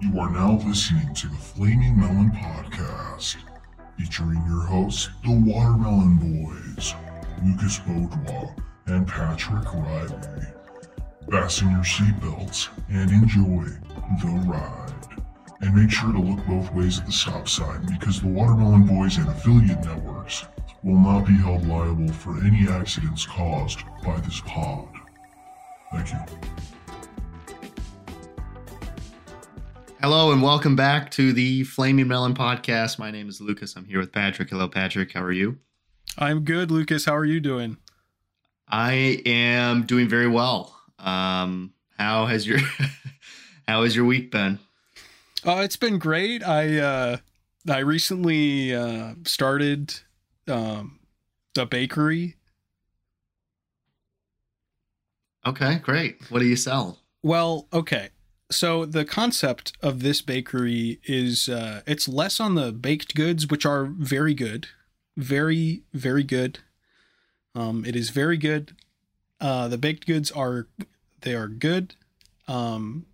You are now listening to the Flaming Melon Podcast, featuring your hosts, the Watermelon Boys, Lucas Beaudois and Patrick Riley. Fasten your seatbelts and enjoy the ride. And make sure to look both ways at the stop sign because the Watermelon Boys and affiliate networks will not be held liable for any accidents caused by this pod. Thank you. Hello and welcome back to the Flaming Melon podcast. My name is Lucas. I'm here with Patrick. Hello, Patrick. How are you? I'm good, Lucas. How are you doing? I am doing very well. Um, how has your how has your week been? Uh, it's been great. I uh, I recently uh, started um, the bakery. Okay, great. What do you sell? Well, okay. So the concept of this bakery is uh, it's less on the baked goods, which are very good, very very good. Um, it is very good. Uh, the baked goods are they are good. Um,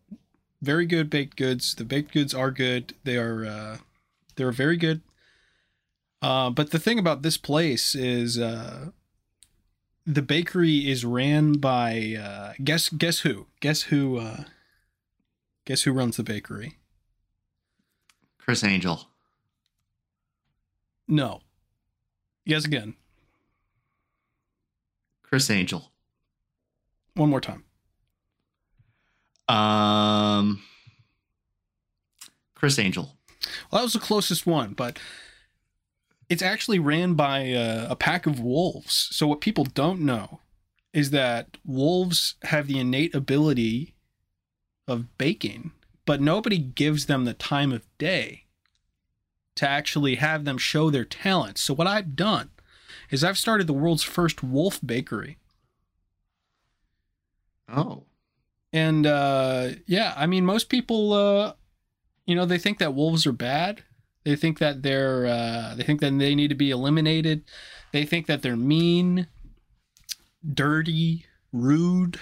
very good baked goods. The baked goods are good. They are uh, they're very good. Uh, but the thing about this place is uh, the bakery is ran by uh, guess guess who guess who guess who runs the bakery? Criss Angel. No. Yes again. Criss Angel. One more time. Um, Criss Angel. Well, that was the closest one, but it's actually ran by uh, a pack of wolves. So what people don't know is that wolves have the innate ability of baking, but nobody gives them the time of day to actually have them show their talents. So what I've done is I've started the world's first wolf bakery. Oh. And uh, yeah, I mean, most people, uh, you know, they think that wolves are bad. They think that they're, uh, they think that they need to be eliminated. They think that they're mean, dirty, rude,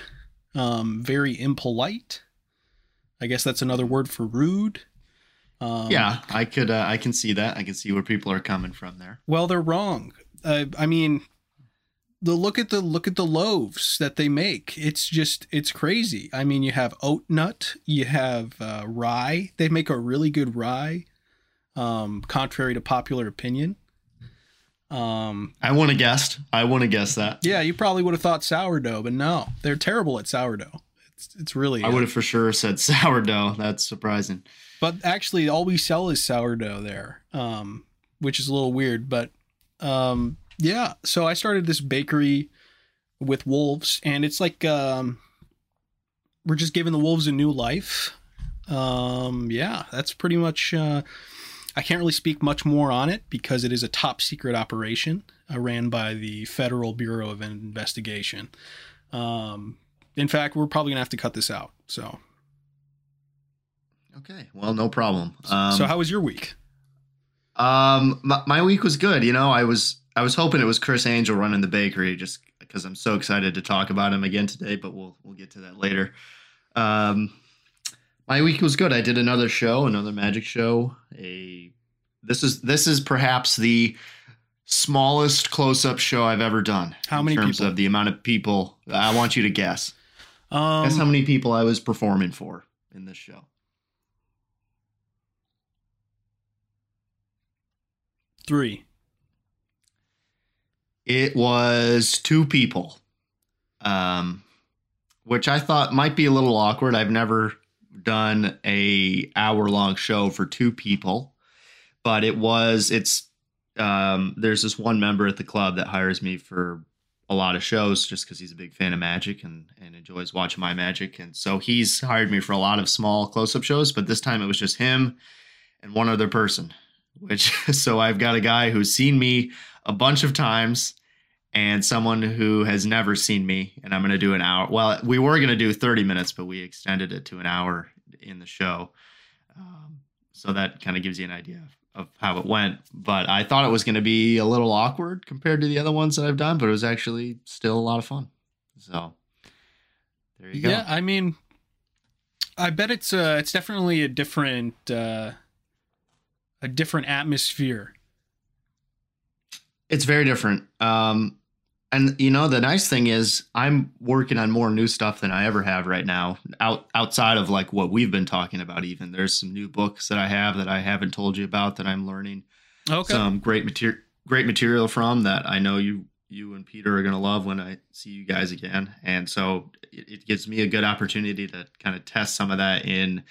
um, very impolite. I guess that's another word for rude. Um, yeah, I could. Uh, I can see that. I can see where people are coming from there. Well, they're wrong. Uh, I mean, the look at the look at the loaves that they make. It's just it's crazy. I mean, you have oat nut, you have uh, rye. They make a really good rye, um, contrary to popular opinion. Um, I want to guess. I want to guess that. yeah, you probably would have thought sourdough, but no, they're terrible at sourdough. It's it's really. I would have for sure said sourdough. That's surprising. But actually, all we sell is sourdough there, um, which is a little weird. But um, yeah, so I started this bakery with wolves, and it's like um, we're just giving the wolves a new life. Um, yeah, that's pretty much. Uh, I can't really speak much more on it because it is a top secret operation uh, ran by the Federal Bureau of Investigation. Um, in fact, we're probably gonna have to cut this out. So, Okay. Well, no problem. Um, so how was your week? Um, my, my week was good. You know, I was I was hoping it was Criss Angel running the bakery, just because I'm so excited to talk about him again today. But we'll we'll get to that later. Um, my week was good. I did another show, another magic show. A this is this is perhaps the smallest close up show I've ever done. How in many terms people? of the amount of people? I want you to guess. Um, Guess how many people I was performing for in this show. Three. It was two people, um, which I thought might be a little awkward. I've never done a hour long show for two people, but it was. It's um, there's this one member at the club that hires me for a lot of shows just because he's a big fan of magic and and enjoys watching my magic, and so he's hired me for a lot of small close up shows. But this time it was just him and one other person which so I've got a guy who's seen me a bunch of times and someone who has never seen me and I'm going to do an hour. Well, we were going to do 30 minutes, but we extended it to an hour in the show. Um, so that kind of gives you an idea of, of how it went. But I thought it was going to be a little awkward compared to the other ones that I've done, but it was actually still a lot of fun. So there you go. Yeah, I mean, I bet it's uh it's definitely a different uh a different atmosphere. It's very different. Um, and you know the nice thing is I'm working on more new stuff than I ever have right now. Out outside of like what we've been talking about, even there's some new books that I have that I haven't told you about that I'm learning Okay. some great material great material from that I know you you and Peter are gonna love when I see you guys again. And so it, it gives me a good opportunity to kind of test some of that in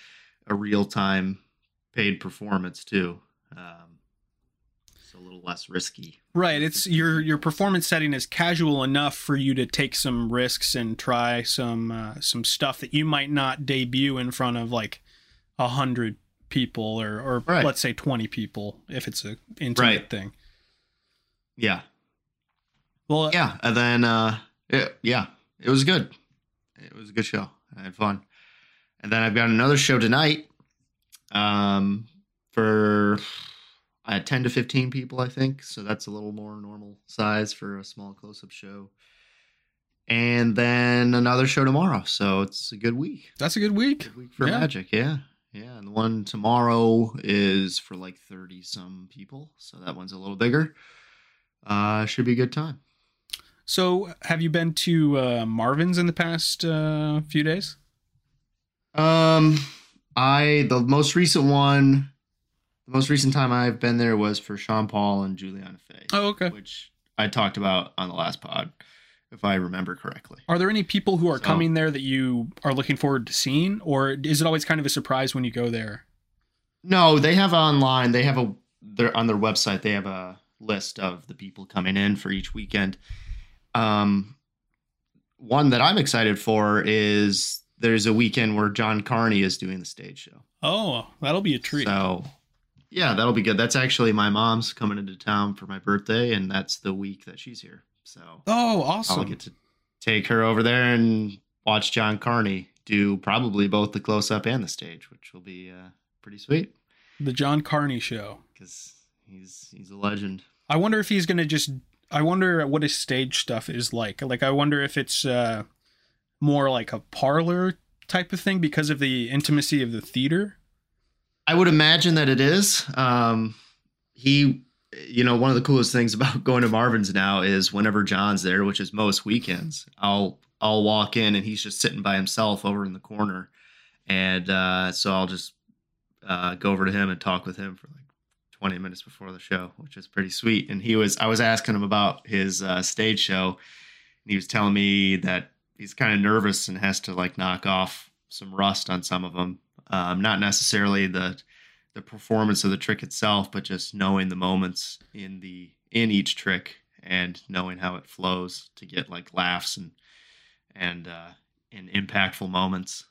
a real time paid performance too. Um, a little less risky. Right. It's your your performance setting is casual enough for you to take some risks and try some uh, some stuff that you might not debut in front of like a hundred people or or Right. let's say twenty people if it's a intimate Right. thing. Yeah. Well, yeah and then uh it, yeah it was good it was a good show i had fun and then i've got another show tonight um for uh, 10 to 15 people i think so that's a little more normal size for a small close-up show and then another show tomorrow so it's a good week that's a good week. good week for Yeah. magic yeah yeah and the one tomorrow is for like 30 some people so that one's a little bigger uh should be a good time So, have you been to uh, Marvin's in the past uh, few days? Um, I the most recent one, the most recent time I've been there was for Sean Paul and Juliana Fay, Oh, okay. which I talked about on the last pod, if I remember correctly. Are there any people who are So- coming there that you are looking forward to seeing, or is it always kind of a surprise when you go there? No, they have online. They have a they're on their website. They have a list of the people coming in for each weekend. Um, one that I'm excited for is there's a weekend where John Carney is doing the stage show. Oh, that'll be a treat. So, yeah, that'll be good. That's actually my mom's coming into town for my birthday, and that's the week that she's here. So oh, awesome! I'll get to take her over there and watch John Carney do probably both the close up and the stage, which will be uh, pretty sweet The John Carney show. because he's he's a legend. I wonder if he's gonna just. I wonder what his stage stuff is like. Like, I wonder if it's uh, more like a parlor type of thing because of the intimacy of the theater. I would imagine that it is. Um, he, you know, one of the coolest things about going to Marvin's now is whenever John's there, which is most weekends, I'll I'll walk in and he's just sitting by himself over in the corner, and uh, so I'll just uh, go over to him and talk with him for like 20 minutes before the show, which is pretty sweet. And he was, I was asking him about his uh, stage show, and he was telling me that he's kind of nervous and has to like knock off some rust on some of them. Um, not necessarily the the performance of the trick itself, but just knowing the moments in the in each trick and knowing how it flows to get like laughs and and uh, and impactful moments.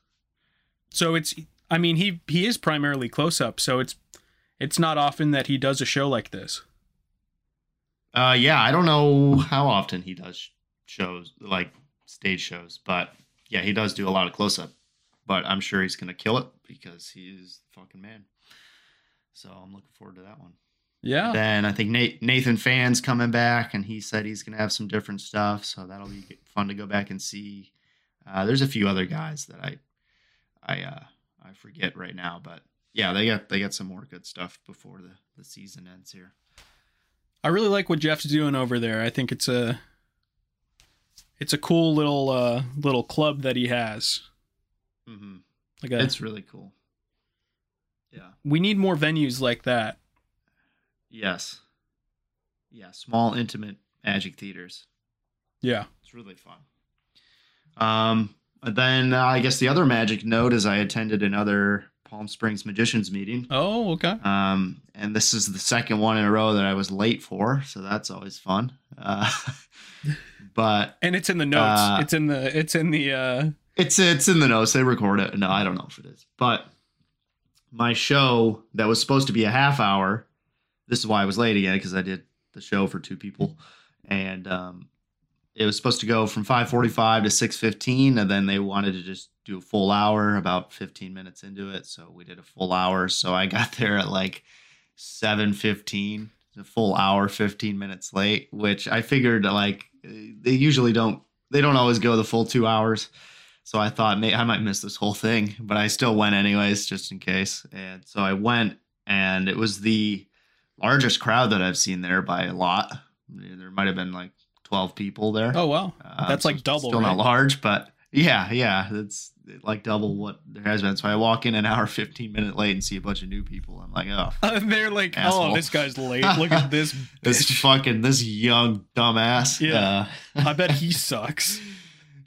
So it's. I mean, he he is primarily close up, so it's it's not often that he does a show like this. Uh, yeah, I don't know how often he does shows like stage shows, but yeah, he does do a lot of close up. But I'm sure he's gonna kill it because he's the fucking man. So I'm looking forward to that one. Yeah. Then I think Nate, Nathan Fan's coming back, and he said he's gonna have some different stuff, so that'll be fun to go back and see. Uh, there's a few other guys that I, I, uh, I forget right now, but yeah, they got they got some more good stuff before the the season ends here. I really like what Jeff's doing over there. I think it's a it's a cool little uh little club that he has. Mm-hmm. Like a, It's really cool. Yeah. we need more venues like that. Yes. Yeah. Small, intimate magic theaters. Yeah. It's really fun. Um. Then uh, I guess the other magic note is I attended another Palm Springs Magicians meeting. Oh, okay. Um, and this is the second one in a row that I was late for, so that's always fun. Uh, but And it's in the notes. Uh, it's in the it's in the uh it's it's in the notes. They record it. No, I don't know if it is. But my show that was supposed to be a half hour. This is why I was late again because I did the show for two people, and um, it was supposed to go from five forty five to six fifteen, and then they wanted to just do a full hour. About fifteen minutes into it, so we did a full hour. So I got there at like seven fifteen, a full hour, fifteen minutes late. Which I figured like they usually don't they don't always go the full two hours. So I thought may I might miss this whole thing, but I still went anyways, just in case. And so I went, and it was the largest crowd that I've seen there by a lot. There might have been like twelve people there. Oh wow, Uh, that's so like double. Still right? not large, but yeah, yeah, it's like double what there has been. So I walk in an hour, fifteen minute late, and see a bunch of new people. I'm like, oh, And they're like, Asshole. oh, this guy's late. Look at this. this fucking this young dumbass. Yeah. Uh, I bet he sucks.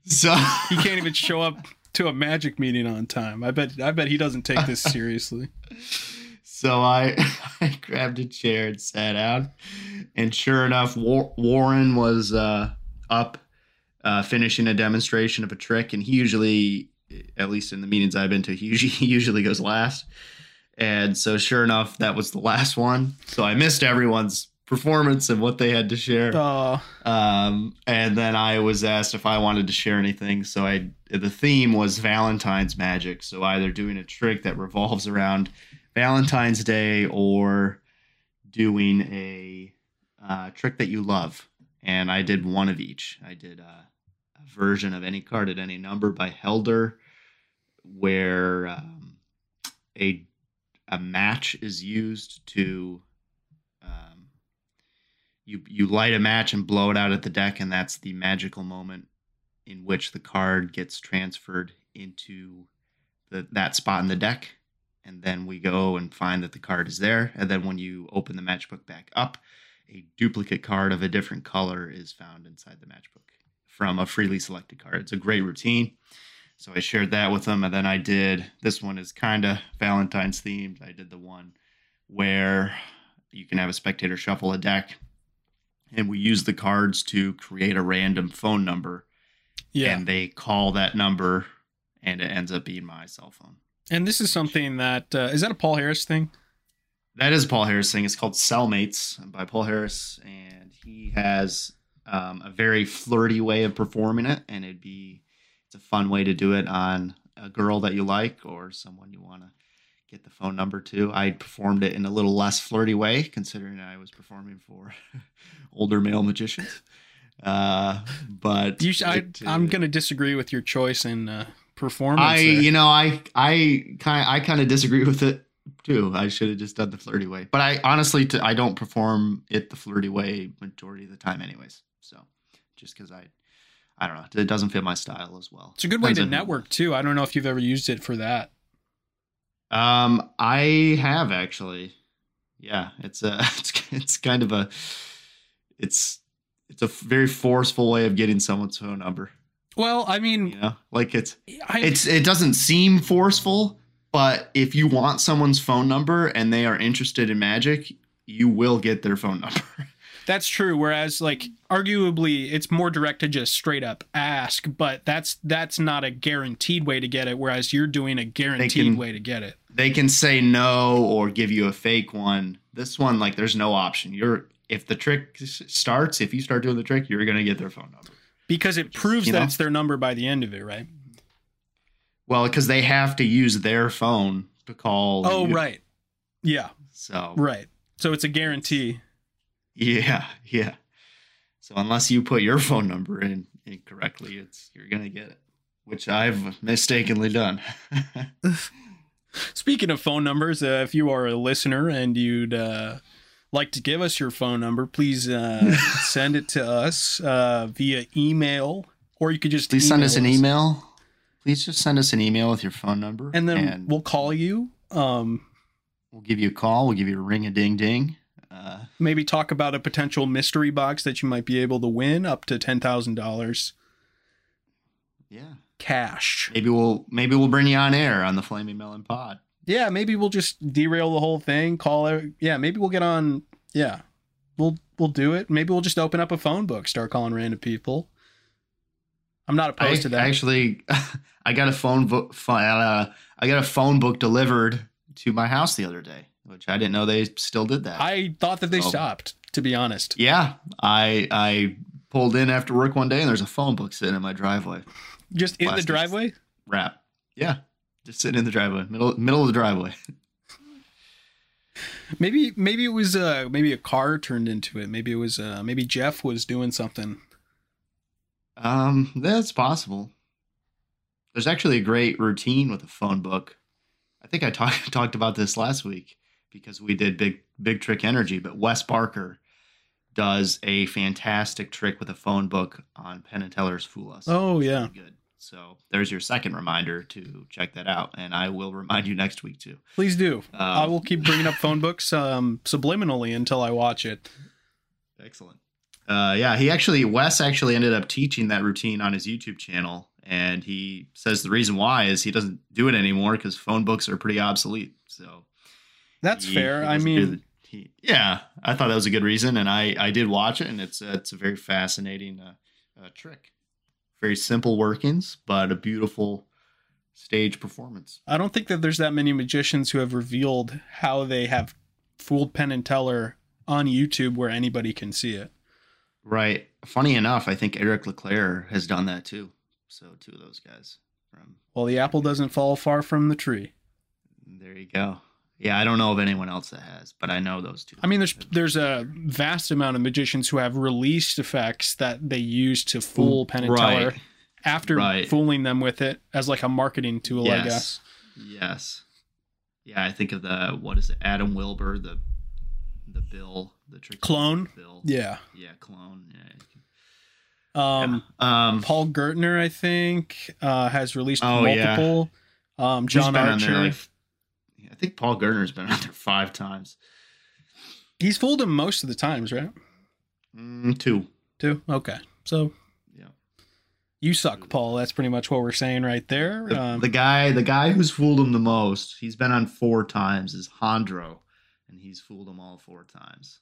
So He can't even show up to a magic meeting on time. I bet. I bet he doesn't take this seriously. So I, I grabbed a chair and sat down, and sure enough, War- Warren was uh, up, uh, finishing a demonstration of a trick, and he usually, at least in the meetings I've been to, he usually, he usually goes last. And so, sure enough, that was the last one. So I missed everyone's performance and what they had to share. Uh, Um, and then I was asked if I wanted to share anything. So I, the theme was Valentine's magic. So either doing a trick that revolves around Valentine's Day or doing a uh, trick that you love. And I did one of each. I did a, a version of any card at any number by Helder, where um, a a match is used to you you light a match and blow it out at the deck, and that's the magical moment in which the card gets transferred into the, that spot in the deck. And then we go and find that the card is there. And then when you open the matchbook back up, a duplicate card of a different color is found inside the matchbook from a freely selected card. It's a great routine. So I shared that with them. And then I did this one is kind of Valentine's themed. I did the one where you can have a spectator shuffle a deck and we use the cards to create a random phone number yeah. and they call that number and it ends up being my cell phone And this is something that uh, is that a Paul Harris thing? that is paul harris thing it's called cellmates by paul harris and he has um, a very flirty way of performing it and it'd be it's a fun way to do it on a girl that you like or someone you want to get the phone number too. i performed it in a little less flirty way considering i was performing for older male magicians uh but You, sh- I, I'm going to disagree with your choice in uh, performance. I, there. you know, I, I kind, I kind of disagree with it too. I should have just done the flirty way, but I honestly, I don't perform it the flirty way majority of the time, anyways. So, just because I, I don't know, it doesn't fit my style as well. it's a good way to network too. I don't know if you've ever used it for that. Um, I have actually. Yeah, it's a, it's, it's kind of a, it's, it's a very forceful way of getting someone's phone number. Well, I mean, You know, like it's, I, it's it doesn't seem forceful but if you want someone's phone number and they are interested in magic you will get their phone number That's true. Whereas, like, arguably, it's more direct to just straight up ask, but that's that's not a guaranteed way to get it. Whereas you're doing a guaranteed can- way to get it. they can say no or give you a fake one this one like there's no option you're if the trick starts if you start doing the trick you're going to get their phone number Because it proves you that know? it's their number by the end of it, right? well because they have to use their phone to call Oh, you. right. Yeah, so right. So it's a guarantee. Yeah yeah so unless you put your phone number in incorrectly it's you're going to get it which i've mistakenly done Speaking of phone numbers, uh, if you are a listener and you'd uh, like to give us your phone number, please uh, send it to us uh, via email, or you could just Please send us an us. email. Please just send us an email with your phone number, and then we'll call you. Um, we'll give you a call. We'll give you a ring a ding ding. Uh, maybe talk about a potential mystery box that you might be able to win up to ten thousand dollars yeah, cash. maybe we'll maybe we'll bring you on air on the Flaming Melon Pod. Yeah, maybe we'll just derail the whole thing. Call it. Yeah, maybe we'll get on. Yeah, we'll we'll do it. Maybe we'll just open up a phone book, start calling random people. I'm not I, opposed to that. Actually, I got a phone book. Uh, I got a phone book delivered to my house the other day, which I didn't know they still did that. I thought that they So- stopped. To be honest, yeah, I I pulled in after work one day and there's a phone book sitting in my driveway. just in the driveway. Wrap. Yeah, just sitting in the driveway, middle middle of the driveway. Maybe maybe it was uh maybe a car turned into it. Maybe it was uh maybe Jeff was doing something. Um, that's possible. there's actually a great routine with a phone book. I think I talked talked about this last week because we did big big trick energy, but Wes Barker does a fantastic trick with a phone book on Penn and Teller's Fool Us. Oh yeah. Good. So there's your second reminder to check that out, and I will remind you next week too. Please do. Um, I will keep bringing up phone books um, subliminally until I watch it. Excellent. Uh, yeah, he actually Wes actually ended up teaching that routine on his YouTube channel, and he says the reason why is he doesn't do it anymore because phone books are pretty obsolete. So That's he- fair. he I mean, the- he, yeah, I thought that was a good reason, and I I did watch it, and it's uh, it's a very fascinating uh, uh, trick. Very simple workings, but a beautiful stage performance. I don't think that there's that many magicians who have revealed how they have fooled Penn and Teller on YouTube where anybody can see it. Right. Funny enough, I think Eric LeClaire has done that too. So two of those guys from Well, the apple doesn't fall far from the tree. there you go. Yeah, I don't know of anyone else that has, but I know those two. I mean, there's there's a vast amount of magicians who have released effects that they use to fool Penn and Teller after Right. fooling them with it as like a marketing tool, I guess. Yes. Yes. Yeah, I think of the what is it? Adam Wilber, the the Bill, the trick Clone? Bill. Yeah. Yeah, clone. Yeah. Um, Yeah. Um Paul Gertner, I think, uh, has released Oh, yeah. multiple. Um, he's John Archer. like, I think Paul Gardner's been out there five times. He's fooled him most of the times, right? Mm, two. Too. Okay. So Yeah. you suck, Paul. That's pretty much what we're saying right there. The, Um, the guy, the guy who's fooled him the most, he's been on four times, is Jandro, and he's fooled him all four times.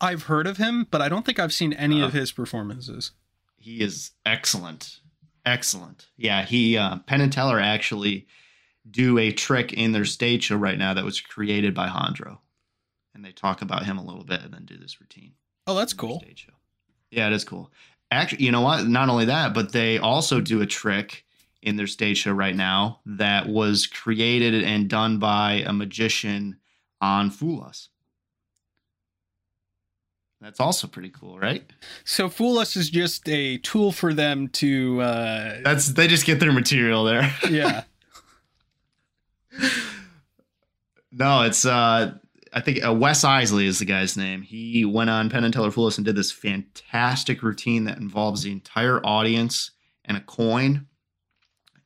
I've heard of him, but I don't think I've seen any Uh, of his performances. He is excellent, excellent. Yeah, he uh, Penn and Teller actually do a trick in their stage show right now that was created by Jandro, and they talk about him a little bit and then do this routine. Oh, that's cool. Stage show. Yeah, it is cool. Actually, you know what? Not only that, but they also do a trick in their stage show right now that was created and done by a magician on Fool Us. That's also pretty cool, right? So Fool Us is just a tool for them to, uh, That's they just get their material there. yeah. no, it's uh I think uh, Wes Iseli is the guy's name. He went on Penn and Teller Fool Us and did this fantastic routine that involves the entire audience and a coin.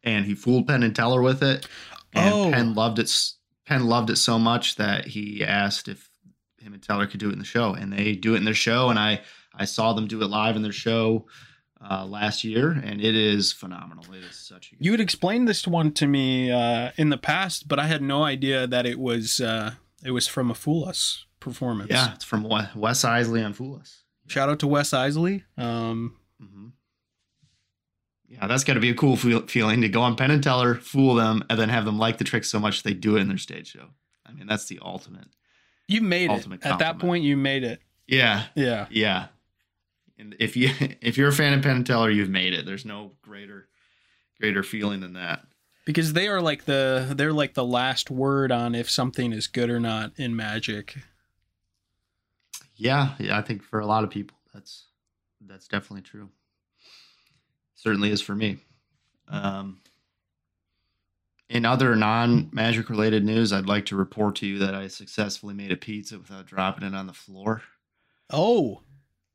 And he fooled Penn and Teller with it. And Oh. Penn loved it. Penn loved it so much that he asked if him and Teller could do it in the show, and they do it in their show. And I I saw them do it live in their show uh, last year, and it is phenomenal. It is such a You had explained this one to me uh, in the past, but I had no idea that it was uh, it was from a Fool Us performance. yeah. It's from Wes Iseli on Fool Us. Shout out to Wes Iseli. Um, hmm Yeah, that's got to be a cool feel- feeling to go on Penn and Teller, fool them, and then have them like the trick so much they do it in their stage show. I mean, that's the ultimate. you made it. Ultimate At that point, you made it. Yeah, Yeah. yeah. And if you if you're a fan of Penn and Teller, you've made it. There's no greater greater feeling than that. Because they are like the they're like the last word on if something is good or not in magic. Yeah, yeah. I think for a lot of people, that's that's definitely true. Certainly is for me. Um, in other non-magic related news, I'd like to report to you that I successfully made a pizza without dropping it on the floor. Oh,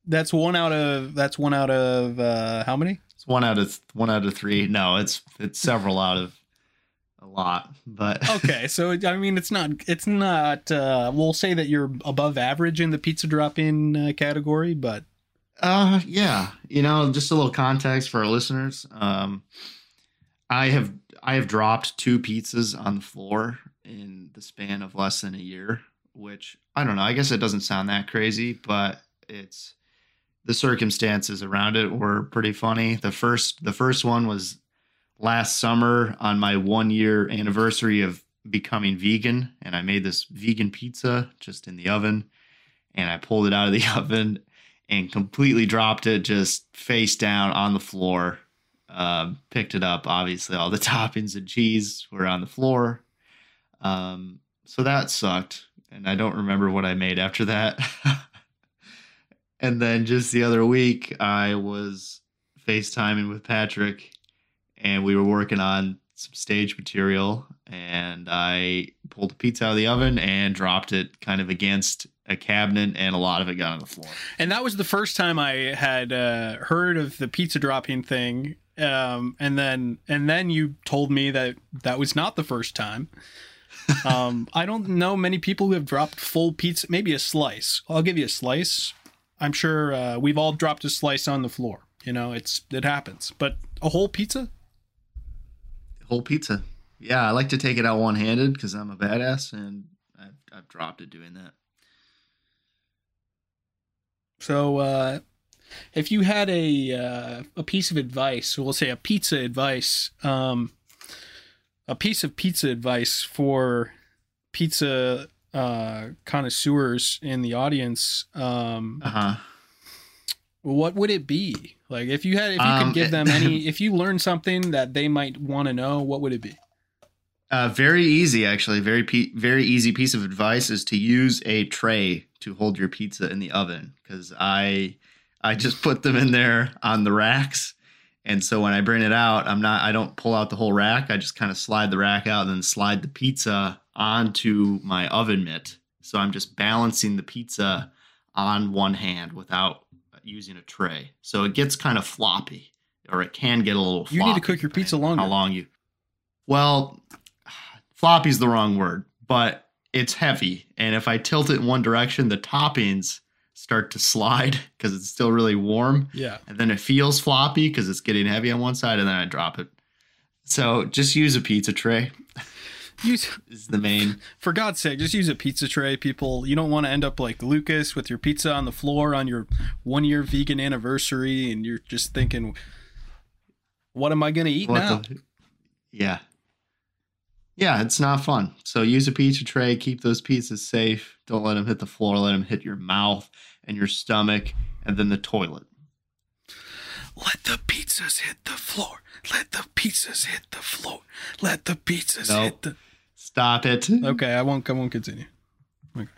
that's one out of that's one out of uh, how many? It's one out of one out of three. No, it's it's several out of a lot, but Okay, so I mean it's not it's not. Uh, we'll say that you're above average in the pizza drop-in uh, category, but Uh, yeah. You know, just a little context for our listeners. Um, I have I have dropped two pizzas on the floor in the span of less than a year, which I don't know. I guess it doesn't sound that crazy, but it's the circumstances around it were pretty funny. The first the first one was last summer on my one year anniversary of becoming vegan, and I made this vegan pizza just in the oven, and I pulled it out of the oven and completely dropped it just face down on the floor. Um, picked it up. Obviously, all the toppings and cheese were on the floor. Um, so that sucked. And I don't remember what I made after that. and then just the other week, I was FaceTiming with Patrick and we were working on some stage material, and I pulled a pizza out of the oven and dropped it kind of against a cabinet, and a lot of it got on the floor. And that was the first time I had uh, heard of the pizza dropping thing. Um, and then and then you told me that that was not the first time. Um, I don't know many people who have dropped full pizza, maybe a slice. I'll give you a slice. I'm sure uh, we've all dropped a slice on the floor. You know, it's it happens. But a whole pizza? Whole pizza. Yeah, I like to take it out one handed because I'm a badass, and I've, I've dropped it doing that. So, uh, if you had a uh, a piece of advice, we'll say a pizza advice, um, a piece of pizza advice for pizza uh, connoisseurs in the audience, um, Uh huh. what would it be? Like, if you had, if you Um, could give them any, if you learned something that they might want to know, what would it be? Uh, very easy, actually. Very pe- very easy piece of advice is to use a tray to hold your pizza in the oven because I I just put them in there on the racks, and so when I bring it out, I'm not I don't pull out the whole rack. I just kind of slide the rack out and then slide the pizza onto my oven mitt. So I'm just balancing the pizza on one hand without using a tray. So it gets kind of floppy, or it can get a little. Floppy. You need to cook your pizza longer. How long you? Well, floppy's the wrong word, but it's heavy, and if I tilt it in one direction, the toppings start to slide because it's still really warm, Yeah. and then it feels floppy because it's getting heavy on one side, and then I drop it. So just use a pizza tray. Use, Is the main. for God's sake, just use a pizza tray, people. You don't want to end up like Lucas with your pizza on the floor on your one year vegan anniversary, and you're just thinking, what am I going to eat What now? the- yeah. Yeah, it's not fun. So use a pizza tray. Keep those pizzas safe. Don't let them hit the floor. Let them hit your mouth and your stomach, and then the toilet. Let the pizzas hit the floor. Let the pizzas hit the floor. Let the pizzas Nope. hit the. Stop it. Okay, I won't. I won't continue. Okay.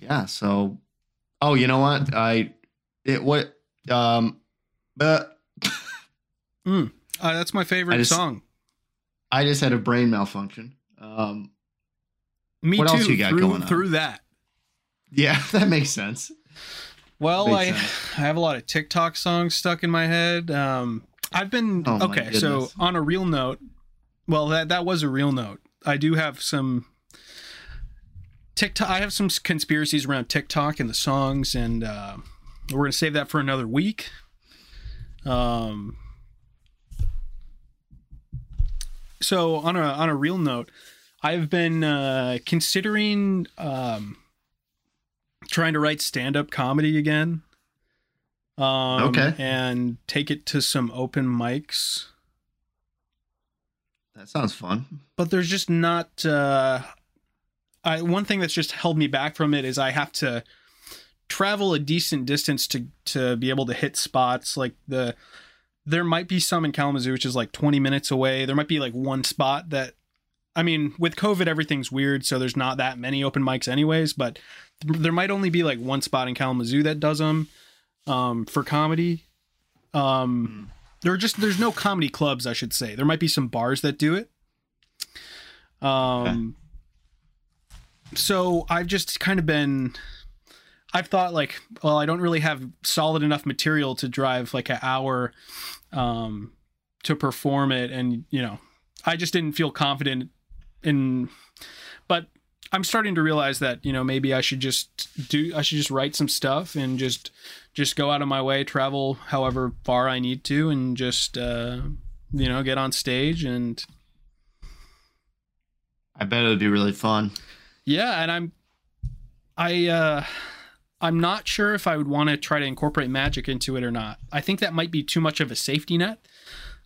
Yeah. So, oh, you know what? I it what um, but Uh, that's my favorite I just- song. I just had a brain malfunction. Um, Me what too. else you got through, going on? through that. Yeah, that makes sense. Well, I, sense. I have a lot of TikTok songs stuck in my head. Um, I've been Oh okay. So on a real note, well, that that was a real note. I do have some TikTok. I have some conspiracies around TikTok and the songs, and uh, we're gonna save that for another week. Um. So on a on a real note, I've been uh, considering um, trying to write stand up comedy again. Um, Okay. And take it to some open mics. That sounds fun. But there's just not. Uh, I, one thing that's just held me back from it is I have to travel a decent distance to to be able to hit spots like the there might be some in Kalamazoo which is like 20 minutes away there might be like one spot that I mean with covid everything's weird so there's not that many open mics anyways but there might only be like one spot in Kalamazoo that does them um, for comedy. Um there are just there's no comedy clubs I should say. There might be some bars that do it. Um so I've just kind of been I've thought like, well, I don't really have solid enough material to drive like an hour um to perform it. And you know, I just didn't feel confident in but I'm starting to realize that, you know, maybe I should just do I should just write some stuff and just just go out of my way, travel however far I need to and just uh you know, get on stage and I bet it would be really fun. Yeah, and I'm I uh I'm not sure if I would want to try to incorporate magic into it or not. I think that might be too much of a safety net.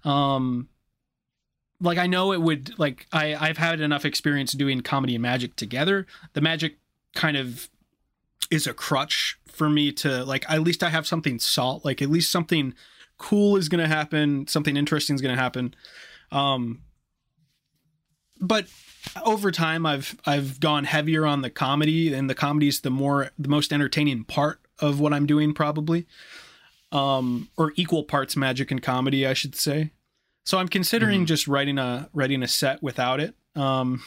Um like I know it would like I I've had enough experience doing comedy and magic together. The magic kind of is a crutch for me to like at least I have something salt like at least something cool is going to happen, something interesting is going to happen. Um but over time I've I've gone heavier on the comedy and the comedy is the more the most entertaining part of what I'm doing probably. um, or equal parts magic and comedy, I should say. So I'm considering Mhm. just writing a writing a set without it. Um,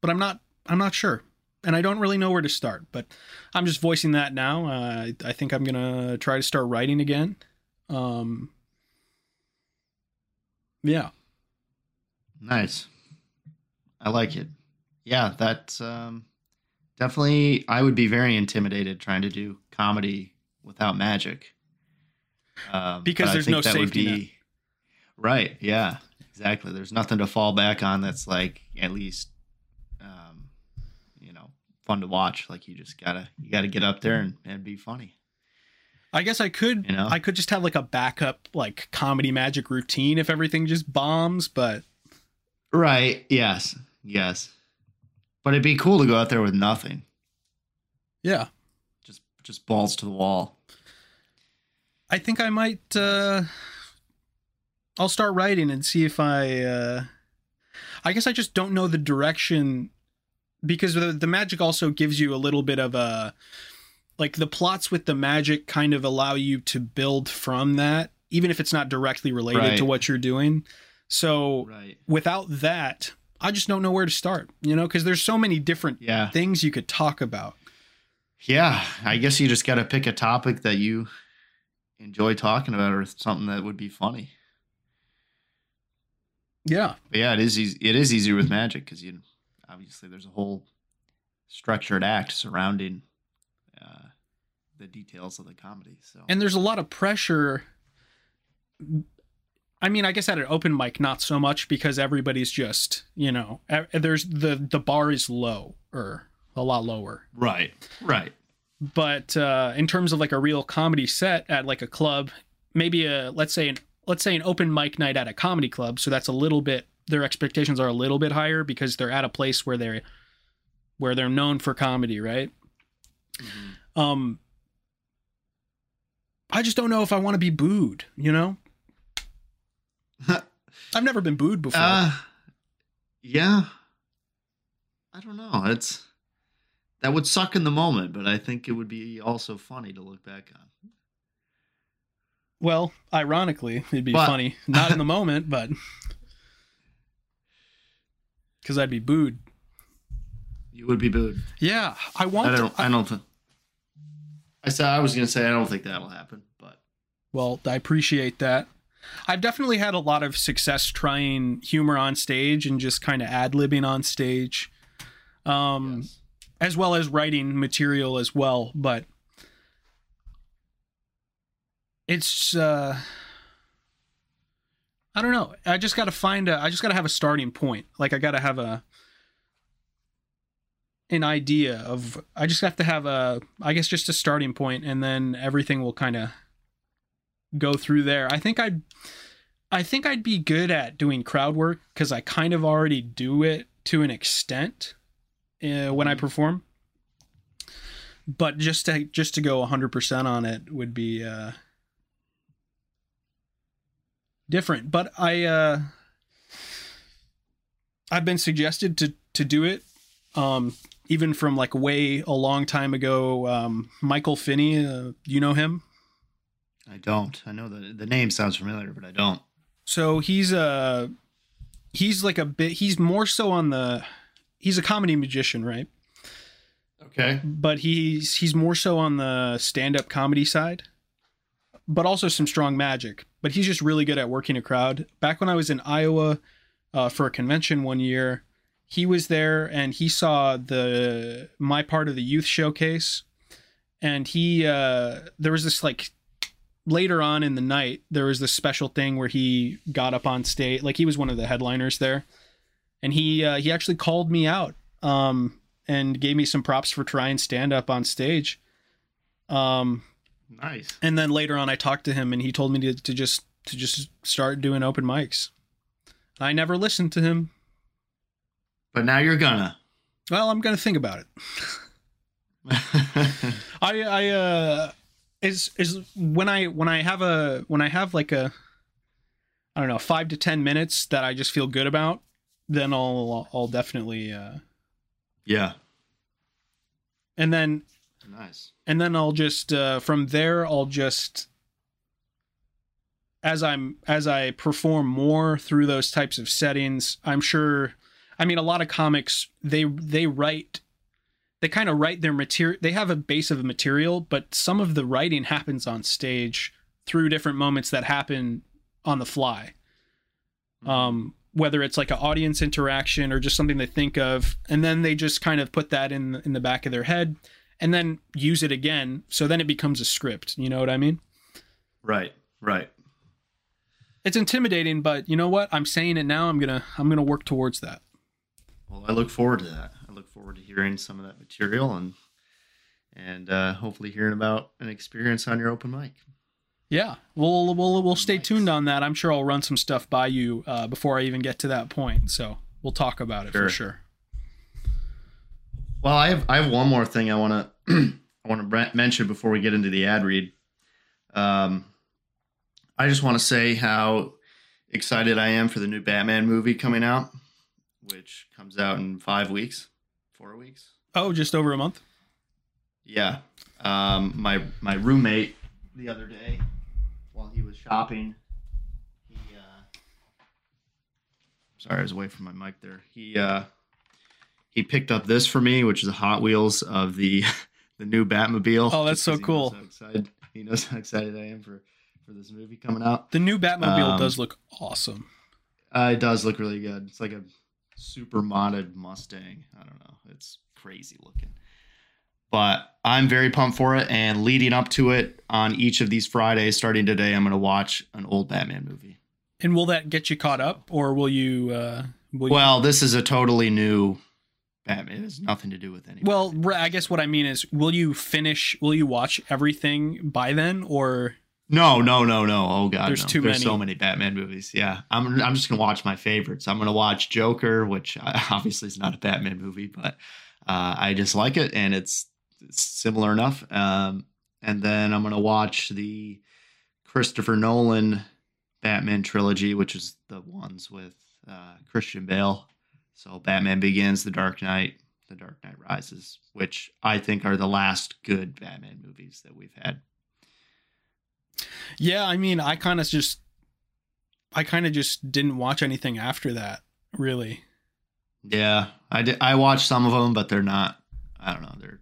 but I'm not I'm not sure, and I don't really know where to start. But I'm just voicing that now. Uh, I, I think I'm gonna try to start writing again. Um, yeah. Nice. I like it. Yeah, that's um, definitely. I would be very intimidated trying to do comedy without magic. Um, Because there's no safety net. Right. Yeah. Exactly. There's nothing to fall back on that's like at least, um, you know, fun to watch. Like you just gotta you gotta get up there and, and be funny. I guess I could You know? I could just have like a backup like comedy magic routine if everything just bombs, but Right. Yes. Yes. But it'd be cool to go out there with nothing. yeah. Just just balls to the wall. I think I might uh I'll start writing and see if I uh I guess I just don't know the direction because the the magic also gives you a little bit of a like the plots with the magic kind of allow you to build from that even if it's not directly related Right. to what you're doing. So Right. without that, I just don't know where to start, you know, because there's so many different Yeah. things you could talk about. Yeah. I guess you just got to pick a topic that you enjoy talking about or something that would be funny. Yeah. But yeah, it is easy. It is easier with magic because you obviously there's a whole structured act surrounding uh, the details of the comedy. So And there's a lot of pressure. I mean, I guess at an open mic, not so much because everybody's just, you know, there's the the bar is low or a lot lower. right, right, But uh, in terms of like a real comedy set at like a club, maybe a let's say an let's say an open mic night at a comedy club. So that's a little bit their expectations are a little bit higher because they're at a place where they're where they're known for comedy, right? Mhm. Um, I just don't know if I want to be booed. You know, I've never been booed before. uh, yeah. I don't know. It's that would suck in the moment, but I think it would be also funny to look back on. Well, ironically, it'd be But- funny, not in the moment, but because I'd be booed. You would be booed. Yeah, I want. I don't. to, I don't. Th- I said I was gonna say I don't think that'll happen, but well, I appreciate that. I've definitely had a lot of success trying humor on stage and just kind of ad libbing on stage, um, yes. as well as writing material as well. But it's uh, I don't know. I just got to find a. I just got to have a starting point. Like I got to have a an idea of. I just have to have a. I guess just a starting point, and then everything will kind of go through there. I think I'd. I think I'd be good at doing crowd work because I kind of already do it to an extent uh, when I Mhm. perform. But just to just to go 100% on it would be uh different. But I uh I've been suggested to to do it um even from like way a long time ago um Michael Finney, uh, you know him? I don't. I know the the name sounds familiar, but I don't. So he's a he's like a bit he's more so on the he's a comedy magician, right? Okay. but he's he's more so on the stand-up comedy side but also some strong magic but he's just really good at working a crowd. Back when i was in iowa uh, for a convention one year he was there and he saw the my part of the youth showcase. And he uh there was this like later on in the night there was this special thing where he got up on stage like he was one of the headliners there. And he uh, he actually called me out um and gave me some props for trying stand up on stage. Um, Nice. and then later on, I talked to him, and he told me to, to just to just start doing open mics. I never listened to him. But now you're gonna. Well, I'm gonna think about it. I I uh is is when I when I have a when I have like a I don't know five to ten minutes that I just feel good about, then I'll I'll definitely uh yeah. and then Nice. and then I'll just uh, from there I'll just as I'm as I perform more through those types of settings, I'm sure I mean a lot of comics they they write they kind of write their material they have a base of material, but some of the writing happens on stage through different moments that happen on the fly. Um whether it's like an audience interaction or just something they think of and then they just kind of put that in in the back of their head and then use it again so then it becomes a script you know what i mean Right, right. it's intimidating but you know what i'm saying it now i'm gonna i'm gonna work towards that Well, I look forward to that. I look forward to hearing some of that material and and uh, hopefully hearing about an experience on your open mic. yeah we'll we'll we'll stay tuned on that i'm sure i'll run some stuff by you uh, before i even get to that point so we'll talk about it for Sure. Well, I have I have one more thing I want to I want to mention before we get into the ad read. Um, I just want to say how excited I am for the new Batman movie coming out, which comes out in five weeks, four weeks. oh just over a month Yeah. Um, my my roommate the other day, while he was shopping, he uh, sorry, I was away from my mic there. He uh, he picked up this for me, which is a Hot Wheels of the the new Batmobile. Oh, that's so he knows cool. how excited he knows how excited I am for for this movie coming out. the new batmobile Um, does look awesome Uh, it does look really good. It's like a super modded Mustang. I don't know. It's crazy looking. But I'm very pumped for it. And leading up to it, on each of these Fridays, starting today, I'm going to watch an old Batman movie. and will that get you caught up or will you uh will you Well, this is a totally new Batman. It has nothing to do with any. Well, I guess what I mean is, will you finish? Will you watch everything by then, or no, no, no, no. Oh god, There's no. too There's many. so many Batman movies. Yeah, I'm. I'm just gonna watch my favorites. I'm gonna watch Joker, which uh, obviously is not a Batman movie, but uh, I just like it, and it's, it's similar enough. Um, and then I'm gonna watch the Christopher Nolan Batman trilogy, which is the ones with uh, Christian Bale. So Batman Begins, The Dark Knight, The Dark Knight Rises, which I think are the last good Batman movies that we've had. yeah? I mean, I kind of just, I kind of just didn't watch anything after that. Really, Yeah, I did. I watched some of them, but they're not. I don't know. They're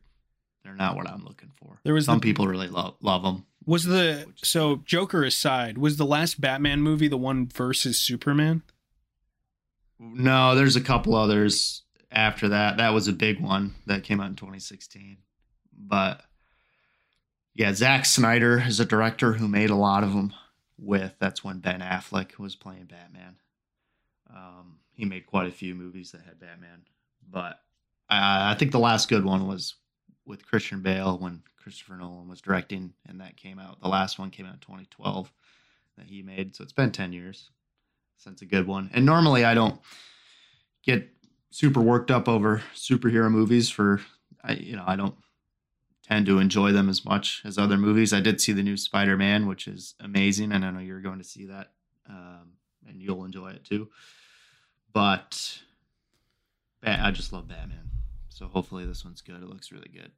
they're not what I'm looking for. There was some the- people really love love them. was the so Joker aside, was the last Batman movie the one versus Superman? No, there's a couple others after that. That was a big one that came out in 2016. But yeah, Zack Snyder is a director who made a lot of them. With that's when Ben Affleck was playing Batman. Um, he made quite a few movies that had Batman, but I, I think the last good one was with Christian Bale when Christopher Nolan was directing, and that came out. The last one came out in 2012 that he made. So it's been 10 years since a good one. And normally I don't get super worked up over superhero movies for I you know, I don't tend to enjoy them as much as other movies. I did see the new Spider-Man, which is amazing and I know you're going to see that um, and you'll enjoy it too. But I just love Batman. So hopefully this one's good. It looks really good.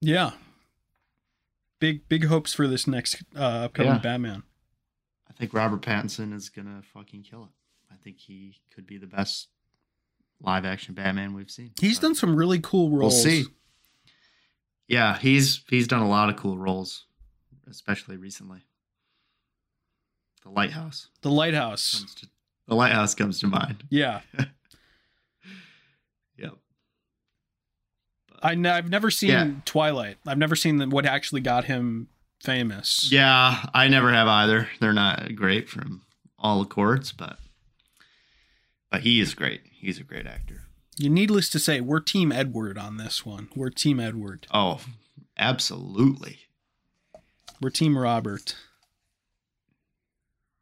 Yeah. Big big hopes for this next uh, upcoming Yeah. Batman. I think Robert Pattinson is gonna fucking kill it. I think he could be the best live action Batman we've seen. He's But done some really cool roles. We'll see. Yeah, he's he's done a lot of cool roles, especially recently. The Lighthouse The Lighthouse. to the Lighthouse comes to mind. Yeah. Yep. I n- I've never seen Yeah. Twilight. I've never seen the, what actually got him famous. Yeah, I never have either. They're not great from all accords, but but he is great. He's a great actor. You needless to say, we're Team Edward on this one. We're Team Edward. Oh, absolutely. We're Team Robert.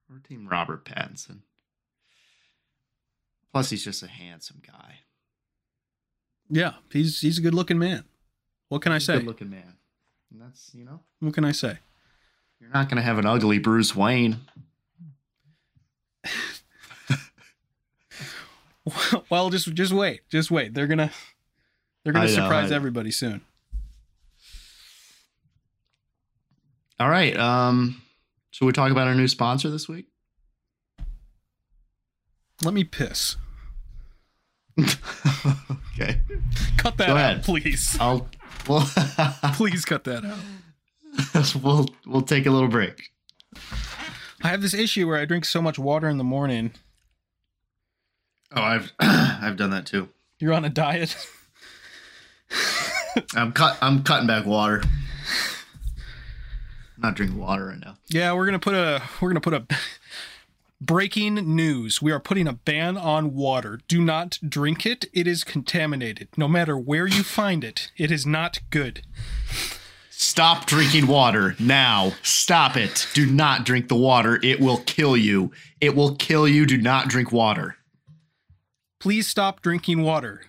We're team Robert Pattinson. Plus, he's just a handsome guy. Yeah, he's he's a good looking man. What can I say? Good looking man. And that's, you know, What can I say? you're not going to have an ugly Bruce Wayne. well, just just wait, just wait. They're gonna they're gonna I know, surprise I- everybody soon. All right. Um, Should we talk about our new sponsor this week? Let me piss. okay. Cut that Go out, ahead. please. I'll well Please cut that out. we'll we'll take a little break. I have this issue where I drink so much water in the morning. Oh, I've I've done that too. You're on a diet. I'm cut I'm cutting back water. I'm not drinking water right now. Yeah, we're gonna put a we're gonna put a breaking news. We are putting a ban on water. Do not drink it. It is contaminated. No matter where you find it, it is not good. Stop drinking water now. Stop it. Do not drink the water. It will kill you. It will kill you. Do not drink water. Please stop drinking water.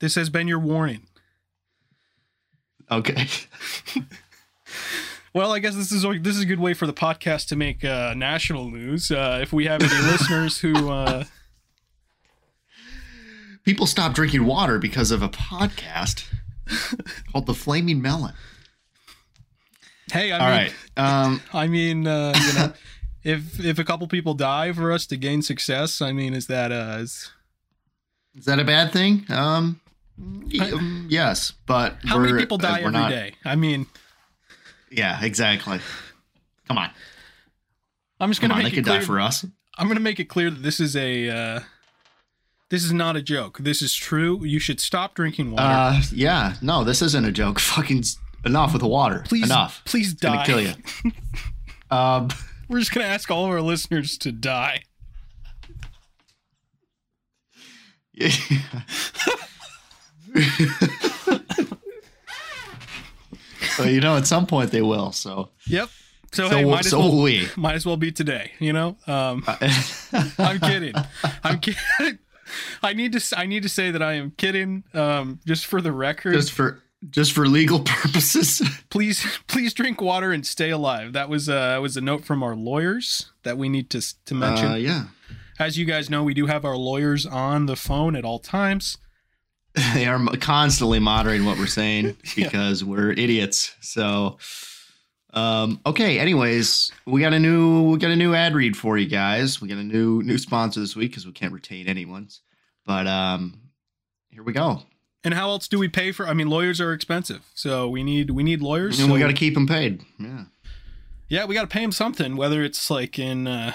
This has been your warning. Okay. Well, I guess this is this is a good way for the podcast to make uh, national news. Uh, if we have any listeners who, uh, People stop drinking water because of a podcast called The Flaming Melon. hey, I All mean, right. Um, I mean, uh, you know, if if a couple people die for us to gain success, I mean, is that uh, is, is that a bad thing? Um, y- um, yes, but how many people uh, die every day? I mean, Yeah, exactly. Come on. I'm just Come gonna on. They make it could die clear. for us. I'm gonna make it clear that this is a uh, this is not a joke. This is true. You should stop drinking water. Uh, yeah. No, this isn't a joke. Fucking enough with the water. please, Enough. please It's gonna die. kill you. Um, We're just gonna ask all of our listeners to die. yeah. well, you know, at some point they will. So, Yep. So, so, hey, might as so well will we. might as well be today. You know. Um, I'm kidding. I'm kidding. I need to. I need to say that I am kidding. Um, just for the record, just for just for legal purposes. please, please drink water and stay alive. That was uh, that was a note from our lawyers that we need to to mention. Uh, yeah, As you guys know, we do have our lawyers on the phone at all times. they are constantly monitoring what we're saying Yeah. because we're idiots. So, um, okay. Anyways, we got a new we got a new ad read for you guys. We got a new new sponsor this week because we can't retain anyone's. But um, here we go. And how else do we pay for? I mean, lawyers are expensive, so we need we need lawyers. And we got to keep them paid. Yeah. Yeah, we got to pay them something, whether it's like in uh,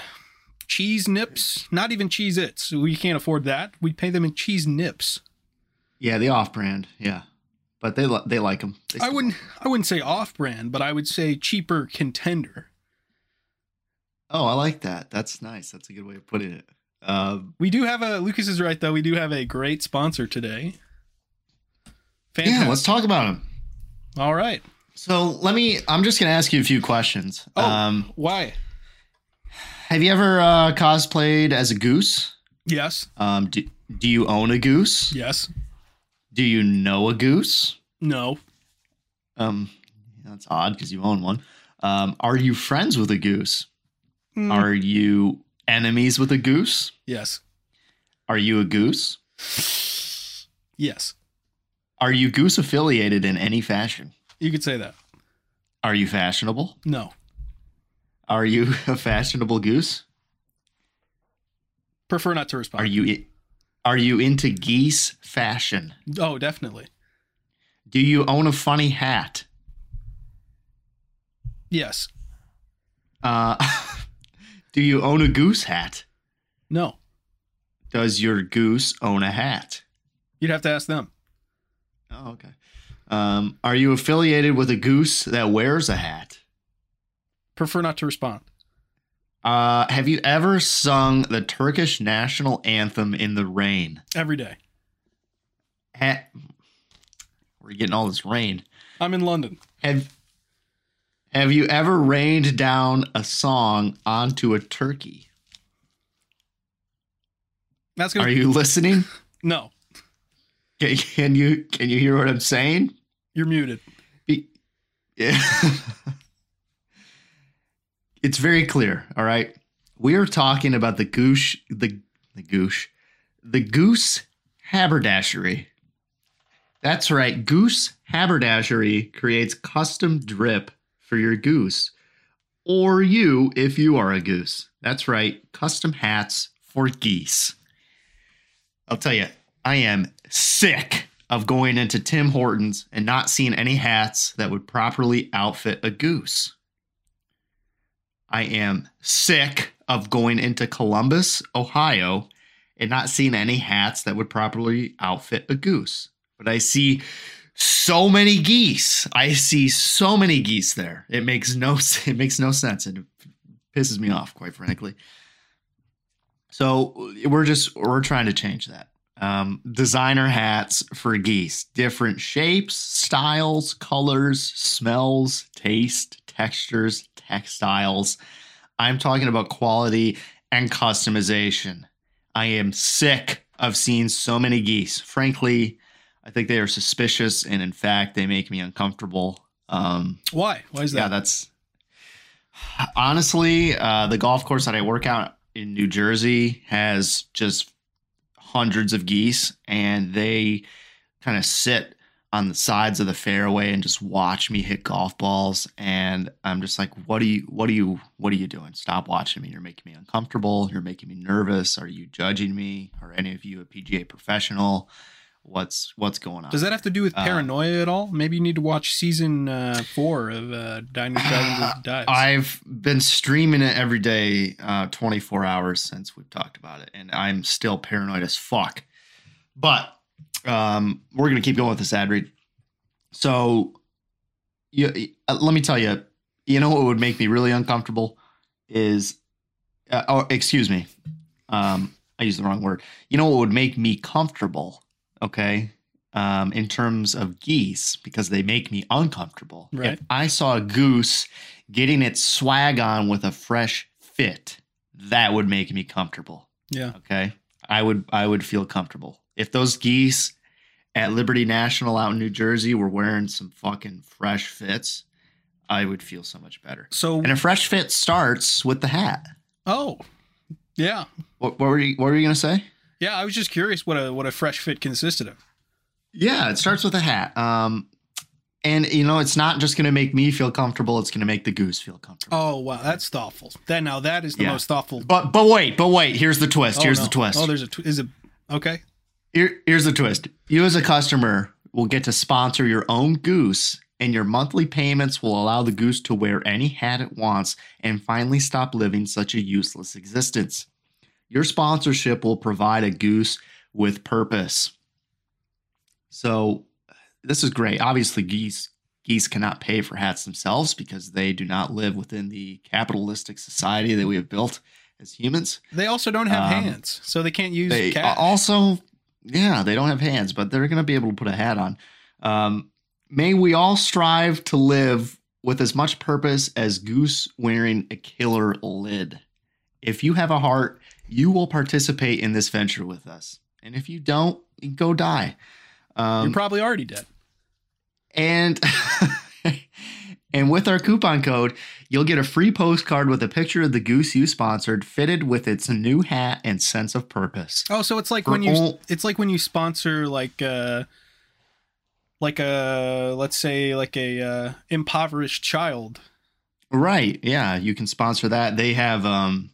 cheese nips, not even cheese its. We can't afford that. We pay them in cheese nips. Yeah, the off brand. Yeah, but they li- they like them. I wouldn't I wouldn't say off brand, but I would say cheaper contender. Oh, I like that. That's nice. That's a good way of putting it. Um, We do have a Lucas is right though. We do have a great sponsor today. Fantastic. yeah, let's talk about him. All right. So let me. I'm just gonna ask you a few questions. Oh. Um, Why? have you ever uh, cosplayed as a goose? Yes. Um, do, do you own a goose? Yes. Do you know a goose? No. Um, that's odd because you own one. Um, are you friends with a goose? Mm, Are you enemies with a goose? yes. Are you a goose? Yes. Are you goose affiliated in any fashion? You could say that. Are you fashionable? No. Are you a fashionable goose? Prefer not to respond. Are you are you into geese fashion? Oh, definitely. Do you own a funny hat? Yes. Uh, do you own a goose hat? No. Does your goose own a hat? You'd have to ask them. Oh, okay. Um, are you affiliated with a goose that wears a hat? Prefer not to respond. Uh, have you ever sung the Turkish national anthem in the rain? Every day. Ha- We're getting all this rain. I'm in London. Have Have you ever rained down a song onto a turkey? That's gonna Are you listening? No. Can, can you Can you hear what I'm saying? You're muted. Be- Yeah. It's very clear, all right? We are talking about the goose the the goose the goose haberdashery. That's right, goose haberdashery creates custom drip for your goose. or you if you are a goose. That's right, custom hats for geese. I'll tell you, I am sick of going into Tim Hortons and not seeing any hats that would properly outfit a goose. I am sick of going into Columbus, Ohio, and not seeing any hats that would properly outfit a goose. But I see so many geese. I see so many geese there. It makes no it makes no sense. It pisses me off, quite frankly. So we're just we're trying to change that. Um, designer hats for geese, different shapes, styles, colors, smells, taste, textures, textiles. I'm talking about quality and customization. I am sick of seeing so many geese. Frankly, I think they are suspicious, and in fact, they make me uncomfortable. Um, Why? Why is that? yeah, that's honestly uh, the golf course that I work out in New Jersey has just hundreds of geese, and they kind of sit on the sides of the fairway and just watch me hit golf balls. And I'm just like what are you what are you what are you doing? Stop watching me. You're making me uncomfortable. You're making me nervous. Are you judging me? Are any of you a PGA professional? What's what's going on? Does that have to do with Uh, paranoia at all? Maybe you need to watch season uh, four of uh, Dragons, and Dives. I've been streaming it every day, uh, 24 hours since we've talked about it, and I'm still paranoid as fuck. But um, we're gonna keep going with this ad read. So, you, uh, let me tell you, you know what would make me really uncomfortable is, uh, oh, excuse me, um, I used the wrong word. You know what would make me comfortable? Okay, um, in terms of geese because they make me uncomfortable. Right. If I saw a goose getting its swag on with a fresh fit, that would make me comfortable. yeah. Okay. I would I would feel comfortable. If those geese at Liberty National out in New Jersey were wearing some fucking fresh fits, I would feel so much better. So, And a fresh fit starts with the hat. oh, yeah, What, what were you what were you gonna say? yeah. I was just curious what a what a fresh fit consisted of. Yeah, it starts with a hat. Um, and you know, it's not just going to make me feel comfortable; it's going to make the goose feel comfortable. Oh wow, that's thoughtful. That now that is the Yeah. most thoughtful. But but wait, but wait. Here's the twist. Oh, here's no. the twist. Oh, there's a tw- is it okay? Here, here's the twist. You as a customer will get to sponsor your own goose, and your monthly payments will allow the goose to wear any hat it wants and finally stop living such a useless existence. Your sponsorship will provide a goose with purpose. So this is great. Obviously, geese geese cannot pay for hats themselves because they do not live within the capitalistic society that we have built as humans. They also don't have Um, hands, so they can't use They cash. also, yeah, they don't have hands, but they're going to be able to put a hat on. Um, may we all strive to live with as much purpose as Goose wearing a killer lid. If you have a heart, you will participate in this venture with us. And if you don't, go die. Um, You're probably already dead. and and with our coupon code, you'll get a free postcard with a picture of the goose you sponsored, fitted with its new hat and sense of purpose. Oh, so it's like For when you all- it's like when you sponsor like uh like a let's say like a uh, impoverished child. Right. Yeah, you can sponsor that. They have um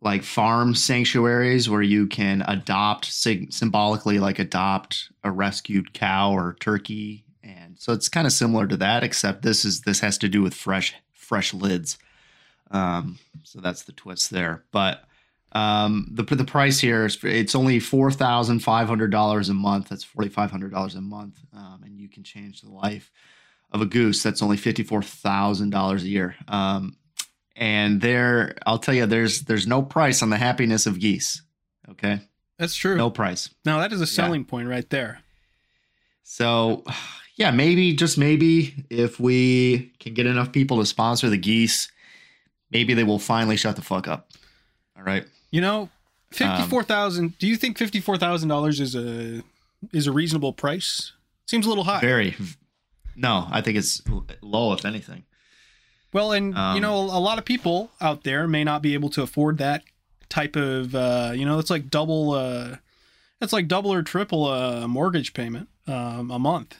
like farm sanctuaries where you can adopt symbolically like adopt a rescued cow or turkey so it's kind of similar to that except this is this has to do with fresh fresh lids. Um so that's the twist there. But um the the price here is it's only $4,500 a month. That's $4,500 a month. Um and you can change the life of a goose that's only $54,000 a year. Um, and there, I'll tell you, there's there's no price on the happiness of geese. Okay, That's true. no price. Now that is a selling point right there. So, yeah, maybe just maybe if we can get enough people to sponsor the geese, maybe they will finally shut the fuck up. All right. You know, fifty four thousand. do you think fifty four thousand dollars is a is a reasonable price? Seems a little high. Very. No, I think it's low if anything. Well, and you Um, know, a lot of people out there may not be able to afford that type of. Uh, you know, it's like double. Uh, it's like double or triple a mortgage payment um, a month.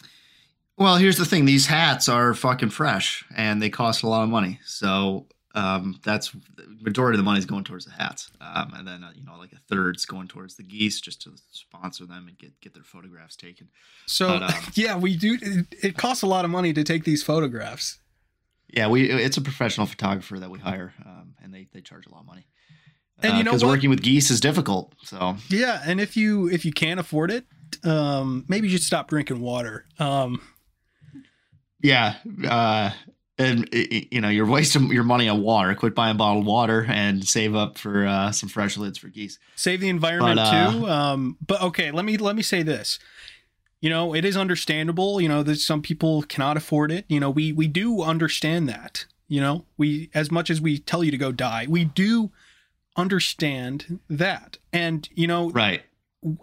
Well, here's the thing: these hats are fucking fresh, and they cost a lot of money. So um, that's the majority of the money is going towards the hats, um, and then uh, you know like a third's going towards the geese just to sponsor them and get get their photographs taken. So But, um, yeah, we do. It, it costs a lot of money to take these photographs. Yeah, we it's a professional photographer that we hire, um, and they they charge a lot of money. And you know because working with geese is difficult. So Yeah, and if you if you can't afford it, um, maybe you should stop drinking water. Um, yeah, uh, and you know you're wasting your money on water. Quit buying bottled water and save up for uh, some fresh lids for geese. save the environment But, uh, too. Um, but okay, let me let me say this. You know, it is understandable. You know that some people cannot afford it. You know, we we do understand that. You know, we as much as we tell you to go die, we do understand that. And you know, Right.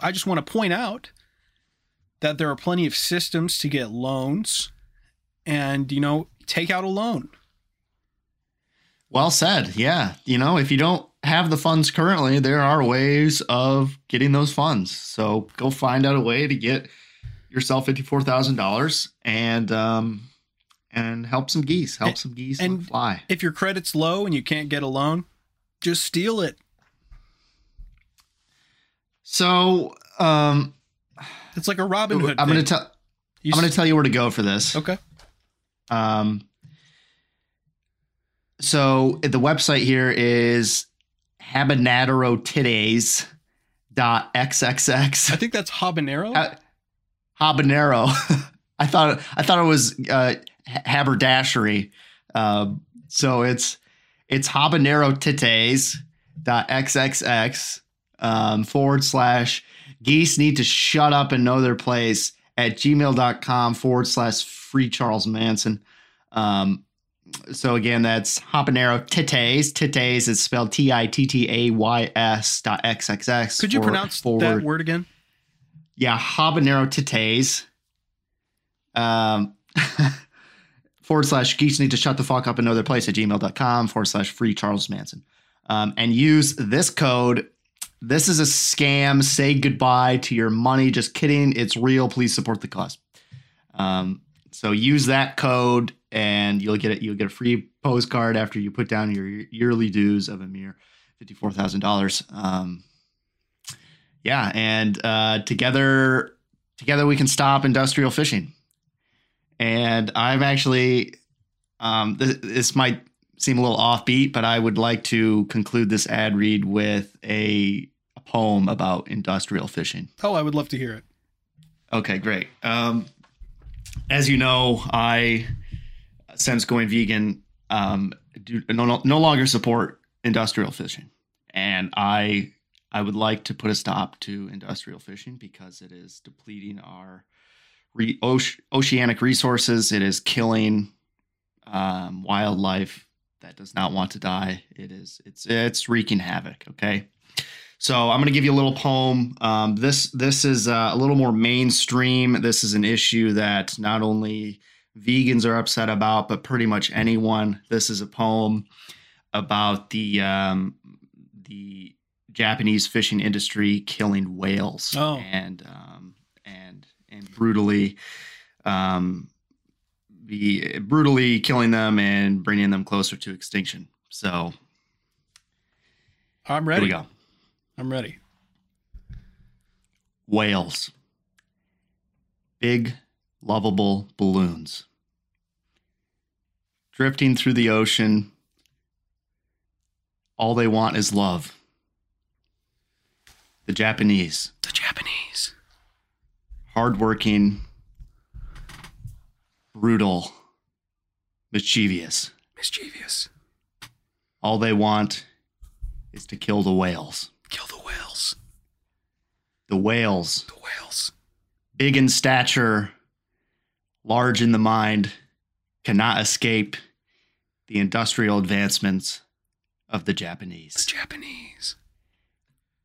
I just want to point out that there are plenty of systems to get loans, and you know, take out a loan. Well said. Yeah. You know, if you don't have the funds currently, there are ways of getting those funds. So go find out a way to get yourself fifty four thousand dollars and um and help some geese. Help And- some geese and- fly. If your credit's low and you can't get a loan, just steal it. So um It's like a Robin Hood. I'm gonna tell I'm gonna tell you where to go for this. Okay. Um, so the website here is habanero today's dot xxx. I think that's habanero. Uh, habanero. I thought I thought it was uh, haberdashery. Um, so it's it's habanero today's dot xxx um, forward slash geese need to shut up and know their place at gmail.com forward slash free Charles Manson. Um, so again, that's habanero titties. Titties is spelled T I T T A Y S dot XXX. Could you pronounce forward- that word again? yeah, habanero titties. Um, forward slash geeks need to shut the fuck up and know their place at gmail.com forward slash free Charles Manson. Um, and use this code. This is a scam. Say goodbye to your money. Just kidding. It's real. Please support the cause. Um, so use that code and you'll get it. You'll get a free postcard after you put down your yearly dues of a mere fifty-four thousand dollars. Um, yeah, and uh, together, together we can stop industrial fishing. And I'm actually, um, this, this might seem a little offbeat, but I would like to conclude this ad read with a, a poem about industrial fishing. Oh, I would love to hear it. Okay, great. Um, as you know, I, since going vegan, um, do no, no, longer support industrial fishing, and I I would like to put a stop to industrial fishing because it is depleting our re- oce- oceanic resources. It is killing um, wildlife that does not want to die. It is it's it's wreaking havoc. Okay. So I'm going to give you a little poem. Um, this this is uh, a little more mainstream. This is an issue that not only vegans are upset about, but pretty much anyone. This is a poem about the um, the Japanese fishing industry killing whales Oh. and um, and and brutally um, be brutally killing them and bringing them closer to extinction. So I'm ready. here we go. I'm ready. Whales. Big, lovable balloons. Drifting through the ocean. All they want is love. The Japanese. The Japanese. Hardworking, brutal, mischievous. Mischievous. All they want is to kill the whales. Kill the whales. The whales The whales. big in stature, large in the mind, cannot escape the industrial advancements of the Japanese. The Japanese.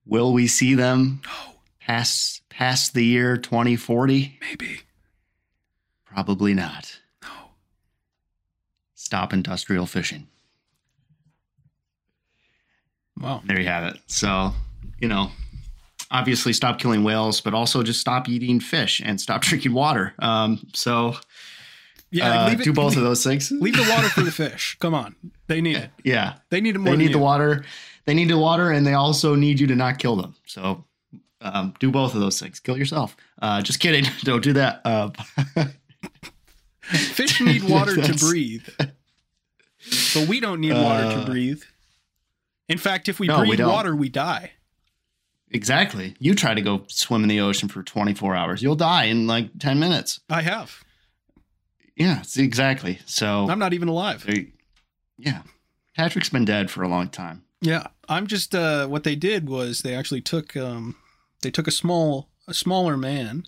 Will we see them No, past past the year 2040? maybe. Probably not. No. Stop industrial fishing. Wow. There you have it. So, you know, obviously stop killing whales, but also just stop eating fish and stop drinking water. Um, so Yeah, uh, leave it, do both leave, of those things. Leave the water for the fish. Come on, they need it. Yeah, They need it more. they need the you. water. They need the water, and they also need you to not kill them. So um, do both of those things. Kill yourself. Uh, just kidding. Don't do that. Uh, Fish need water to breathe, but we don't need water to Uh, breathe. In fact, if we no, breathe don't. water, we die. exactly. You try to go swim in the ocean for 24 hours, you'll die in like 10 minutes. I have. Yeah, exactly. So I'm not even alive. there- yeah, Patrick's been dead for a long time. Yeah, I'm just. Uh, what they did was they actually took um, they took a small a smaller man,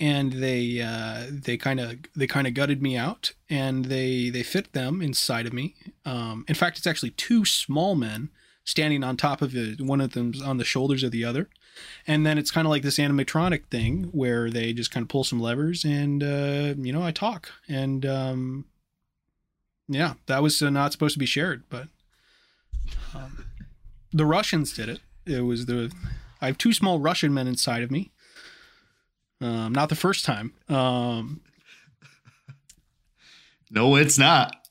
and they uh, they kind of they kind of gutted me out, and they they fit them inside of me. Um, in fact, it's actually two small men standing on top of it. One of them's on the shoulders of the other, and then it's kind of like this animatronic thing where they just kind of pull some levers, and uh, you know I talk, and um, yeah, that was uh, not supposed to be shared, but. Um, the Russians did it. It was the I have two small Russian men inside of me. Um, not the first time. Um, No, it's not.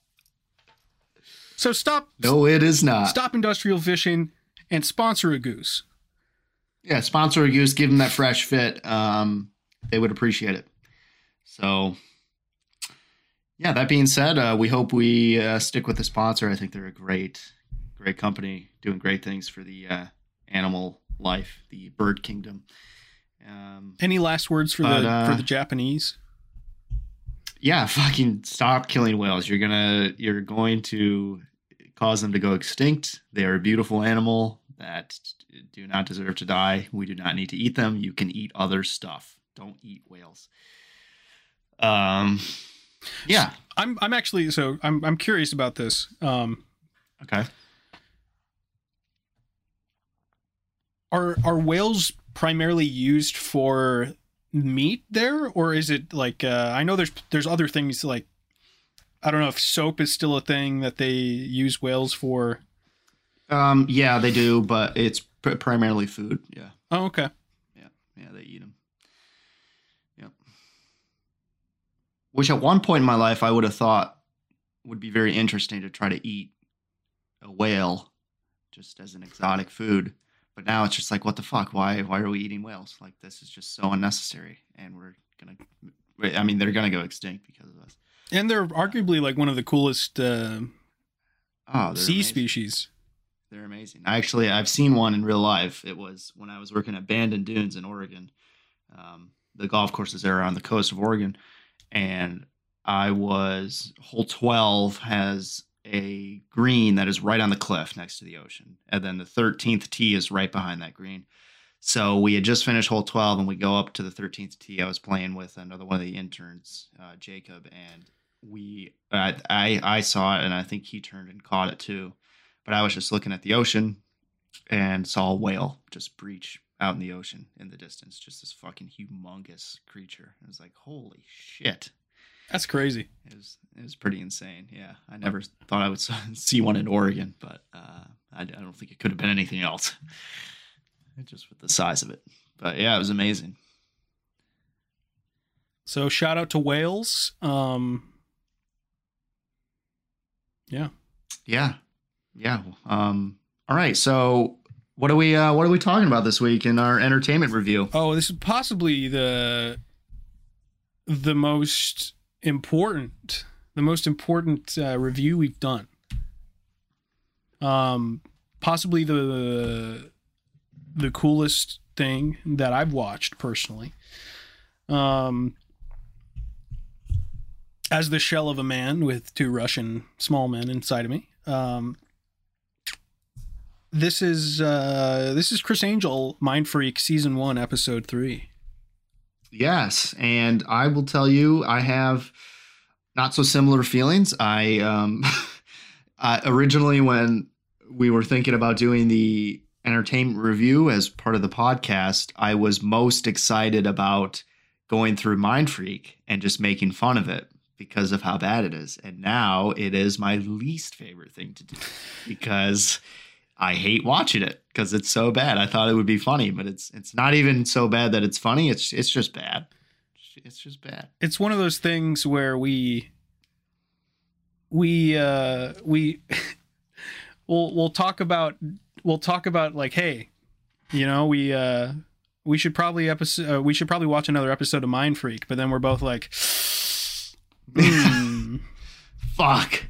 So stop No, it is not. stop industrial fishing and sponsor a goose. Yeah, sponsor a goose, give them that fresh fit. Um, they would appreciate it. So, yeah. That being said, uh, we hope we uh, stick with the sponsor. I think they're a great, great company doing great things for the uh, animal life, the bird kingdom. Um, Any last words for But, the uh, for the Japanese? yeah, fucking stop killing whales. You're gonna, you're going to cause them to go extinct. They are a beautiful animal that do not deserve to die. We do not need to eat them. You can eat other stuff. Don't eat whales. Um, yeah. I'm I'm actually so I'm I'm curious about this. Um, Okay. are are whales primarily used for meat there, or is it like uh, I know there's there's other things like I don't know if soap is still a thing that they use whales for. Um, yeah, they do, but it's pr- primarily food. Yeah. Oh, okay. Yeah, yeah, they eat them. Yep. Which at one point in my life I would have thought would be very interesting to try to eat a whale just as an exotic food. But now it's just like, what the fuck? Why? Why are we eating whales? Like this is just so unnecessary, and we're gonna. I mean, they're gonna go extinct because of us. And they're arguably like one of the coolest uh, Oh, sea amazing. species. They're amazing. Actually, I've seen one in real life. It was when I was working at Bandon Dunes in Oregon. Um, the golf courses there are on the coast of Oregon, and I was hole twelve has a green that is right on the cliff next to the ocean, and then the thirteenth tee is right behind that green. So we had just finished hole twelve, and we go up to the thirteenth tee. I was playing with another one of the interns, uh, Jacob, and we I, I I saw it, and I think he turned and caught it too but I was just looking at the ocean and saw a whale just breach out in the ocean in the distance. Just this fucking humongous creature. It was like, holy shit. That's crazy. It was it was pretty insane. Yeah, I never thought I would see one in Oregon, but uh, I, I don't think it could have been anything else. Just with the size of it, but yeah, it was amazing. So shout out to whales. Um, yeah. Yeah, yeah. Um, all right, so what are we uh, what are we talking about this week in our entertainment review? Oh, this is possibly the the most important the most important uh, review we've done. Um, possibly the the coolest thing that I've watched personally. Um, as the shell of a man with two Russian small men inside of me. Um, this is uh, this is Criss Angel, Mindfreak, season one, episode three. Yes, and I will tell you, I have not so similar feelings. I um, I, originally when we were thinking about doing the entertainment review as part of the podcast, I was most excited about going through Mindfreak and just making fun of it because of how bad it is. And now it is my least favorite thing to do because I hate watching it because it's so bad. I thought it would be funny, but it's it's not even so bad that it's funny. It's it's just bad. It's just bad. It's one of those things where we we uh we we'll we'll talk about we'll talk about like hey, you know, we uh we should probably episode uh, we should probably watch another episode of Mindfreak, but then we're both like Fuck.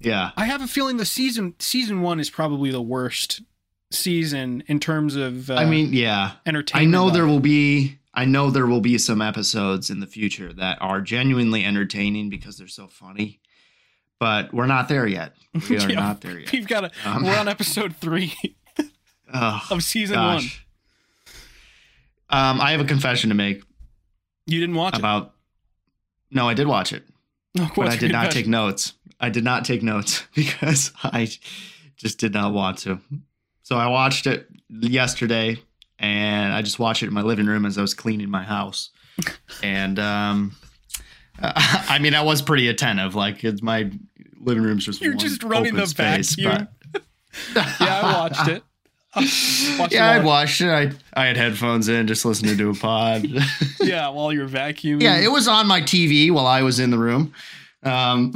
Yeah. I have a feeling the season season 1 is probably the worst season in terms of uh, I mean, yeah. Entertainment. I entertainment. know there value. will be I know there will be some episodes in the future that are genuinely entertaining because they're so funny. But we're not there yet. We are Yeah, not there yet. We've got a, Um, we're on episode 3 Oh, of season 1. Um, I have a confession to make You didn't watch about. No, I did watch it, it. but I did not take notes. I did not take notes because I just did not want to. So I watched it yesterday, and I just watched it in my living room as I was cleaning my house. and um, I mean, I was pretty attentive. Like, it's my living room's just You're just running the space, vacuum. but- Yeah, I watched it. Yeah, I watched it. I I had headphones in, just listening to a pod. Yeah, while you're vacuuming. yeah, it was on my TV while I was in the room. Um,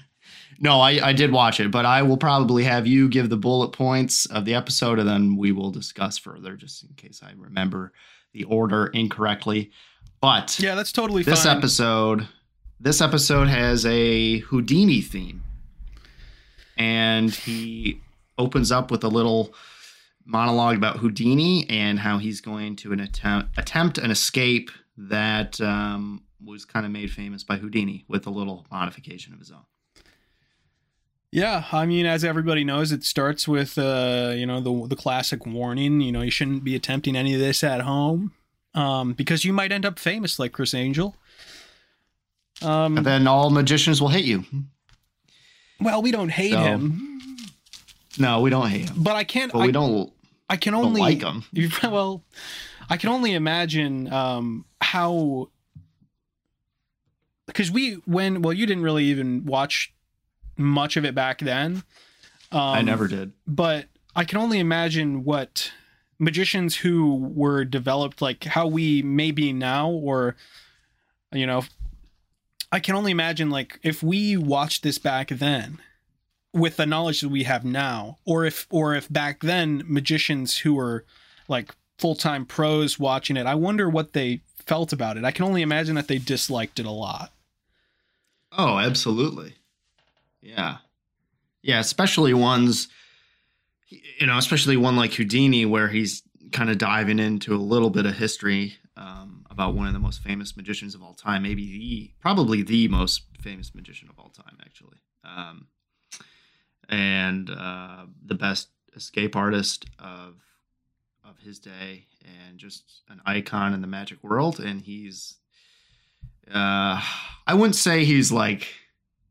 no, I, I did watch it, but I will probably have you give the bullet points of the episode, and then we will discuss further, just in case I remember the order incorrectly. But Yeah, that's totally this fine. episode, this episode has a Houdini theme, and he opens up with a little monologue about Houdini and how he's going to an attempt attempt an escape that um, was kind of made famous by Houdini with a little modification of his own. Yeah, I mean, as everybody knows, it starts with uh, you know the the classic warning. You know, you shouldn't be attempting any of this at home, um, because you might end up famous like Criss Angel. Um, And then all magicians will hate you. well, we don't hate So- him, No, we don't hate him, but I can't. but I, we don't, I can only like. You- well, I can only imagine um, how because we when well you didn't really even watch much of it back then. Um, I never did. but I can only imagine what magicians who were developed like how we may be now or you know I can only imagine like if we watched this back then with the knowledge that we have now or if or if back then magicians who were like full-time pros watching it I wonder what they felt about it I can only imagine that they disliked it a lot Oh, absolutely. Yeah. Yeah, especially ones you know, especially one like Houdini where he's kind of diving into a little bit of history um, about one of the most famous magicians of all time, maybe the probably the most famous magician of all time actually. Um, and uh, the best escape artist of of his day and just an icon in the magic world and he's uh I wouldn't say he's like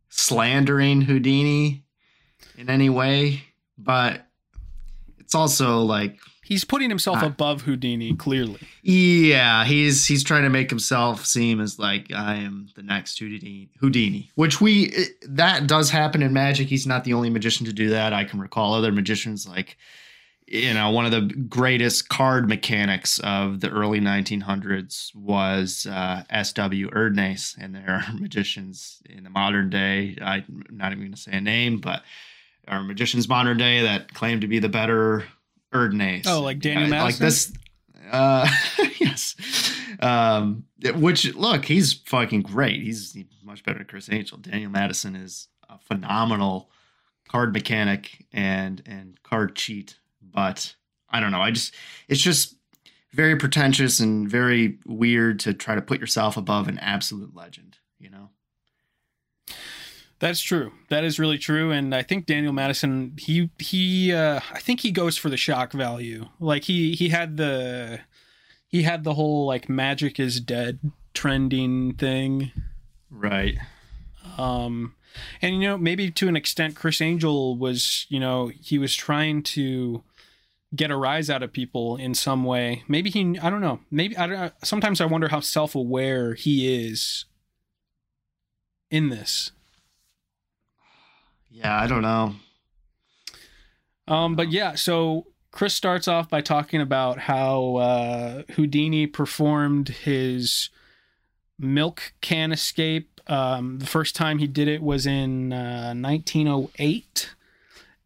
slandering Houdini in any way, but it's also like he's putting himself Ah. above Houdini clearly yeah, he's he's trying to make himself seem as like I am the next Houdini, Houdini, which we that does happen in magic. He's not the only magician to do that. I can recall other magicians like you know one of the greatest card mechanics of the early 1900s was uh, S.W. Erdnase, and there are magicians in the modern day. I'm not even going to say a name, but are magicians modern day that claim to be the better Erdnase. Oh, like Daniel Uh, like this uh yes. Um which look he's fucking great. He's much better than Criss Angel. Daniel madison is a phenomenal card mechanic and and card cheat but i don't know. I just it's just very pretentious and very weird to try to put yourself above an absolute legend you know That's true. That is really true. And I think Daniel Madison, he he uh I think he goes for the shock value. Like he he had the he had the whole like magic is dead trending thing. right Um and you know, maybe to an extent Criss Angel was, you know, he was trying to get a rise out of people in some way. Maybe he I don't know. Maybe I don't sometimes I wonder how self-aware he is in this. Yeah i don't know Um, but yeah, so Criss starts off by talking about how uh, Houdini performed his milk can escape. Um, the first time he did it was in uh, 1908,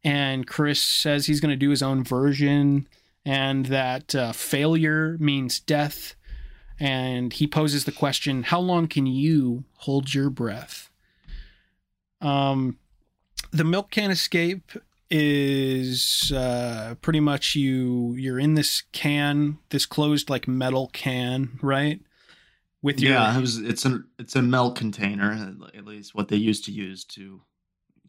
and Criss says he's going to do his own version, and that uh, failure means death. And he poses the question, "How long can you hold your breath?" Um, the milk can escape is uh, pretty much you you're in this can, this closed like metal can, right? With your yeah, it was, it's a it's a milk container, at least what they used to use to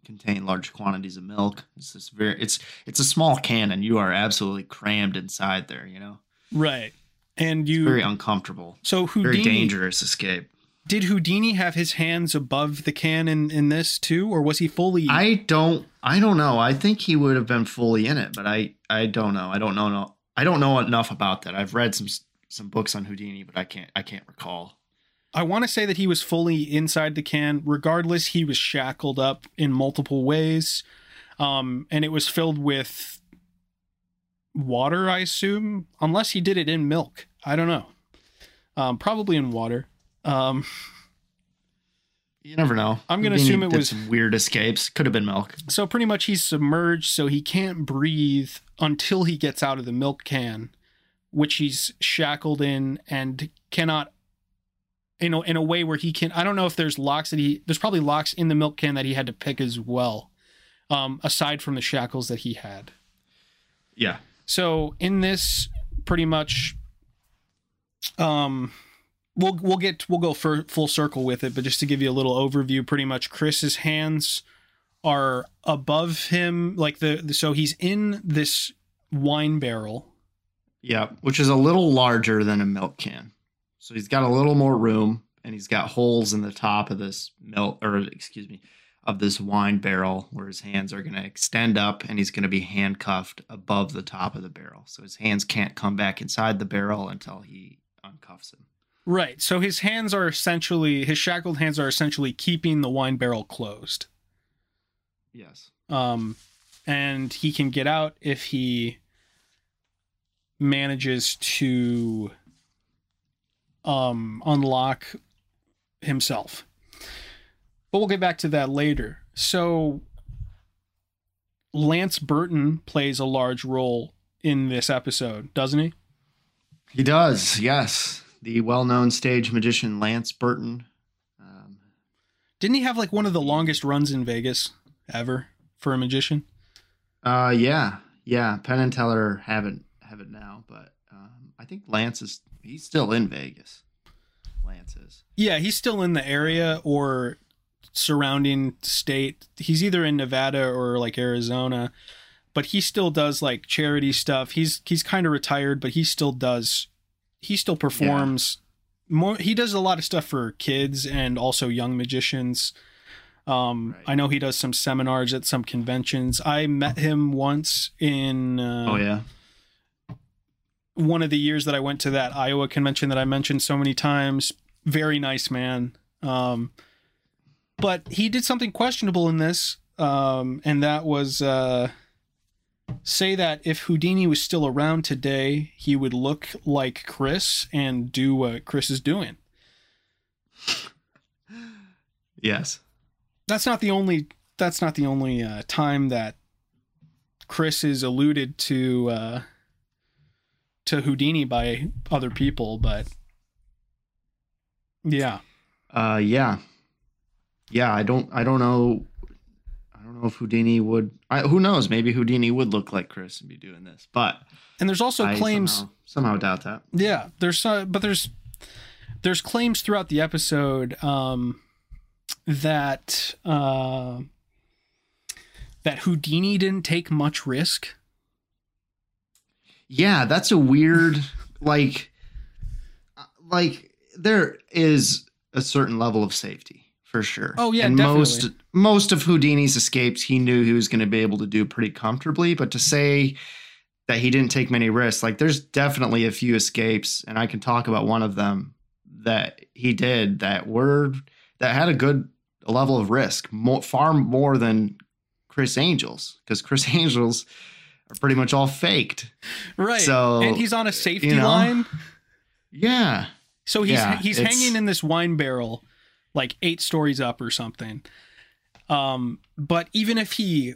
contain large quantities of milk. It's this very it's it's a small can, and you are absolutely crammed inside there. You know, right, and you very uncomfortable. So Houdini, very dangerous escape. Did Houdini have his hands above the can in, in this too, or was he fully? I don't. I don't know. I think he would have been fully in it, but I. I don't know. I don't know. No, I don't know enough about that. I've read some some books on Houdini, but I can't. I can't recall. I want to say that he was fully inside the can. Regardless, he was shackled up in multiple ways, um, and it was filled with water. I assume, unless he did it in milk. I don't know. Um, probably in water. Um, you never know. I'm going to assume it was weird escapes. Could have been milk. So pretty much he's submerged, so he can't breathe until he gets out of the milk can, which he's shackled in and cannot. You know, in a way where he can, I don't know if there's locks that he, there's probably locks in the milk can that he had to pick as well, um, aside from the shackles that he had. Yeah. So in this, pretty much, um, we'll we'll get we'll go for full circle with it, but just to give you a little overview, pretty much Criss's hands are above him, like the, the so he's in this wine barrel. Yeah, which is a little larger than a milk can. So he's got a little more room, and he's got holes in the top of this milk, or excuse me, of this wine barrel where his hands are going to extend up, and he's going to be handcuffed above the top of the barrel. So his hands can't come back inside the barrel until he uncuffs him. Right. So his hands are essentially his shackled hands are essentially keeping the wine barrel closed. Yes. Um and he can get out if he manages to um unlock himself. But we'll get back to that later. So Lance Burton plays a large role in this episode, doesn't he? He does. Yes the well-known stage magician Lance Burton. Um, Didn't he have like one of the longest runs in Vegas ever for a magician? Uh, yeah, yeah. Penn and Teller haven't have it now, but um, I think Lance is he's still in Vegas. Lance is. Yeah, he's still in the area or surrounding state. He's either in Nevada or like Arizona, but he still does like charity stuff. He's he's kind of retired, but he still does he still performs yeah. more he does a lot of stuff for kids and also young magicians um, right. I know he does some seminars at some conventions. I met him once in uh, Oh yeah. One of the years that I went to that Iowa convention that I mentioned so many times. Very nice man. Um, but he did something questionable in this um, and that was uh, say that if Houdini was still around today, he would look like Criss and do what Criss is doing. Yes. That's not the only that's not the only uh, time that Criss is alluded to uh, to Houdini by other people, but yeah. Uh yeah. Yeah, I don't I don't know know if Houdini would. I, who knows? Maybe Houdini would look like Criss and be doing this. But and there's also I claims somehow, somehow, doubt that. Yeah, there's uh, but there's there's claims throughout the episode um, that uh, that Houdini didn't take much risk. Yeah, that's a weird like like there is a certain level of safety for sure. Oh yeah, and definitely. most most of Houdini's escapes he knew he was going to be able to do pretty comfortably, but to say that he didn't take many risks, like there's definitely a few escapes and I can talk about one of them that he did that were that had a good level of risk, more, far more than Criss Angel's because Criss Angel's are pretty much all faked. Right. So, and he's on a safety you know, line. Yeah. So he's Yeah, he's hanging in this wine barrel like 8 stories up or something. Um but even if he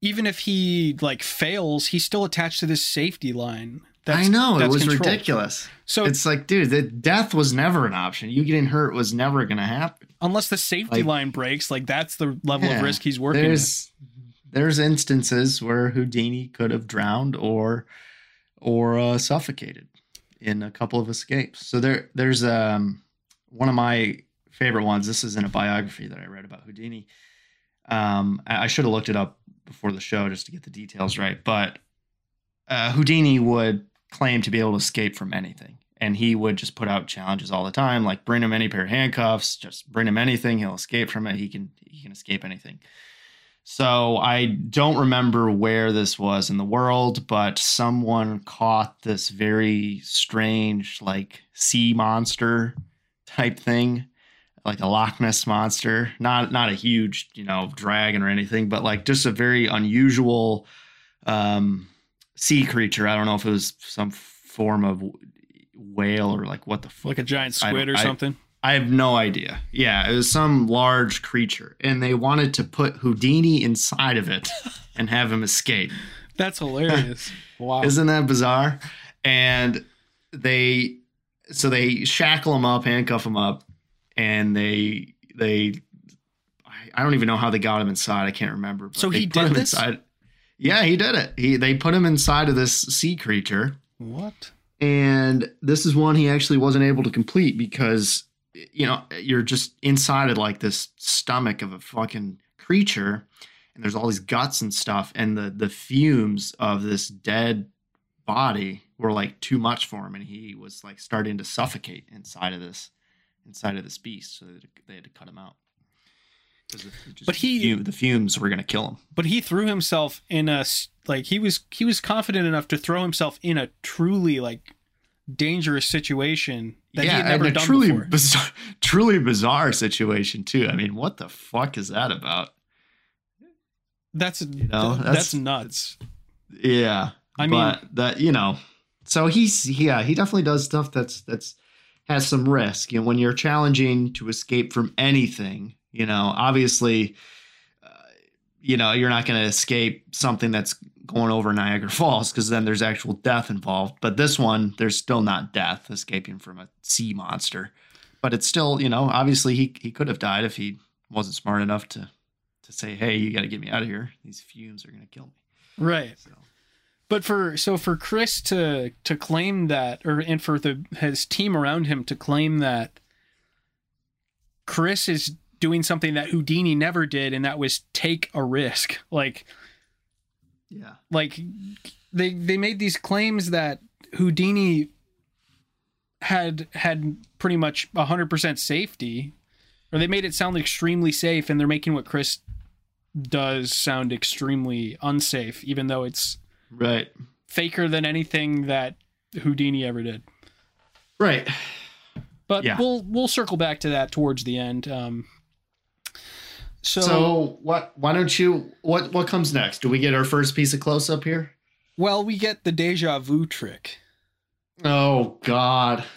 even if he like fails, he's still attached to this safety line. I know it that's was controlled. ridiculous. So It's like, dude, the death was never an option. You getting hurt was never going to happen. unless the safety like- line breaks, like that's the level of risk he's working. There's there's instances where Houdini could have drowned or or uh, suffocated in a couple of escapes. So there there's um one of my favorite ones. This is in a biography that I read about Houdini. Um, I, should have looked it up before the show just to get the details right, but uh, Houdini would claim to be able to escape from anything. And he would just put out challenges all the time, like bring him any pair of handcuffs, just bring him anything, he'll escape from it. He can he can escape anything. So I don't remember where this was in the world, but someone caught this very strange, like sea monster type thing, like a Loch Ness monster. Not not a huge, you know, dragon or anything, but like just a very unusual um, sea creature. I don't know if it was some form of whale or like what the fuck. like a giant I- squid or I- something. I have no idea. Yeah, it was some large creature, and they wanted to put Houdini inside of it and have him escape. That's hilarious. wow. Isn't that bizarre? And they, so they shackle him up, handcuff him up, and they they, I- don't even know how they got him inside. I can't remember. but So he did him this? inside. Yeah, he did it. He they put him inside of this sea creature what? and this is one he actually wasn't able to complete because you know you're just inside of like this stomach of a fucking creature and there's all these guts and stuff and the the fumes of this dead body were like too much for him and he was like starting to suffocate inside of this inside of this beast so they had to, they had to cut him out But he- the the fumes were going to kill him But he threw himself in a like he was he was confident enough to throw himself in a truly like dangerous situation that he had never and a done truly before. bizarre, truly bizarre situation too. I mean, what the fuck is that about? That's you know, that's- that's nuts. Yeah, I mean- that you know, so he's yeah, he definitely does stuff that's that's has some risk. You know, when you're challenging to escape from anything, you know, obviously, uh, you know, you're not going to escape something that's going over Niagara Falls because then there's actual death involved. But this one, there's still not death escaping from a sea monster. But it's still, you know, obviously he he could have died if he wasn't smart enough to to say, "Hey, you got to get me out of here. These fumes are going to kill me." Right. So. But for so for Criss to to claim that or and for the his team around him to claim that Criss is doing something that Houdini never did and that was take a risk. Like Yeah. like they they made these claims that Houdini had had pretty much 100% safety or they made it sound extremely safe and they're making what Criss does sound extremely unsafe even though it's Right. faker than anything that Houdini ever did. Right. But Yeah. we'll we'll circle back to that towards the end. Um so, So, what why don't you what what comes next? Do we get our first piece of close up here? well we get the deja vu trick. Oh god.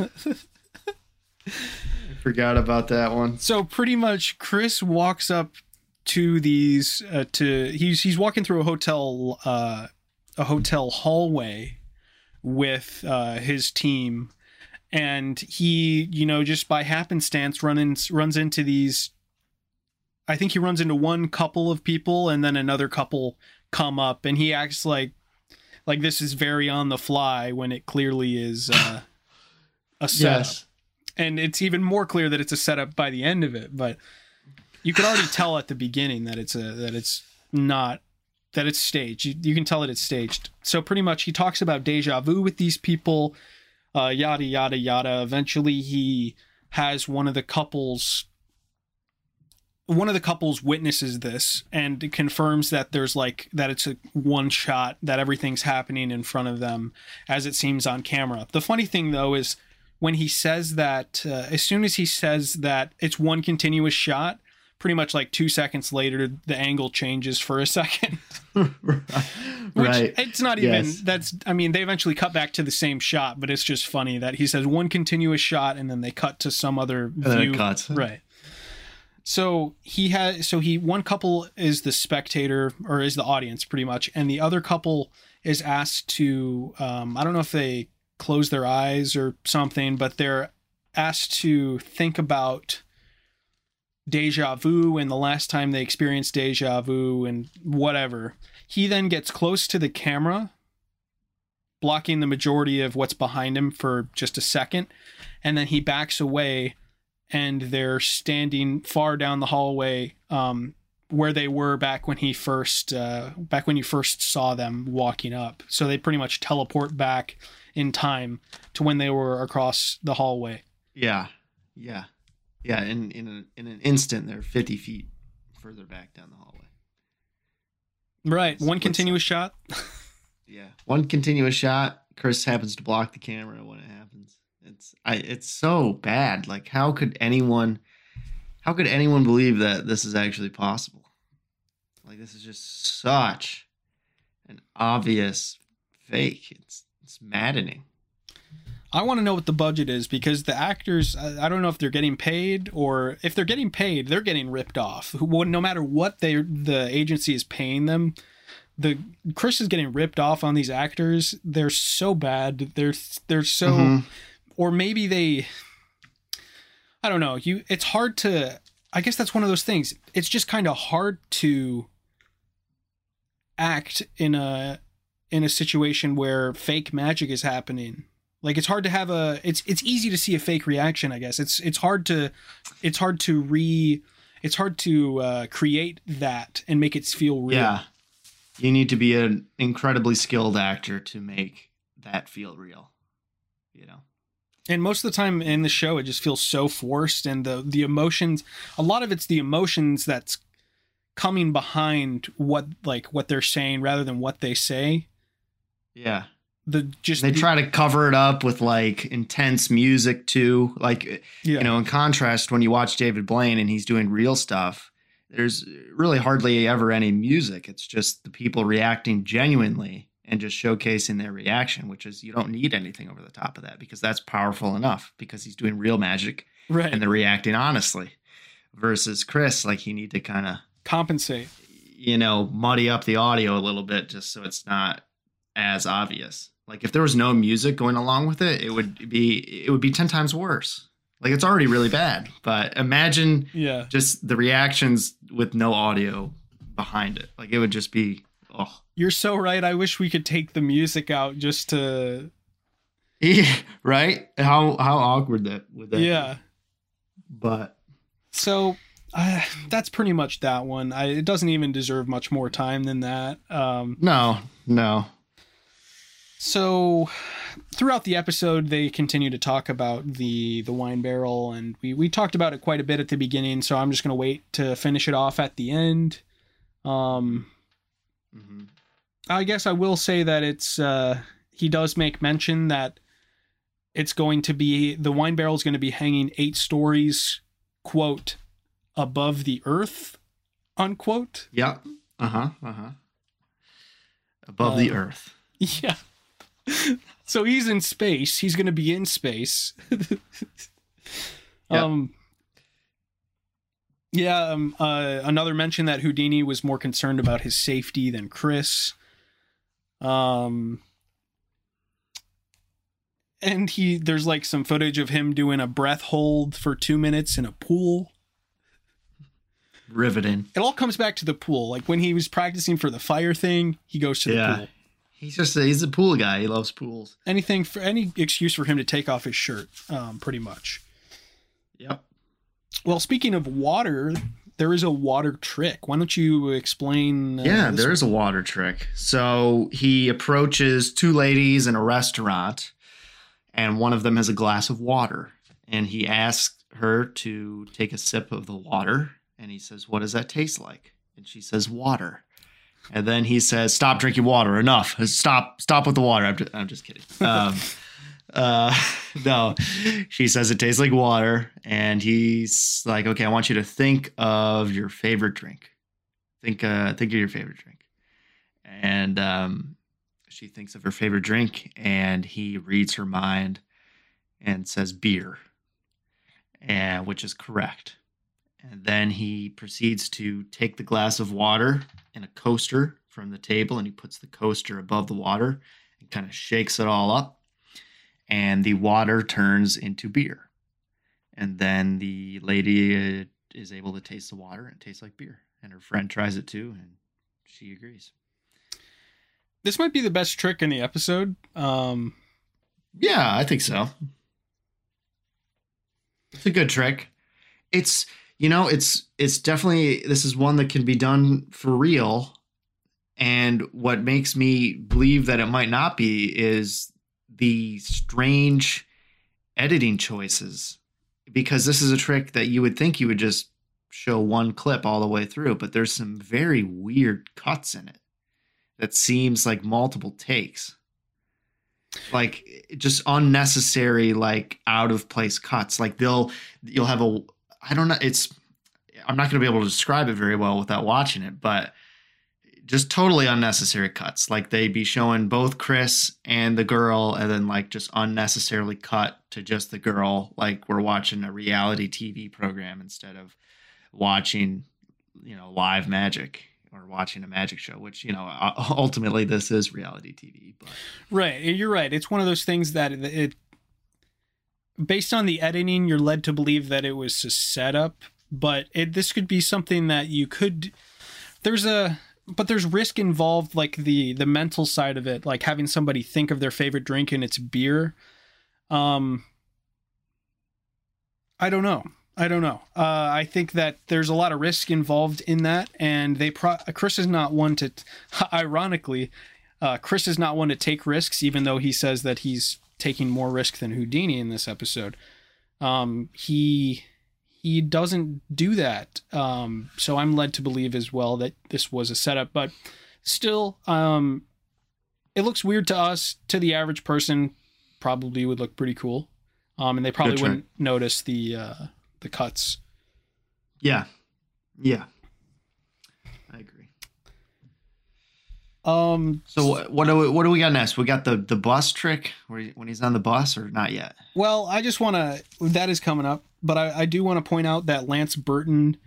I forgot about that one. So pretty much, Criss walks up to these uh, to he's he's walking through a hotel uh, a hotel hallway with uh, his team, and he you know just by happenstance run in, runs into these. I think he runs into one couple of people, and then another couple come up, and he acts like like this is very on the fly when it clearly is uh, a setup. And it's even more clear that it's a setup by the end of it but you could already tell at the beginning that it's a that it's not that it's staged. You, you can tell that it's staged. So pretty much he talks about deja vu with these people uh, yada yada yada. Eventually he has one of the couples one of the couples witnesses this and confirms that there's like that it's a one shot that everything's happening in front of them as it seems on camera. The funny thing though is when he says that uh, as soon as he says that it's one continuous shot pretty much like two seconds later, the angle changes for a second. Which right. it's not even Yes. that's I mean, they eventually cut back to the same shot, but it's just funny that he says one continuous shot and then they cut to some other And then view. it cuts. Right. So he has so he one couple is the spectator or is the audience pretty much, and the other couple is asked to um, I don't know if they close their eyes or something, but they're asked to think about deja vu and the last time they experienced deja vu and whatever. He then gets close to the camera, blocking the majority of what's behind him for just a second, and then he backs away and they're standing far down the hallway um, where they were back when he first uh, back when you first saw them walking up. So they pretty much teleport back in time to when they were across the hallway. Yeah. Yeah. Yeah. In in an in an instant, they're fifty feet further back down the hallway. Right, one What's- continuous shot. Yeah. One continuous shot. Criss happens to block the camera when it happens. It's I it's so bad. Like how could anyone how could anyone believe that this is actually possible? Like this is just such an obvious fake. It's it's maddening. I want to know what the budget is because the actors, I don't know if they're getting paid or if they're getting paid, they're getting ripped off. No matter what they the agency is paying them, the Criss is getting ripped off on these actors. They're so bad. They're they're so, Mhm. or maybe they, I don't know. You, it's hard to. I guess that's one of those things. It's just kind of hard to act in a in a situation where fake magic is happening like it's hard to have a it's it's easy to see a fake reaction i guess it's it's hard to it's hard to re it's hard to uh, create that and make it feel real Yeah. You need to be an incredibly skilled actor to make that feel real. You know. and most of the time in the show it just feels so forced and the the emotions a lot of it's the emotions that's coming behind what like what they're saying rather than what they say Yeah. The just They the- try to cover it up with like intense music too. Like yeah. you know, in contrast, when you watch David Blaine and he's doing real stuff, there's really hardly ever any music. It's just the people reacting genuinely and just showcasing their reaction, which is you don't need anything over the top of that because that's powerful enough because he's doing real magic right and they're reacting honestly. Versus Criss, like you need to kind of compensate you know, muddy up the audio a little bit just so it's not as obvious. Like if there was no music going along with it, it would be it would be 10 times worse. Like it's already really bad, but imagine yeah just the reactions with no audio behind it. Like it would just be oh. you're so right i wish we could take the music out just to yeah, right? How how awkward that would that be? yeah But So uh, that's pretty much that one. I, it doesn't even deserve much more time than that. Um, no, no. So throughout the episode, they continue to talk about the the wine barrel, and we we talked about it quite a bit at the beginning. So I'm just gonna wait to finish it off at the end. Um, Mhm. I guess I will say that it's uh, he does make mention that it's going to be the wine barrel is going to be hanging eight stories, quote, above the earth, unquote. Yeah. Uh-huh. Uh-huh. Above the Uh, earth. Yeah. So he's in space. He's going to be in space. Yeah. Um. Yeah. Um. Uh. Another mention that Houdini was more concerned about his safety than Criss. Um. And he, there's like some footage of him doing a breath hold for two minutes in a pool. Riveting. It all comes back to the pool. Like when he was practicing for the fire thing, he goes to the Yeah. pool. He's just a, he's a pool guy. He loves pools. Anything for any excuse for him to take off his shirt, um, pretty much. Yep. Well, speaking of water, there is a water trick. Why don't you explain? Uh, Yeah, there one? is a water trick. So he approaches two ladies in a restaurant, and one of them has a glass of water. And he asks her to take a sip of the water. And he says, What does that taste like? And she says, Water. And then he says, Stop drinking water. Enough. Stop. Stop with the water. I'm just, I'm just kidding. Um, Uh, no, she says it tastes like water, and he's like, "Okay, I want you to think of your favorite drink. Think, uh, think of your favorite drink." And um, she thinks of her favorite drink, and he reads her mind and says beer, and which is correct. And then he proceeds to take the glass of water and a coaster from the table, and he puts the coaster above the water and kind of shakes it all up and the water turns into beer. And then the lady uh, is able to taste the water and it tastes like beer. And her friend tries it too, and she agrees. This might be the best trick in the episode. Um, Yeah, I think so. It's a good trick. It's you know, it's it's definitely this is one that can be done for real. And what makes me believe that it might not be is the strange editing choices. Because this is a trick that you would think you would just show one clip all the way through, but there's some very weird cuts in it that seems like multiple takes like just unnecessary like out of place cuts like they'll you'll have a i don't know it's i'm not going to be able to describe it very well without watching it but just totally unnecessary cuts like they'd be showing both criss and the girl and then like just unnecessarily cut to just the girl like we're watching a reality tv program instead of watching you know live magic or watching a magic show which you know ultimately this is reality tv but right, you're right. It's one of those things that it based on the editing, you're led to believe that it was a setup, but it this could be something that you could. There's a but there's risk involved, like the the mental side of it, like having somebody think of their favorite drink and it's beer. Um, I don't know. I don't know. Uh, I think that there's a lot of risk involved in that, and they pro- Criss is not one to. Ironically, uh, Criss is not one to take risks, even though he says that he's taking more risk than Houdini in this episode. Um, he he doesn't do that. Um, so I'm led to believe as well that this was a setup, but still, um, it looks weird to us. To the average person, probably would look pretty cool. Um, and they probably Good wouldn't notice the uh, the cuts. Yeah. Yeah. I agree. Um, So what what do we, what do we got next? We got the the bus trick he, when he's on the bus or not yet? Well, I just want to. That is coming up, but I, I do want to point out that Lance Burton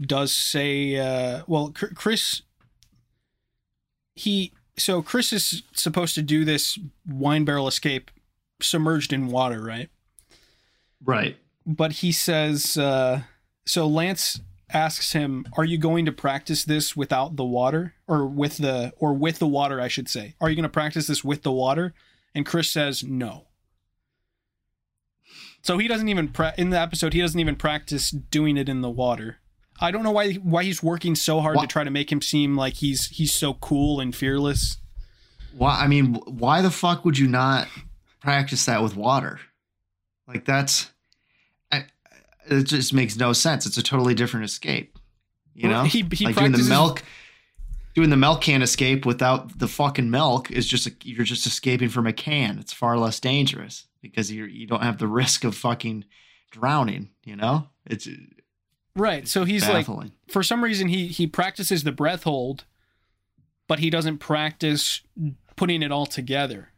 does say. Uh, well, Chr- Criss. He so Criss is supposed to do this wine barrel escape submerged in water, right? Right. But he says. Uh, so Lance asks him, "Are you going to practice this without the water, or with the, or with the water? I should say. Are you going to practice this with the water?" And Criss says, "No." So he doesn't even pra- in the episode he doesn't even practice doing it in the water. I don't know why why he's working so hard to try to make him seem like he's he's so cool and fearless. Why? I mean, why the fuck would you not practice that with water? Like that's, it just makes no sense. It's a totally different escape. You know, he- he like doing the milk, doing the milk can escape without the fucking milk is just a, you're just escaping from a can. It's far less dangerous because you you don't have the risk of fucking drowning. You know, it's uh, Right. So he's like for some reason he he practices the breath hold, but he doesn't practice putting it all together.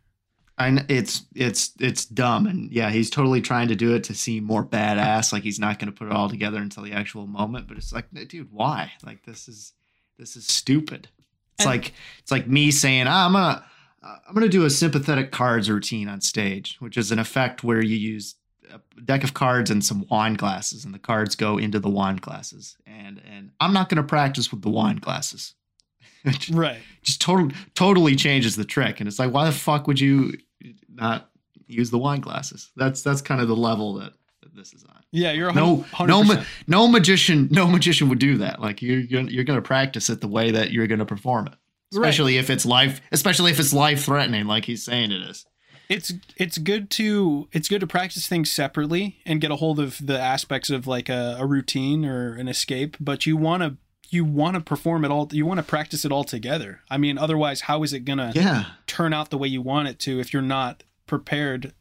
I it's it's it's dumb and yeah he's totally trying to do it to seem more badass like he's not going to put it all together until the actual moment but it's like dude why? Like this is this is stupid. It's And- like it's like me saying ah, I'm gonna uh, I'm gonna do a sympathetic cards routine on stage which is an effect where you use a deck of cards and some wine glasses and the cards go into the wine glasses and and I'm not gonna practice with the wine glasses Right. just totally totally changes the trick and it's like why the fuck would you not use the wine glasses that's that's kind of the level that, that this is on Yeah, you're a no no 100%. ma- no magician no magician would do that like you're gonna, you're gonna practice it the way that you're gonna perform it Right. especially if it's life especially if it's life threatening like he's saying it is it's it's good to it's good to practice things separately and get a hold of the aspects of like a, a routine or an escape but you want to you want to perform it all you want to practice it all together i mean otherwise how is it gonna yeah turn out the way you want it to if you're not prepared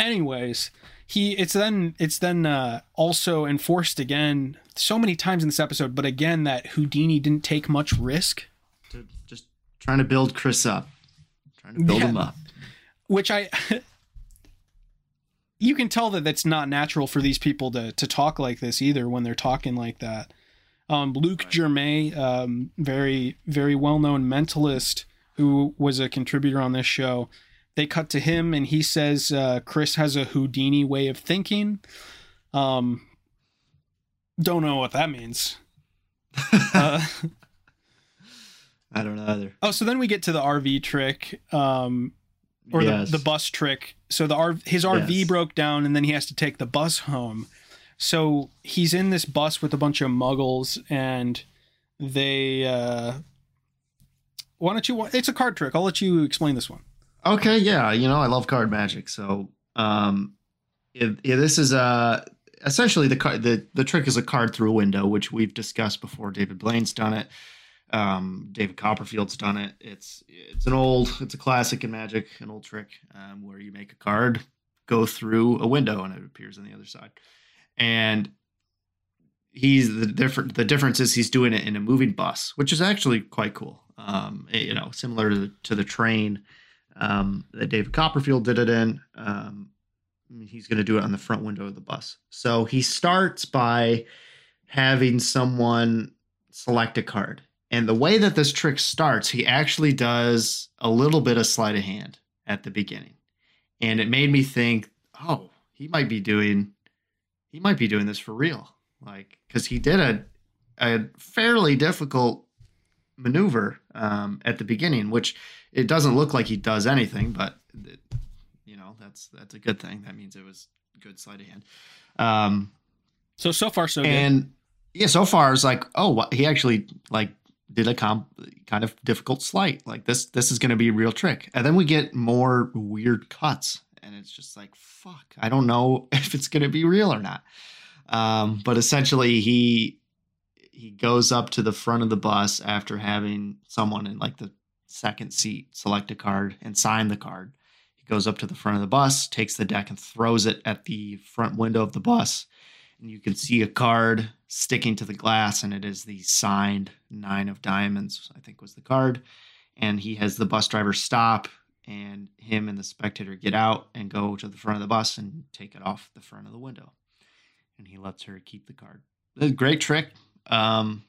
Anyways, he it's then it's then uh, also enforced again so many times in this episode, but again that Houdini didn't take much risk, To just trying to build Criss up, trying to build Yeah. him up. which I you can tell that that's not natural for these people to to talk like this either when they're talking like that. Um, Luke Right. Jermay, um, very very well known mentalist who was a contributor on this show. They cut to him and he says uh, Criss has a Houdini way of thinking. Um, don't know what that means. Uh, I don't know either. oh, so then we get to the RV trick. Um, or Yes. the, the bus trick. So the R, his RV Yes. broke down, and then he has to take the bus home. So he's in this bus with a bunch of muggles, and they. Uh, why don't you? It's a card trick. I'll let you explain this one. Okay, yeah, you know I love card magic, so um, if, if this is uh essentially the card the the trick is a card through a window, which we've discussed before. David Blaine's done it. Um, David Copperfield's done it. It's it's an old, it's a classic in Magic, an old trick um, where you make a card go through a window and it appears on the other side. And he's the different. The difference is he's doing it in a moving bus, which is actually quite cool. Um, you know, similar to the, to the train um, that David Copperfield did it in. Um, he's going to do it on the front window of the bus. So he starts by having someone select a card. And the way that this trick starts, he actually does a little bit of sleight of hand at the beginning. And it made me think, oh, he might be doing he might be doing this for real. Like cuz he did a a fairly difficult maneuver um, at the beginning, which it doesn't look like he does anything, but it, you know that's that's a good thing. That means it was good sleight of hand. Um, So so far so good. and yeah, so far it's like, oh, what, he actually like did a comp, kind of difficult sleight. Like this, this is going to be a real trick. And then we get more weird cuts, and it's just like, fuck, I don't know if it's going to be real or not. Um, but essentially, he he goes up to the front of the bus after having someone in like the second seat select a card and sign the card. He goes up to the front of the bus, takes the deck, and throws it at the front window of the bus and you can see a card sticking to the glass and it is the signed nine of diamonds i think was the card and he has the bus driver stop and him and the spectator get out and go to the front of the bus and take it off the front of the window and he lets her keep the card great trick um,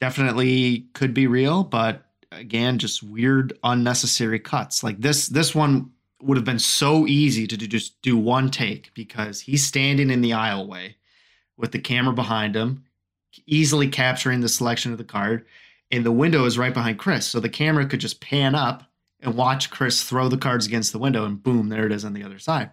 definitely could be real but again just weird unnecessary cuts like this this one would have been so easy to do, just do one take because he's standing in the aisleway with the camera behind him, easily capturing the selection of the card. And the window is right behind Criss. So the camera could just pan up and watch Criss throw the cards against the window, and boom, there it is on the other side.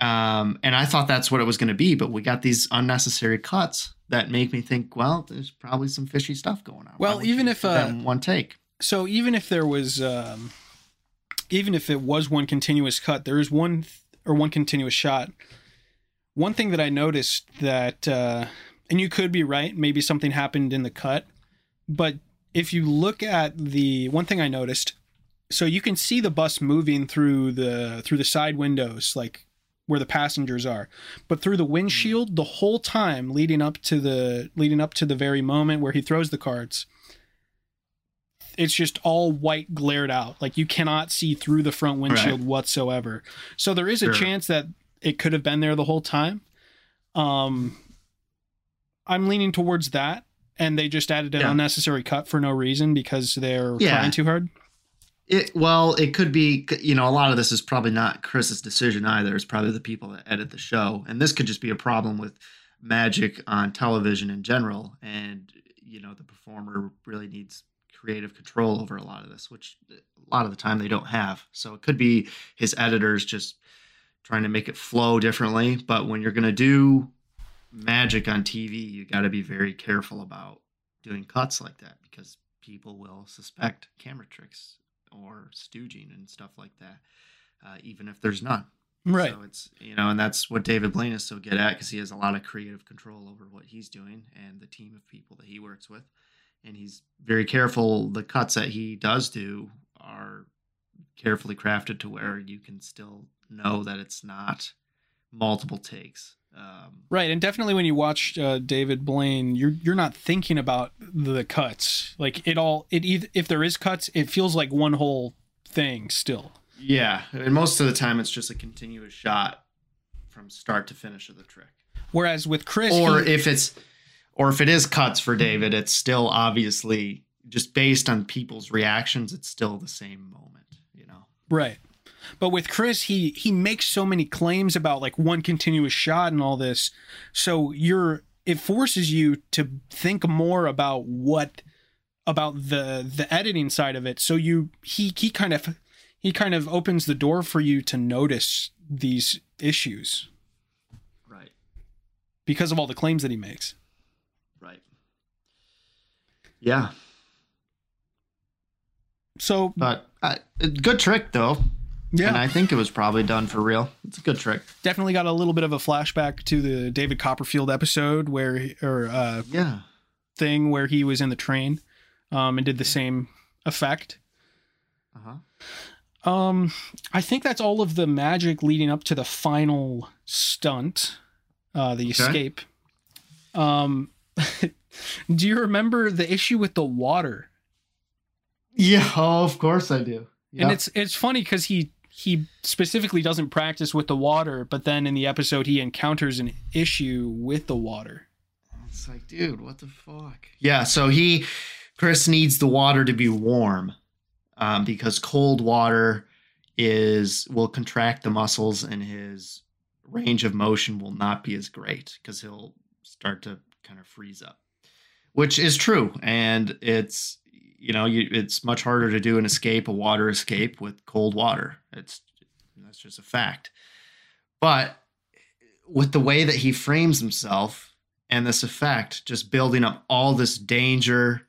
Um, and I thought that's what it was going to be, but we got these unnecessary cuts that make me think, well, there's probably some fishy stuff going on. Well, even if, uh, one take, so even if there was um, even if it was one continuous cut there is one th- or one continuous shot one thing that i noticed that uh, and you could be right maybe something happened in the cut but if you look at the one thing i noticed so you can see the bus moving through the through the side windows like where the passengers are but through the windshield the whole time leading up to the leading up to the very moment where he throws the cards it's just all white glared out like you cannot see through the front windshield whatsoever so there is a Sure. chance that it could have been there the whole time um i'm leaning towards that and they just added an Yeah. unnecessary cut for no reason because they're Yeah. trying too hard It well, it could be. You know, a lot of this is probably not Criss's decision either. It's probably the people that edit the show, and this could just be a problem with magic on television in general. And you know, the performer really needs creative control over a lot of this, which a lot of the time they don't have. So it could be his editors just trying to make it flow differently. But when you're going to do magic on TV, you got to be very careful about doing cuts like that because people will suspect camera tricks or stooging and stuff like that, uh, even if there's none. right So it's you know, and that's what David Blaine is so good at because he has a lot of creative control over what he's doing and the team of people that he works with, and he's very careful. The cuts that he does do are carefully crafted to where you can still know that it's not multiple takes. Um, Right, and definitely when you watch uh, David Blaine, you're you're not thinking about the cuts. Like it all, it if there is cuts, it feels like one whole thing still. yeah, and most of the time it's just a continuous shot from start to finish of the trick. Whereas with Criss, or he- if it's or if it is cuts for David, it's still obviously just based on people's reactions. It's still the same moment, you know. right, but with Criss, he he makes so many claims about like one continuous shot and all this, so you're it forces you to think more about what about the the editing side of it. So you he he kind of he kind of opens the door for you to notice these issues Right. because of all the claims that he makes. Right. Yeah, So but uh, good trick though, yeah, and I think it was probably done for real. It's a good trick. definitely got a little bit of a flashback to the David Copperfield episode where or uh Yeah. thing where he was in the train um and did the same effect. Uh huh. Um I think that's all of the magic leading up to the final stunt, uh the Okay. escape. Um do you remember the issue with the water? Yeah. Oh, of course I do. And it's it's funny cuz he he specifically doesn't practice with the water, but then in the episode he encounters an issue with the water. It's like, dude, what the fuck? Yeah, so he, Criss needs the water to be warm, um, because cold water is will contract the muscles and his range of motion will not be as great because he'll start to kind of freeze up, which is true, and it's you know you, it's much harder to do an escape, a water escape with cold water. It's that's just a fact, but with the way that he frames himself and this effect just building up all this danger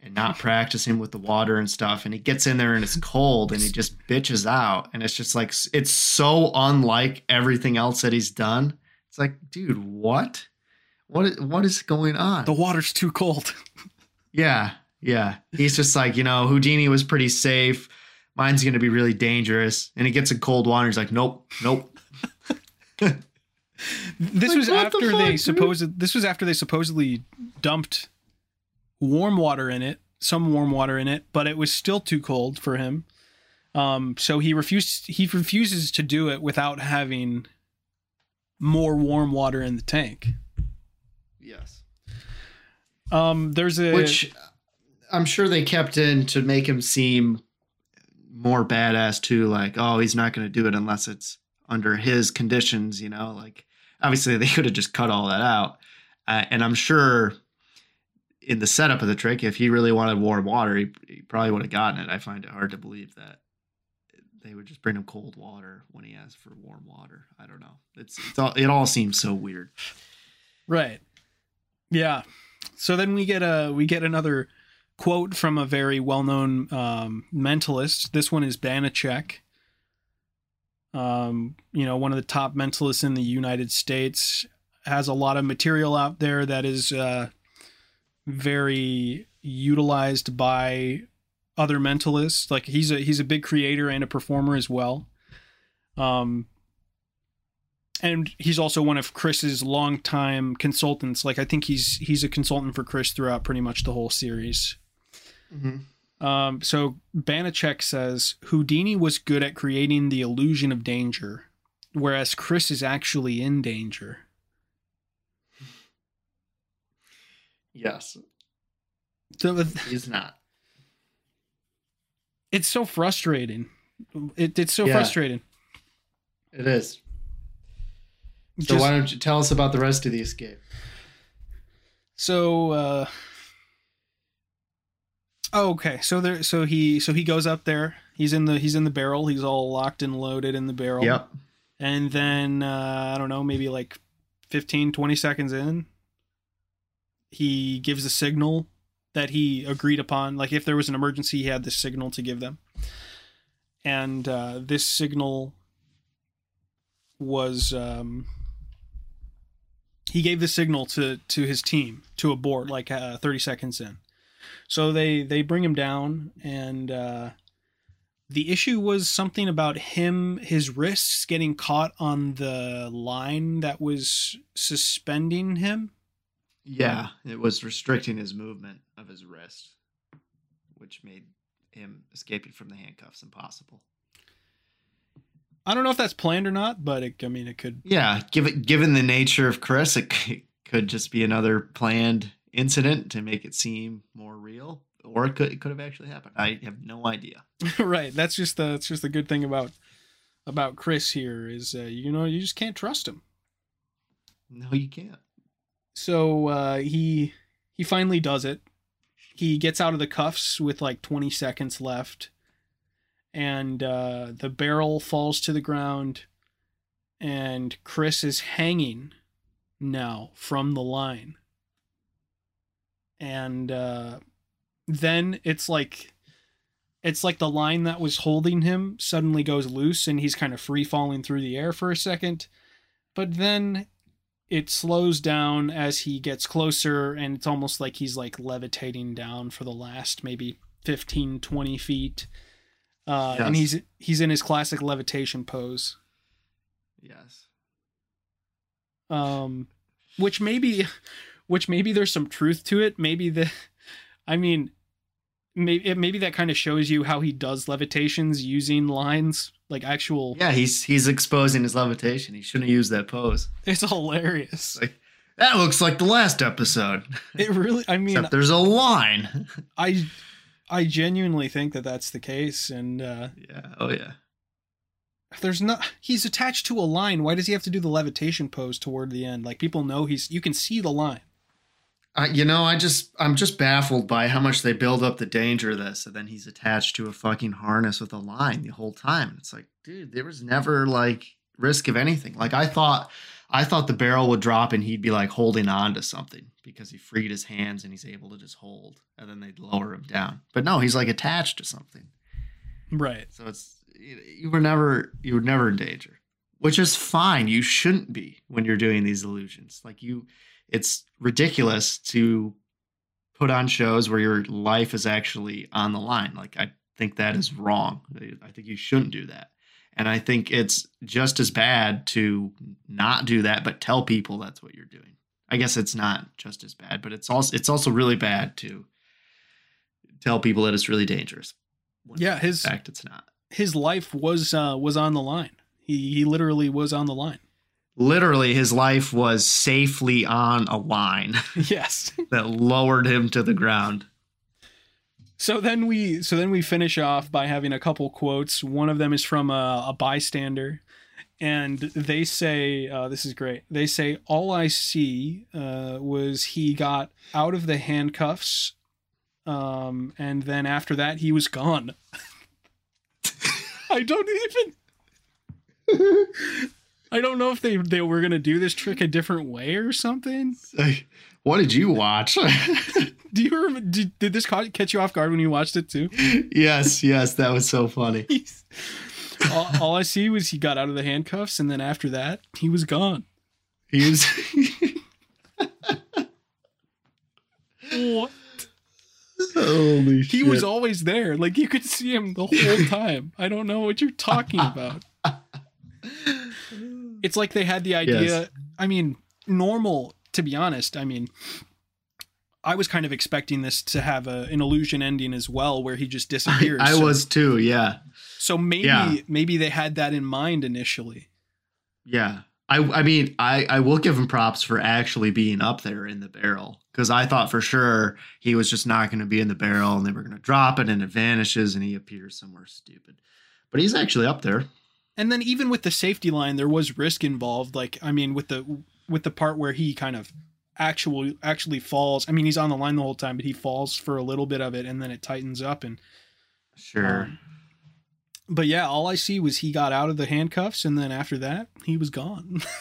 and not practicing with the water and stuff and he gets in there and it's cold and he just bitches out and it's just like it's so unlike everything else that he's done. It's like dude what? What is, what is going on? The water's too cold. yeah yeah. He's just like you know houdini was pretty safe. Mine's going to be really dangerous. And he gets in cold water he's like nope nope. This Like, was what the after fuck, they supposed this was after they supposedly dumped warm water in it, some warm water in it, but it was still too cold for him. Um, so he refused he refuses to do it without having more warm water in the tank. yes. Um, there's a which I'm sure they kept in to make him seem more badass too. Like, oh, he's not going to do it unless it's under his conditions. You know, like obviously they could have just cut all that out. Uh, and I'm sure in the setup of the trick, if he really wanted warm water, he, he probably would have gotten it. I find it hard to believe that they would just bring him cold water when he asked for warm water. I don't know. It's, it's all, it all seems so weird. Right. Yeah. So then we get a we get another quote from a very well-known um, mentalist. This one is Banachek. Um, you know, one of the top mentalists in the United States has a lot of material out there that is uh, very utilized by other mentalists. Like he's a he's a big creator and a performer as well. Um, and he's also one of Criss's longtime consultants. Like I think he's he's a consultant for Criss throughout pretty much the whole series. Um, so Banachek says Houdini was good at creating the illusion of danger, whereas Criss is actually in danger. Yes, So he's not. it's so frustrating. It, it's so Yeah. frustrating. It is. So Just- why don't you tell us about the rest of the escape? So uh oh, okay. So there so he so he goes up there. He's in the he's in the barrel. He's all locked and loaded in the barrel. Yep. And then uh I don't know, maybe like 15 20 seconds in he gives a signal that he agreed upon like if there was an emergency he had this signal to give them. And uh this signal was um he gave the signal to to his team to abort like uh, 30 seconds in so they they bring him down and uh The issue was something about him, his wrists getting caught on the line that was suspending him. Yeah, it was restricting his movement of his wrist, which made him escaping from the handcuffs impossible. I don't know if that's planned or not, but it, I mean, it could. Yeah, given given the nature of Criss, it could just be another planned incident to make it seem more real, or it could it could have actually happened. I have no idea. right. That's just the that's just the good thing about about Criss here is uh, you know you just can't trust him. No, you can't. So uh, he he finally does it. He gets out of the cuffs with like 20 seconds left, and uh, the barrel falls to the ground, and Criss is hanging now from the line. And uh, then it's like it's like the line that was holding him suddenly goes loose and he's kind of free falling through the air for a second. But then it slows down as he gets closer and it's almost like he's like levitating down for the last maybe 15 20 feet uh, and he's he's in his classic levitation pose Yes. um which maybe which maybe there's some truth to it maybe the i mean maybe maybe that kind of shows you how he does levitations using lines like actual Yeah, he's he's exposing his levitation. He shouldn't use that pose. it's hilarious Like that looks like the last episode. it really i mean Except there's a line. i i genuinely think that that's the case and uh yeah. Oh yeah. there's not he's attached to a line why does he have to do the levitation pose toward the end like people know he's you can see the line Uh, you know, I just I'm just baffled by how much they build up the danger of this, and then he's attached to a fucking harness with a line the whole time. It's like, dude, there was never like risk of anything. Like I thought, I thought the barrel would drop and he'd be like holding on to something because he freed his hands and he's able to just hold, and then they'd lower him down. But no, he's like attached to something. right So it's you you were never you were never in danger, which is fine. You shouldn't be when you're doing these illusions. Like you, it's ridiculous to put on shows where your life is actually on the line. Like I think that is wrong. I think you shouldn't do that. And I think it's just as bad to not do that, but tell people that's what you're doing. I guess it's not just as bad, but it's also it's also really bad to tell people that it's really dangerous. Yeah, in his- fact it's not. his life was uh was on the line he he literally was on the line literally his life was safely on a line yes. that lowered him to the ground. so then we so then we finish off by having a couple quotes. One of them is from a, a bystander and they say uh, this is great. They say all i see uh, was he got out of the handcuffs um, and then after that he was gone. I don't even i don't know if they they were gonna do this trick a different way or something Like, what did you watch? do you remember did, did this catch you off guard when you watched it too yes, yes, that was so funny. all, all i see was he got out of the handcuffs and then after that he was gone He was what holy He was always there. Like you could see him the whole time. I don't know what you're talking about. It's like they had the idea. Yes. I mean, normal to be honest. I mean, I was kind of expecting this to have a, an illusion ending as well, where he just I, disappears. I So- was too. Yeah, So maybe Yeah. maybe they had that in mind initially. yeah. I I mean I I will give him props for actually being up there in the barrel because I thought for sure he was just not going to be in the barrel and they were going to drop it and it vanishes and he appears somewhere stupid, but he's actually up there. And then even with the safety line, there was risk involved. Like I mean, with the with the part where he kind of actually actually falls. I mean, he's on the line the whole time, but he falls for a little bit of it, and then it tightens up. And Sure. um, but yeah, all I see was he got out of the handcuffs, and then after that, he was gone.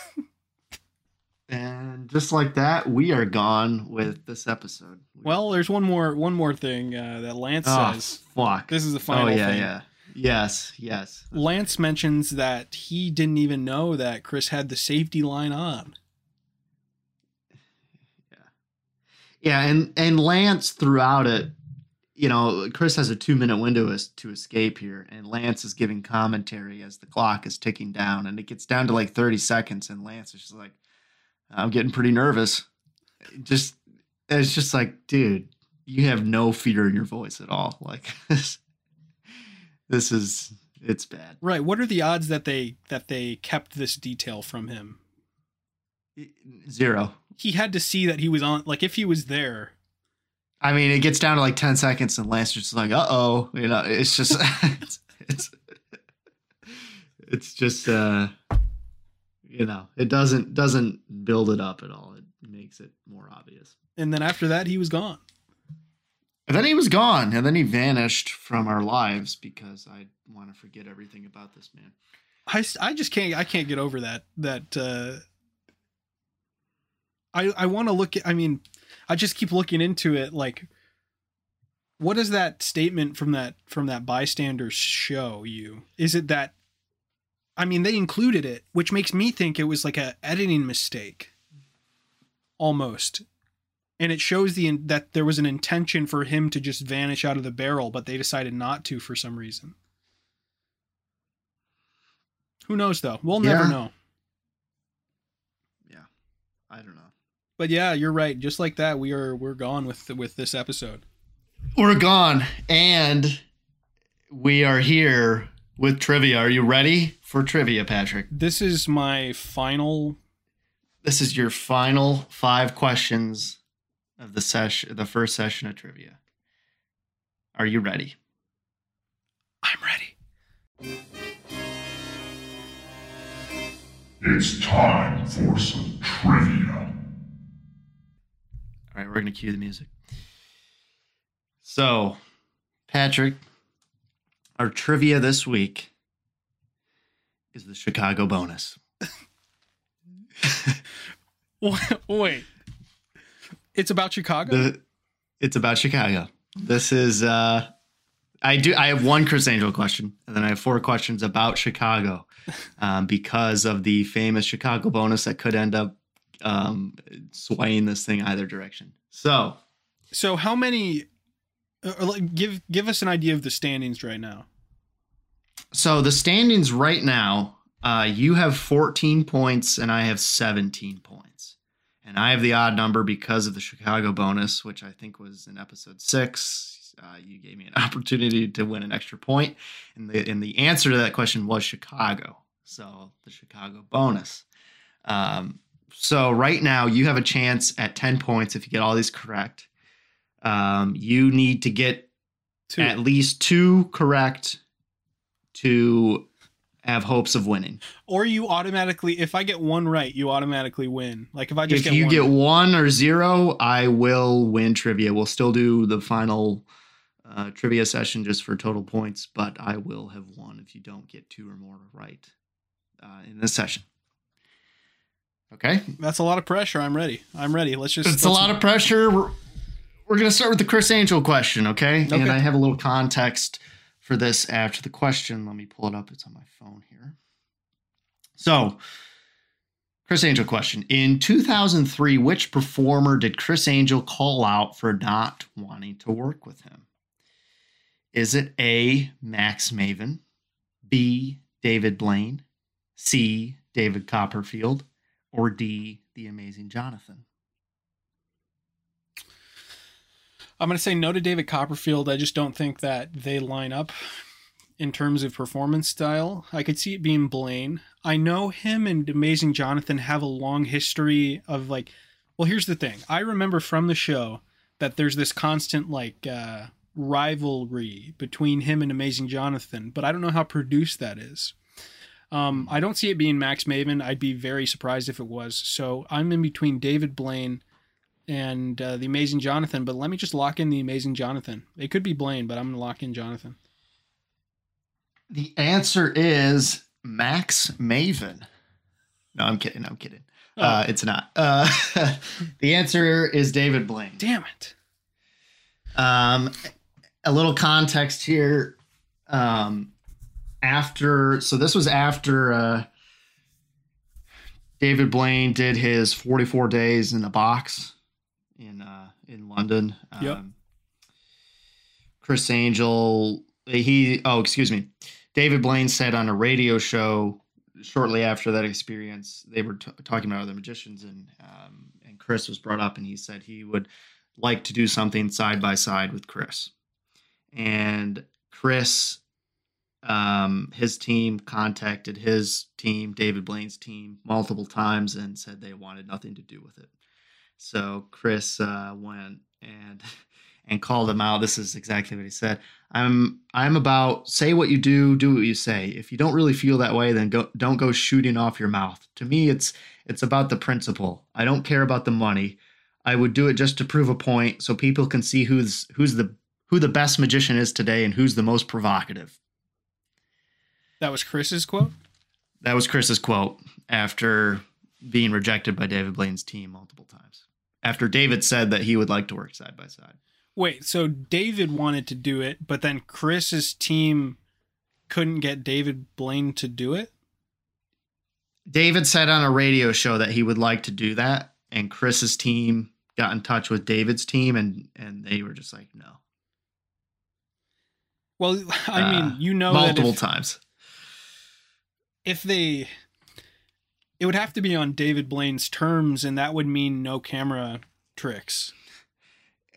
And just like that, we are gone with this episode. well, there's one more one more thing uh, that Lance oh, says. fuck. This is the final oh, yeah, thing. yeah. Yes, yes. Lance mentions that he didn't even know that Criss had the safety line on. Yeah, and and Lance throughout it you know, Criss has a two minute window as, to escape here, and Lance is giving commentary as the clock is ticking down, and it gets down to like 30 seconds, and Lance is just like, I'm getting pretty nervous. Just, it's just like, dude, you have no fear in your voice at all. Like, this, is, it's bad. Right. What are the odds that they that they kept this detail from him? Zero. He had to see that he was on. Like, if he was there, I mean, it gets down to like 10 seconds, and Lance is just like, uh oh. You know, it's just, it's, it's, it's just, uh, you know, it doesn't, doesn't build it up at all. It makes it more obvious. and then after that, he was gone. And then he was gone, and then he vanished from our lives because I want to forget everything about this man. I, I just can't I can't get over that that uh I I want to look at I mean I just keep looking into it like what does that statement from that from that bystander show you is it that I mean they included it which makes me think it was like a editing mistake almost and it shows the that there was an intention for him to just vanish out of the barrel but they decided not to for some reason who knows though? We'll never Yeah. know. Yeah. I don't know. But yeah, you're right. Just like that, we are we're gone with with this episode. We're gone, and we are here with trivia. Are you ready for trivia, Patrick? This is my final. This is your final five questions of the session, the first session of trivia. Are you ready? I'm ready. It's time for some trivia. All right, we're going to cue the music. So, Patrick, our trivia this week is the Chicago bonus. Wait, it's about Chicago. The, it's about Chicago. This is uh I do I have one Criss Angel question and then I have four questions about Chicago um, because of the famous Chicago bonus that could end up um, swaying this thing either direction. So, so how many? Uh, give give us an idea of the standings right now. so the standings right now, uh, you have 14 points and I have 17 points. And I have the odd number because of the Chicago bonus, which I think was in episode six. Uh, you gave me an opportunity to win an extra point, and the and the answer to that question was Chicago. So the Chicago bonus. Um, so right now you have a chance at 10 points if you get all these correct. Um, you need to get Two. at least two correct to have hopes of winning. or you automatically, if I get one right, you automatically win. Like if I just If get you one get right. one or zero, I will win trivia. We'll still do the final uh, trivia session just for total points, but I will have won if you don't get two or more right uh, in this session. Okay, that's a lot of pressure. I'm ready. I'm ready. Let's just. it's a let's- lot of pressure. We're, we're going to start with the Criss Angel question, okay? Okay. And I have a little context for this after the question. Let me pull it up. It's on my phone here. So, Criss Angel question. In 2003, which performer did Criss Angel call out for not wanting to work with him? Is it A, Max Maven, B, David Blaine, C, David Copperfield, or D, The Amazing Jonathan? I'm going to say no to David Copperfield. I just don't think that they line up in terms of performance style. I could see it being Blaine. I know him and Amazing Jonathan have a long history of like, well, here's the thing. I remember from the show that there's this constant like uh, rivalry between him and Amazing Jonathan, but I don't know how produced that is. Um, I don't see it being Max Maven. I'd be very surprised if it was. So I'm in between David Blaine and uh, the Amazing Jonathan. But let me just lock in the Amazing Jonathan. It could be Blaine, but I'm gonna lock in Jonathan. The answer is Max Maven. No, I'm kidding. I'm kidding. Oh. Uh, it's not. Uh, the answer is David Blaine. Damn it! Um, a little context here. Um, after, so this was after uh, David Blaine did his 44 days in a box in uh, in London. Yep. Um, Criss Angel, he, oh, excuse me. David Blaine said on a radio show shortly after that experience, they were t- talking about other magicians, and um, and Criss was brought up, and he said he would like to do something side by side with Criss. And Criss, um, his team contacted his team, David Blaine's team, multiple times and said they wanted nothing to do with it. So Criss uh, went and and called him out. This is exactly what he said. I'm I'm about say what you do, do what you say. If you don't really feel that way, then go don't go shooting off your mouth. To me, it's it's about the principle. I don't care about the money. I would do it just to prove a point so people can see who's who's the who the best magician is today and who's the most provocative. That was Criss's quote? That was Criss's quote after being rejected by David Blaine's team multiple times. After David said that he would like to work side by side. Wait, so David wanted to do it, but then Criss's team couldn't get David Blaine to do it? David said on a radio show that he would like to do that, and Criss's team got in touch with David's team, and and they were just like, no. Well, I mean, Uh, you know, multiple that if, times. if they, it would have to be on David Blaine's terms, and that would mean no camera tricks.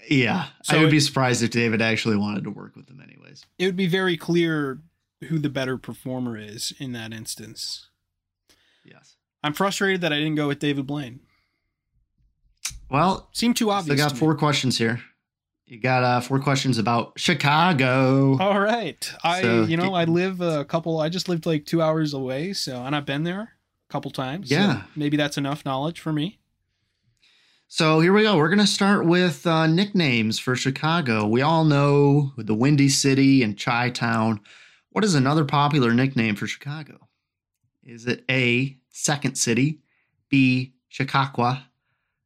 Yeah, So I would it- be surprised if David actually wanted to work with them, anyways. It would be very clear who the better performer is in that instance. Yes. I'm frustrated that I didn't go with David Blaine. Well, Seemed too obvious. I got to me. four questions here. You got uh, four questions about Chicago. All right. I, So, you know, I live a couple, I just lived like two hours away. So, and I've not been there couple times. so Yeah. maybe that's enough knowledge for me. So here we go. We're going to start with uh, nicknames for Chicago. We all know the Windy City and Chi Town. What is another popular nickname for Chicago? Is it A, Second City, B, Shikaakwa,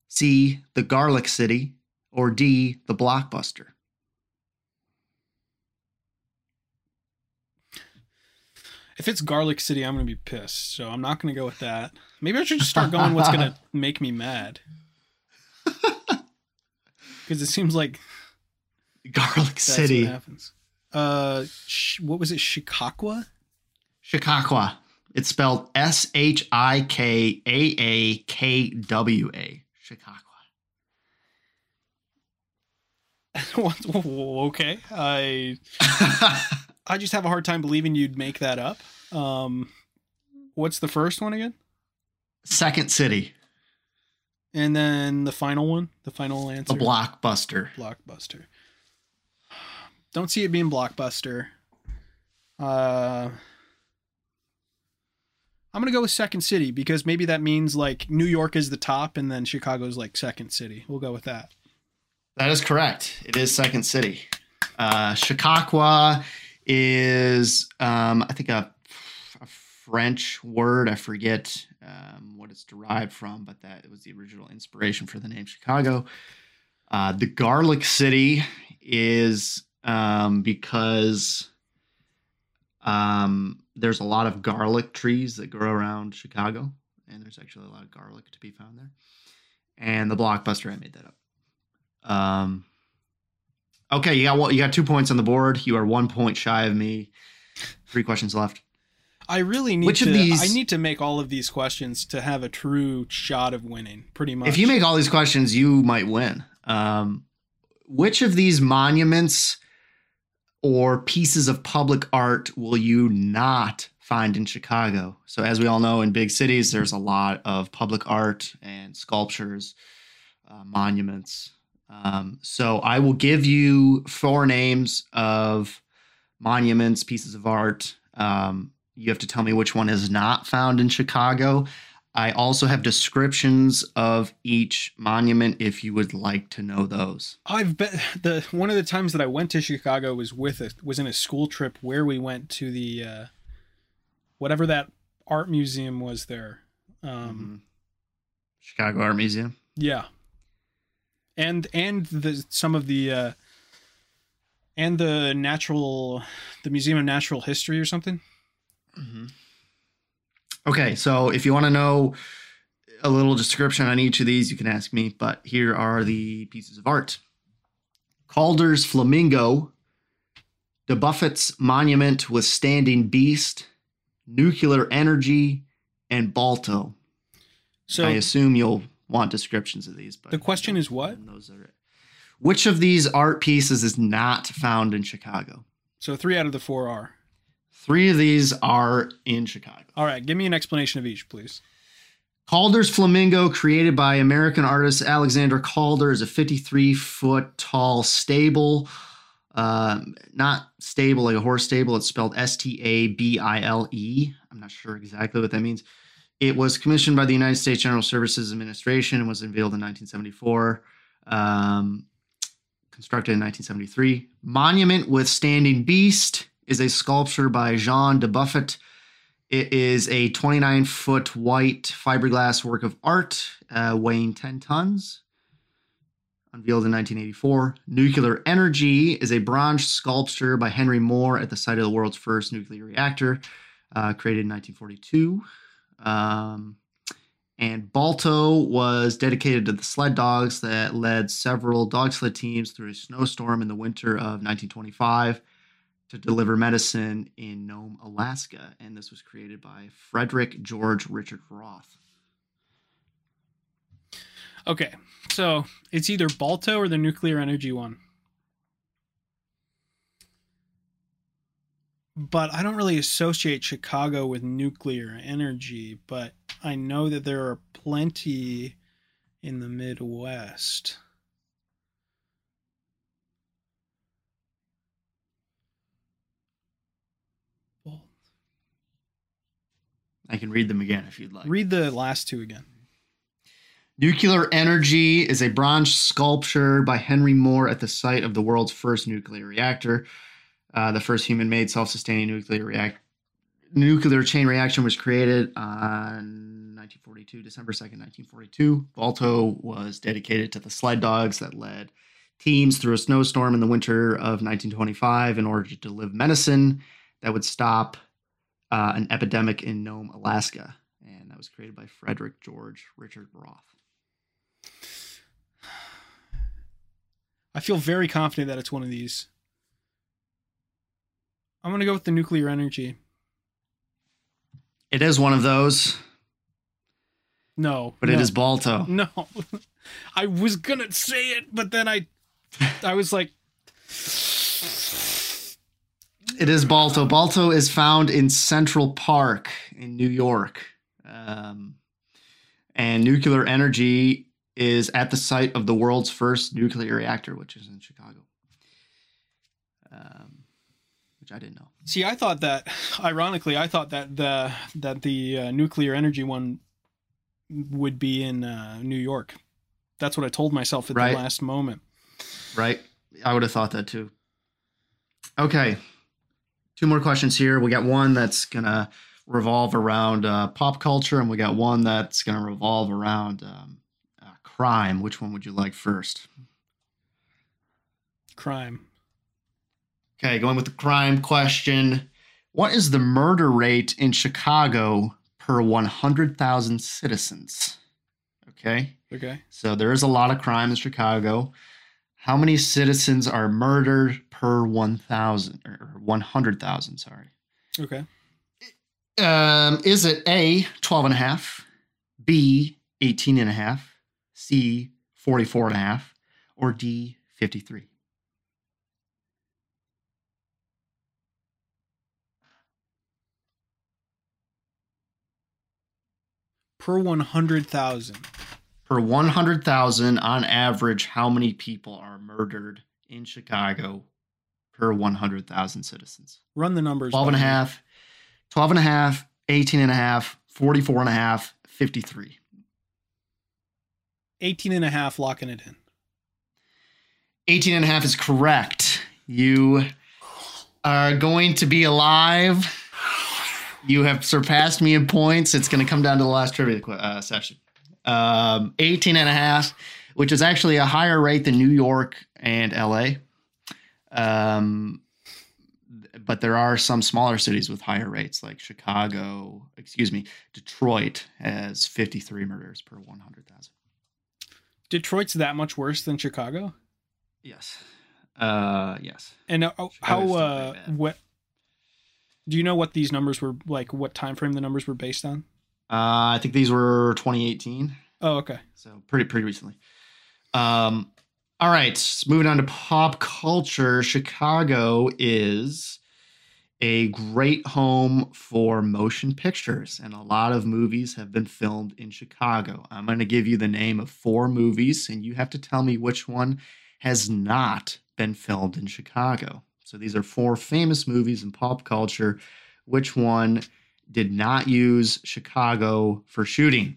C, the Garlic City, or D, the Blockbuster? If it's Garlic City, I'm going to be pissed. So I'm not going to go with that. Maybe I should just start going what's going to make me mad. Because it seems like Garlic City. what happens. Uh, sh- what was it? Shikaakwa? Shikaakwa. It's spelled S H I K A A K W A. Shikaakwa. Okay. I I just have a hard time believing you'd make that up. Um, what's the first one again? Second City. And then the final one, the final answer. A blockbuster. blockbuster. Don't see it being blockbuster. Uh, I'm gonna go with second city because maybe that means like New York is the top and then Chicago's like second city. We'll go with that. That is correct. It is Second City. Uh, Chicago is, um, I think, a, a French word. I forget um, what it's derived from, but that was the original inspiration for the name Shikaakwa. Uh, the Garlic City is um, because um, there's a lot of garlic trees that grow around Chicago, and there's actually a lot of garlic to be found there. And the blockbuster, I made that up. Okay, you got one, you got two points on the board. You are one point shy of me. Three questions left. I really need Which to. of these- I need to make all of these questions to have a true shot of winning. Pretty much. If you make all these questions, you might win. Um, which of these monuments or pieces of public art will you not find in Chicago? So, as we all know, in big cities, there's a lot of public art and sculptures, uh, monuments. Um, so, I will give you four names of monuments, pieces of art. Um, you have to tell me which one is not found in Chicago. I also have descriptions of each monument if you would like to know those. I've been the one of the times that I went to Chicago was with a was in a school trip where we went to the uh, whatever that art museum was there. Um, Mhm. Chicago Art Museum. Yeah, and and the some of the uh, and the natural the Museum of Natural History or something. Okay, so if you want to know a little description on each of these, you can ask me. But here are the pieces of art Calder's Flamingo Dubuffet's Monument with Standing Beast, Nuclear Energy, and Balto. So I assume you'll want descriptions of these. But the question is what? those are it. Which of these art pieces is not found in Chicago? So three out of the four are. Three of these are in Chicago. All right, give me an explanation of each, please. Calder's Flamingo, created by American artist Alexander Calder, is a 53 foot tall stable. Um, not stable like a horse stable. It's spelled S T A B I L E. I'm not sure exactly what that means. It was commissioned by the United States General Services Administration and was unveiled in 1974. Um, constructed in 1973. Monument with Standing Beast is a sculpture by Jean Dubuffet. It is a 29 foot white fiberglass work of art uh, weighing 10 tons. Unveiled in 1984. Nuclear Energy is a bronze sculpture by Henry Moore at the site of the world's first nuclear reactor, uh, created in 1942. Um, and Balto was dedicated to the sled dogs that led several dog sled teams through a snowstorm in the winter of 1925 to deliver medicine in Nome, Alaska. And this was created by Frederick George Richard Roth. Okay, so it's either Balto or the nuclear energy one. But I don't really associate Chicago with nuclear energy, but I know that there are plenty in the Midwest. Well, I can read them again if you'd like. read the last two again. Nuclear Energy is a bronze sculpture by Henry Moore at the site of the world's first nuclear reactor. Uh, the first human-made self-sustaining nuclear react nuclear chain reaction was created on 1942, December 2nd, 1942. Balto was dedicated to the sled dogs that led teams through a snowstorm in the winter of 1925 in order to deliver medicine that would stop uh, an epidemic in Nome, Alaska. And that was created by Frederick George Richard Roth. I feel very confident that it's one of these. I'm going to go with the nuclear energy. It is one of those, No. but no, it is Balto. No. I was going to say it, but then I I was like It is Balto. Balto is found in Central Park in New York. Um, and nuclear energy is at the site of the world's first nuclear reactor, which is in Chicago. Which I didn't know. See, I thought that ironically, I thought that the that the uh, nuclear energy one would be in uh, New York. That's what I told myself at Right. the last moment. Right? I would have thought that too. Okay. Two more questions here. We got one that's going to revolve around uh, pop culture, and we got one that's going to revolve around um, uh, crime. Which one would you like first? Crime. Okay, going with the crime question. What is the murder rate in Chicago per 100,000 citizens? Okay. Okay. So there is a lot of crime in Chicago. How many citizens are murdered per 1,000 or 100,000, sorry. Okay. Um, is it A, 12 and a half, B, 18 and a half, C, 44 and a half, or D, 53? Per 100,000. Per 100,000 on average, how many people are murdered in Chicago per 100,000 citizens? Run the numbers. 12 and a half, 12 and a half, 18 and a half, 44 and a half, 53. 18 and a half locking it in. 18 and a half is correct. You are going to be alive. You have surpassed me in points. It's going to come down to the last trivia uh, session. Um, 18 and a half, which is actually a higher rate than New York and LA. Um, but there are some smaller cities with higher rates, like Chicago, excuse me, Detroit has 53 murders per 100,000. Detroit's that much worse than Chicago? Yes. Uh, yes. And uh, how uh what do you know what these numbers were like what time frame the numbers were based on? Uh, I think these were 2018. Oh, okay. So pretty pretty recently. Um, all right, moving on to pop culture. Chicago is a great home for motion pictures, and a lot of movies have been filmed in Chicago. I'm going to give you the name of four movies, and you have to tell me which one has not been filmed in Chicago. So these are four famous movies in pop culture. Which one did not use Chicago for shooting?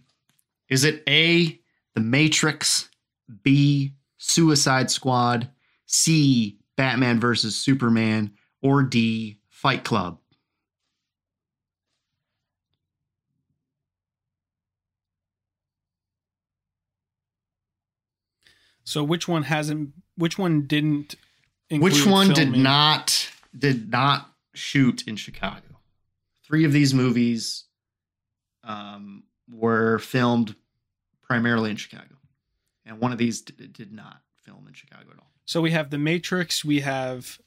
Is it A, The Matrix, B, Suicide Squad, C, Batman versus Superman, or D, Fight Club? So which one hasn't which one didn't Which one did not did not shoot in Chicago? Three of these movies um, were filmed primarily in Chicago, and one of these d- did not film in Chicago at all. So we have The Matrix, we have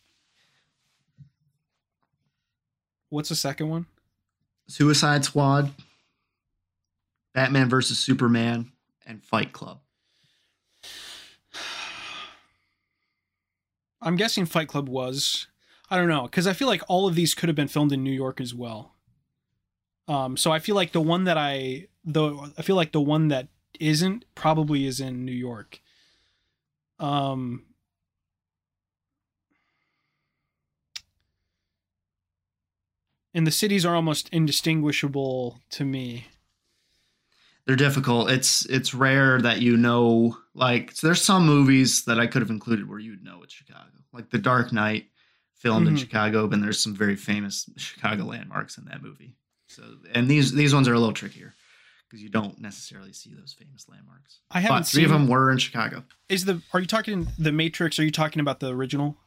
What's the second one? Suicide Squad, Batman versus Superman, and Fight Club. I'm guessing Fight Club was. I don't know because I feel like all of these could have been filmed in New York as well. Um, so I feel like the one that I the I feel like the one that isn't probably is in New York. Um, and the cities are almost indistinguishable to me. They're difficult. It's it's rare that you know. Like so there's some movies that I could have included where you'd know it's Chicago, like The Dark Knight, filmed in Mhm. Chicago, but there's some very famous Chicago landmarks in that movie. So and these these ones are a little trickier because you don't necessarily see those famous landmarks. I haven't But three seen. of them were in Chicago. Is the are you talking the Matrix? Are you talking about the original?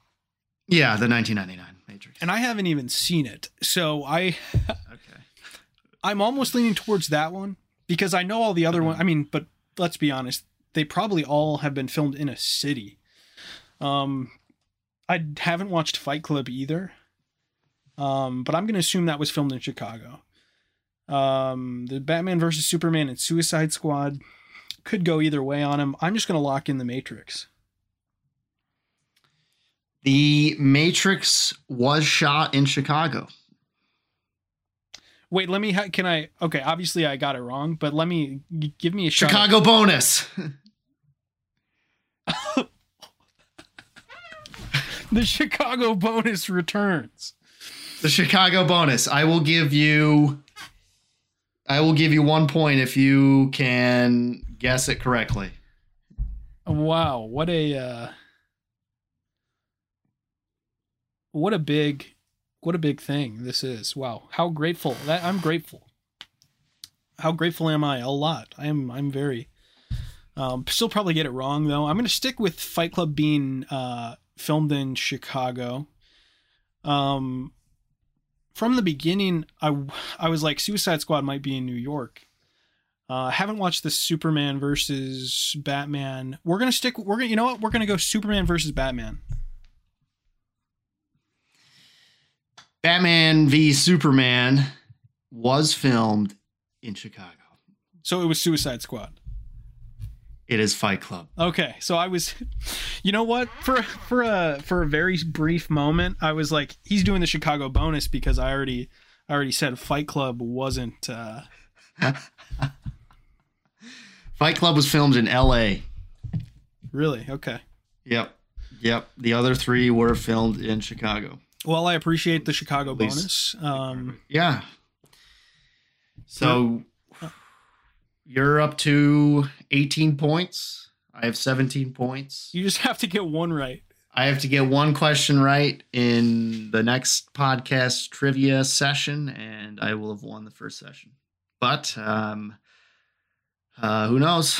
Yeah, the 1999 Matrix. And I haven't even seen it, so I okay. I'm almost leaning towards that one because I know all the other ones. I mean, but let's be honest, they probably all have been filmed in a city. Um, I haven't watched Fight Club either. Um, but I'm going to assume that was filmed in Chicago. Um, the Batman versus Superman and Suicide Squad could go either way on them. I'm just going to lock in the Matrix. The Matrix was shot in Chicago. Wait, let me. Ha- can I? Okay, obviously I got it wrong, but let me give me a shot. Chicago bonus. The Chicago bonus returns. The Chicago bonus. I will give you I will give you 1 point if you can guess it correctly. Wow, what a uh what a big what a big thing this is. Wow, how grateful. That I'm grateful. How grateful am I? A lot. I am I'm very um still probably get it wrong though. I'm to stick with Fight Club being uh filmed in Chicago. Um from the beginning I I was like Suicide Squad might be in New York. Uh, haven't watched the Superman versus Batman. We're gonna stick. We're gonna. You know what? We're gonna go Superman versus Batman. Batman v Superman was filmed in Chicago. So it was Suicide Squad. It is Fight Club. Okay, so I was, you know what? For for a for a very brief moment, I was like, he's doing the Chicago bonus because I already I already said Fight Club wasn't. uh Fight Club was filmed in LA. Really okay. Yep. Yep. The other 3 were filmed in Chicago. Well, I appreciate the Chicago bonus. Um, Yeah. So you're up to 18 points. I have 17 points. you just have to get one right. I have to get one question right in the next podcast trivia session, and I will have won the first session. But um, uh, who knows?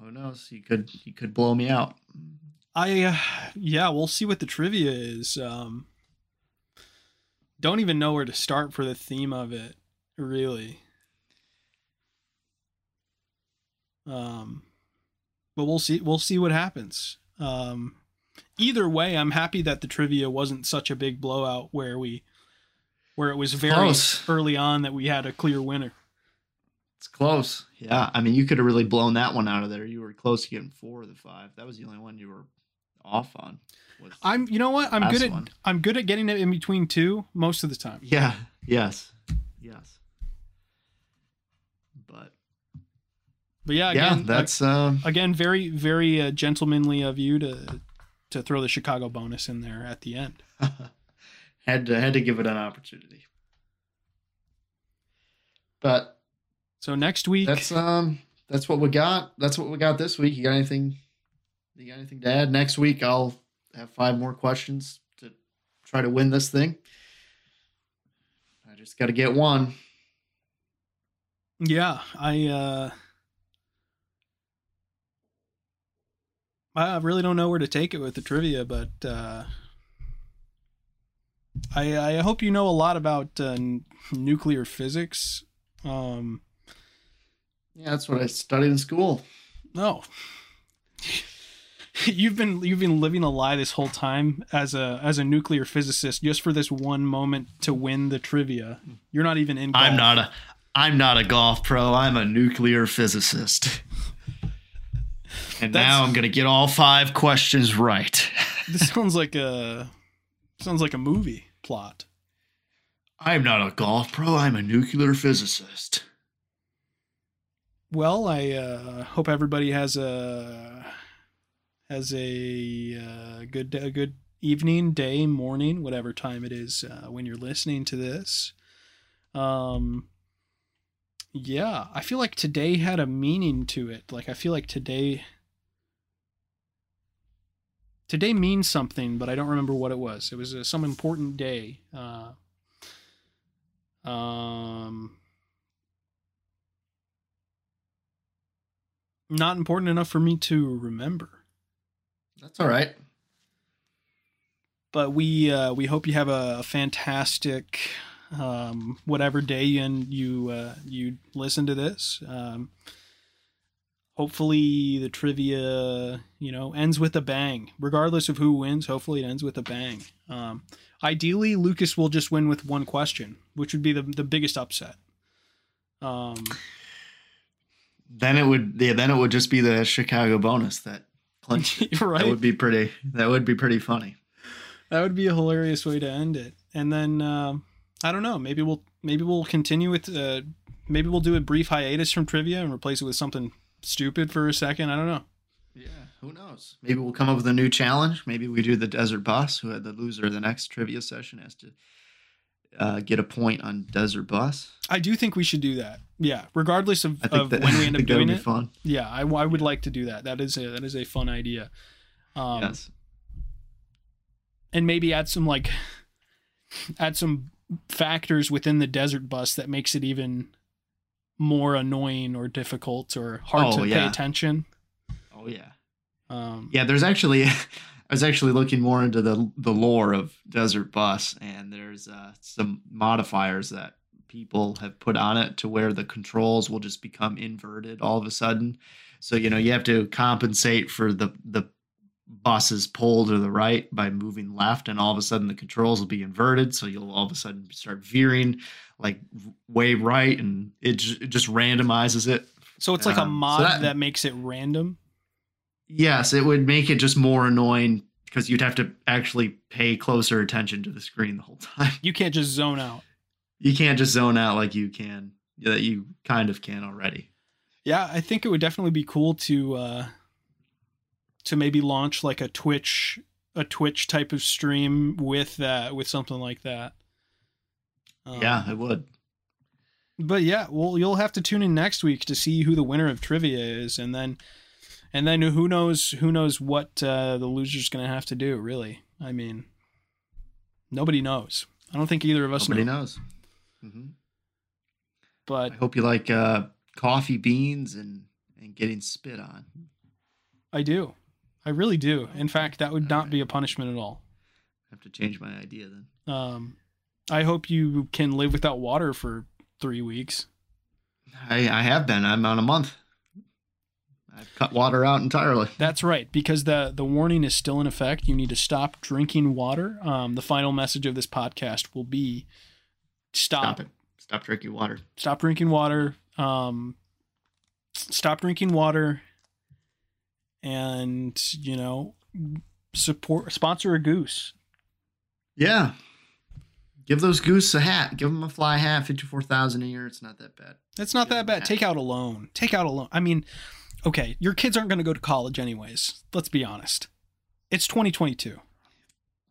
Who knows? He could he could blow me out. I uh, yeah, we'll see what the trivia is. Um don't even know where to start for the theme of it, really. Um but we'll see we'll see what happens. Um either way, I'm happy that the trivia wasn't such a big blowout where we where it was very Close. early on that we had a clear winner. It's close. Yeah, I mean, you could have really blown that one out of there. You were close to getting four of the five. That was the only one you were off on. I'm you know what? I'm good at one. I'm good at getting it in between two most of the time. Yeah. Yes. Yes. But But yeah, yeah, again, that's um. again very very uh, gentlemanly of you to to throw the Chicago bonus in there at the end. had to had to give it an opportunity. But So next week, that's um that's what we got. That's what we got this week. You got anything? You got anything to add? Next week I'll have five more questions to try to win this thing. I just got to get one. yeah, I uh I really don't know where to take it with the trivia, but uh I I hope you know a lot about uh, n- nuclear physics. Um Yeah, that's what I studied in school. No. you've been you've been living a lie this whole time as a as a nuclear physicist just for this one moment to win the trivia. You're not even in. I'm not a I'm not a golf pro. I'm a nuclear physicist. And That's- now I'm going to get all five questions right. This sounds like a sounds like a movie plot. I'm not a golf pro. I'm a nuclear physicist. Well, I uh, hope everybody has a has a uh, good a good evening, day, morning, whatever time it is uh, when you're listening to this. Um, yeah, I feel like today had a meaning to it. Like I feel like today today means something, but I don't remember what it was. It was uh, some important day. Uh, um. not important enough for me to remember. That's all right. But we uh, we hope you have a fantastic um, whatever day and you uh, you listen to this. Um, hopefully the trivia you know ends with a bang, regardless of who wins. Hopefully it ends with a bang. Um, ideally, Lucas will just win with one question, which would be the the biggest upset. Um, Then it would yeah, then it would just be the Chicago bonus that clinched. it. right. That would be pretty that would be pretty funny. That would be a hilarious way to end it. And then um I don't know. Maybe we'll maybe we'll continue with uh, maybe we'll do a brief hiatus from trivia and replace it with something stupid for a second. I don't know. Yeah, who knows? Maybe we'll come up with a new challenge. Maybe we do the Desert Bus, who had the loser of the next trivia session has to uh, get a point on Desert Bus. I do think we should do that. Yeah, regardless of, of that, when we end up doing it. fun. Yeah, I, I would like to do that. That is a that is a fun idea. Um, yes. and maybe add some like add some factors within the desert bus that makes it even more annoying or difficult or hard Oh, to pay attention. Oh yeah. Um, Yeah, there's actually I was actually looking more into the the lore of Desert Bus, and there's uh, some modifiers that people have put on it to where the controls will just become inverted all of a sudden. So you know you have to compensate for the the bus's pull to the right by moving left, and all of a sudden the controls will be inverted. So you'll all of a sudden start veering like way right, and it, ju- it just randomizes it So it's like a Um, so mod that- that, makes it random. Yes, it would make it just more annoying because you'd have to actually pay closer attention to the screen the whole time. You can't just zone out. You can't just zone out like you can that you kind of can already. Yeah, I think it would definitely be cool to uh to maybe launch like a Twitch a Twitch type of stream with that with something like that. Um, yeah, it would. But yeah, well you'll have to tune in next week to see who the winner of trivia is and then and then who knows who knows what uh the loser's going to have to do, really. I mean, nobody knows. I don't think either of us Nobody know. knows. hmm But I hope you like uh, coffee beans and and getting spit on. I do. I really do. In fact, that would not be a punishment at all. I have to change my idea then. Um, I hope you can live without water for three weeks. I I have been. I'm on a month. I've cut water out entirely. That's right, because the the warning is still in effect. You need to stop drinking water. Um, the final message of this podcast will be stop Stop it. Stop drinking water. stop drinking water. Um, stop drinking water, and you know, support sponsor a goose. Yeah. Give those goose a hat. Give them a fly hat. Fifty-four thousand a year. It's not that bad. It's not that bad. Take out a loan. Take out a loan. I mean, okay, your kids aren't going to go to college anyways. Let's be honest. It's 2022.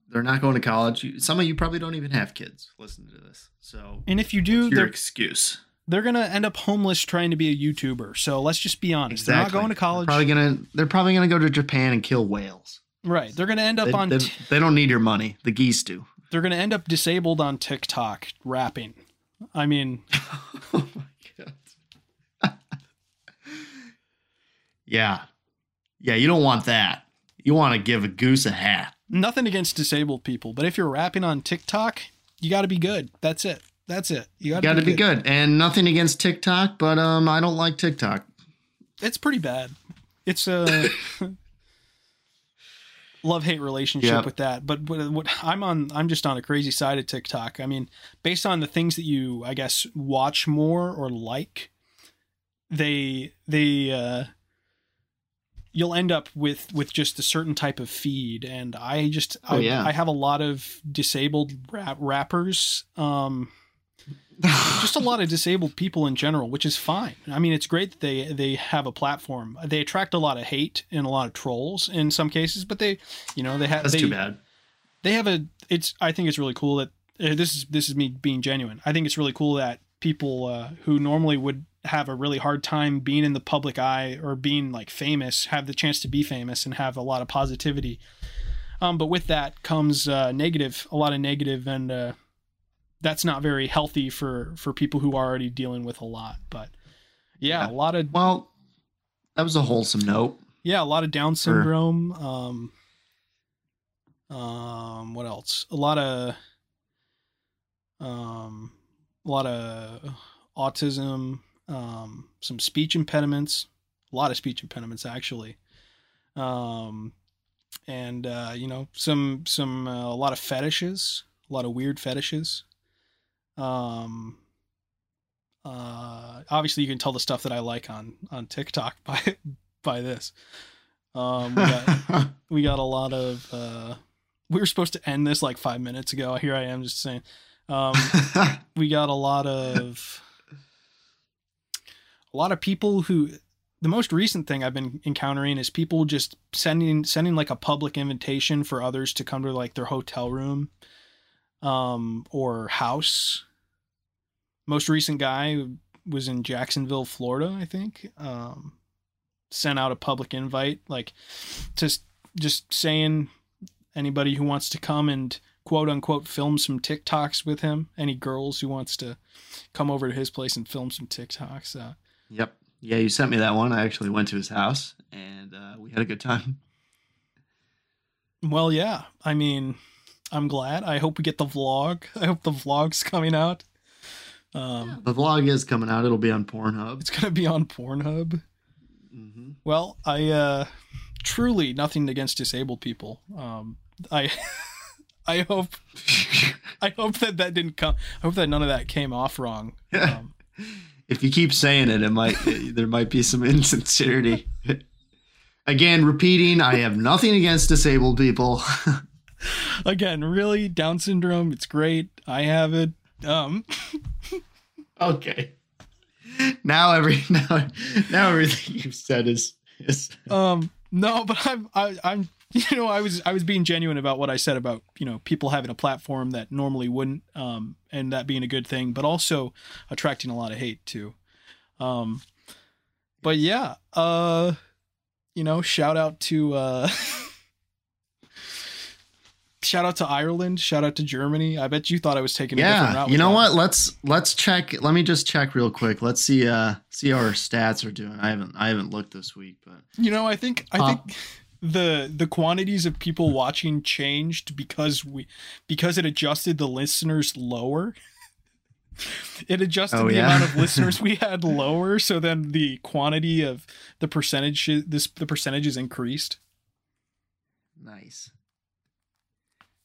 They're not going to college. Some of you probably don't even have kids. Listen to this. So And if you do, your they're, excuse? they're going to end up homeless trying to be a YouTuber. So let's just be honest. They're not going to college. They're probably gonna. They're probably gonna go to Japan and kill whales. right. They're going to end up They, on they, t- they don't need your money. The geese do. they're going to end up disabled on TikTok rapping. I mean, oh my god. Yeah, yeah. You don't want that. You want to give a goose a hat. nothing against disabled people, but if you're rapping on TikTok, you got to be good. That's it. That's it. You got to be good. And nothing against TikTok, but um, I don't like TikTok. It's pretty bad. It's a love hate relationship Yep. with that. But what, what I'm on, I'm just on a crazy side of TikTok. I mean, based on the things that you, I guess, watch more or like, they they uh, you'll end up with with just a certain type of feed. And I just, Oh, I, yeah. I have a lot of disabled rap, rappers. Um, just a lot of disabled people in general, which is fine. I mean, it's great that they they have a platform. They attract a lot of hate and a lot of trolls in some cases, but they, you know, they have That's they, too bad. they have a. It's I think it's really cool that uh, this is this is me being genuine. I think it's really cool that people uh, who normally would have a really hard time being in the public eye or being like famous have the chance to be famous and have a lot of positivity. Um, but with that comes uh, negative, a lot of negative, and uh, that's not very healthy for for people who are already dealing with a lot. But yeah, Yeah. a lot of Well, that was a wholesome note. yeah, a lot of Down syndrome. Um, um, what else? A lot of, um, a lot of autism. Um, some speech impediments. A lot of speech impediments actually. Um, and uh, you know some some uh, a lot of fetishes. A lot of weird fetishes. Um. Uh, obviously, you can tell the stuff that I like on on TikTok by by this. Um, we got, we got a lot of. Uh, we were supposed to end this like five minutes ago. Here I am just saying. Um, we got a lot of a lot of people who. The most recent thing I've been encountering is people just sending sending like a public invitation for others to come to like their hotel room, um, or house. Most recent guy was in Jacksonville, Florida, I think. Um, sent out a public invite, like just just saying anybody who wants to come and quote unquote film some TikToks with him. Any girls who wants to come over to his place and film some TikToks. Uh, yep. Yeah, you sent me that one. I actually went to his house and uh, we had a good time. well, yeah. I mean, I'm glad. I hope we get the vlog. I hope the vlog's coming out. Um, The vlog is coming out. It'll be on Pornhub. It's gonna be on Pornhub. hmm Well, I uh truly nothing against disabled people. Um I I hope I hope that that didn't come I hope that none of that came off wrong. Um, if you keep saying it, it might there might be some insincerity. Again, repeating, I have nothing against disabled people. again, really Down syndrome, it's great. I have it. Um okay. Now every now now everything you've said is is um no, but I'm I, I'm you know I was I was being genuine about what I said about you know people having a platform that normally wouldn't um and that being a good thing, but also attracting a lot of hate too. Um, but yeah, uh, you know, shout out to uh. Shout out to Ireland. Shout out to Germany. I bet you thought I was taking a different yeah. route. You know that. what? Let's let's check. Let me just check real quick. Let's see uh see how our stats are doing. I haven't I haven't looked this week, but You know, I think I Uh, think the the quantities of people watching changed because we because it adjusted the listeners lower. it adjusted Oh, the yeah? amount of listeners we had lower, so then the quantity of the percentage this the percentages increased. Nice.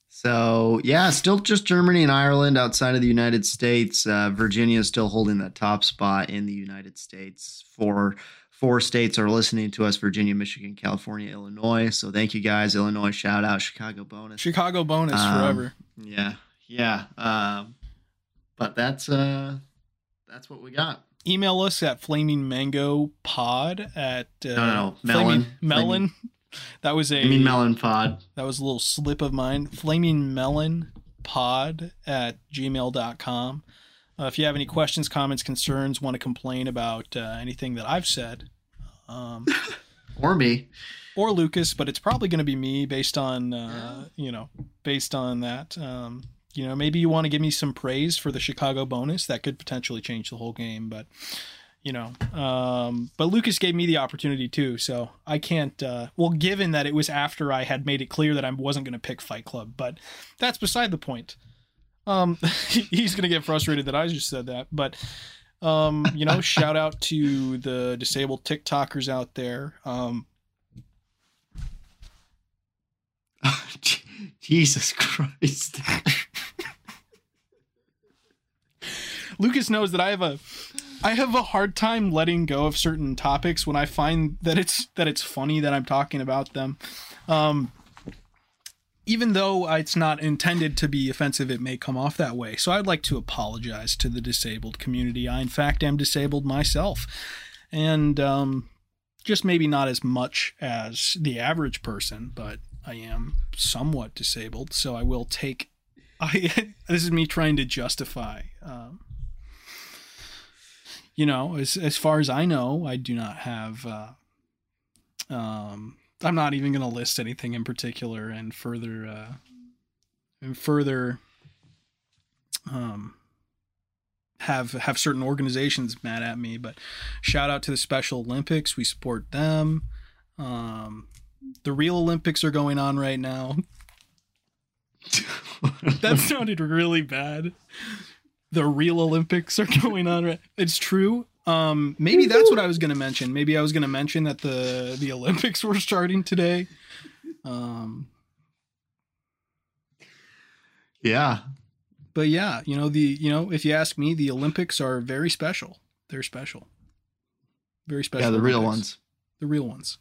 So yeah, still just Germany and Ireland outside of the United States. Uh, Virginia is still holding that top spot in the United States. Four four states are listening to us: Virginia, Michigan, California, Illinois. So thank you guys, Illinois. Shout out, Chicago bonus. Chicago bonus Um, forever. Yeah, yeah. Um, but that's uh, that's what we got. Email us at flaming mango pod at uh, No, no, no. Flaming Melon. melon. That was a I mean, Melon Pod. that was a little slip of mine. Flaming melon pod at gmail.com. Uh, if you have any questions, comments, concerns, want to complain about uh, anything that I've said, um, Or me. or Lucas, but it's probably going to be me based on uh, you know based on that. Um, you know, maybe you want to give me some praise for the Chicago bonus that could potentially change the whole game, but you know, um, but Lucas gave me the opportunity too, so I can't. Uh, well, given that it was after I had made it clear that I wasn't going to pick Fight Club, but that's beside the point. Um, he's going to get frustrated that I just said that, but um, you know, shout out to the disabled TikTokers out there. Um, Jesus Christ. Lucas knows that I have a I have a hard time letting go of certain topics when I find that it's that it's funny that I'm talking about them. Um even though it's not intended to be offensive, it may come off that way. So I'd like to apologize to the disabled community. I, in fact, am disabled myself. And um, just maybe not as much as the average person, but I am somewhat disabled. So I will take. I, this is me trying to justify. Um, you know, as as far as I know, I do not have. Uh, um, I'm not even going to list anything in particular, and further, uh, and further, um, have have certain organizations mad at me. But shout out to the Special Olympics, we support them. Um, the real Olympics are going on right now. That sounded really bad. The real Olympics are going on right. It's true. Um, maybe that's what I was going to mention. Maybe I was going to mention that the the Olympics were starting today. Um, yeah. but yeah, you know the you know if you ask me, the Olympics are very special. They're special. Very special. Yeah, the real ones. The real ones.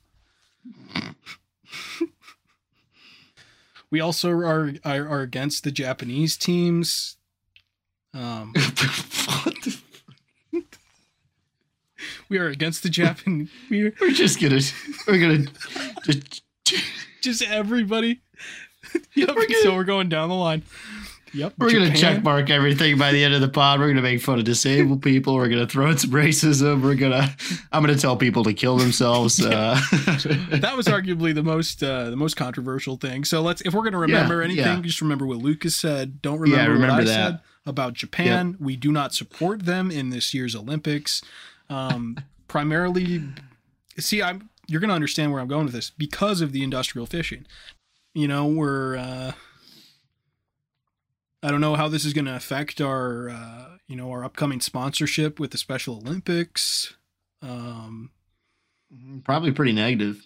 we also are, are are against the Japanese teams. Um, what the we are against the Japan. We're We're just gonna we're gonna just just everybody. yep. We're gonna- so we're going down the line. Yep. we're gonna Japan. check mark everything by the end of the pod. We're gonna make fun of disabled people. We're gonna throw in some racism. We're gonna I'm gonna tell people to kill themselves. Uh, That was arguably the most uh, the most controversial thing. So let's if we're gonna remember Yeah, anything, yeah. just remember what Lucas said. Don't remember, Yeah, remember what I that. said about Japan. We do not support them in this year's Olympics. Um, primarily, see, I'm you're gonna understand where I'm going with this because of the industrial fishing. You know, we're uh, I don't know how this is going to affect our, uh, you know, our upcoming sponsorship with the Special Olympics. Um, Probably pretty negative.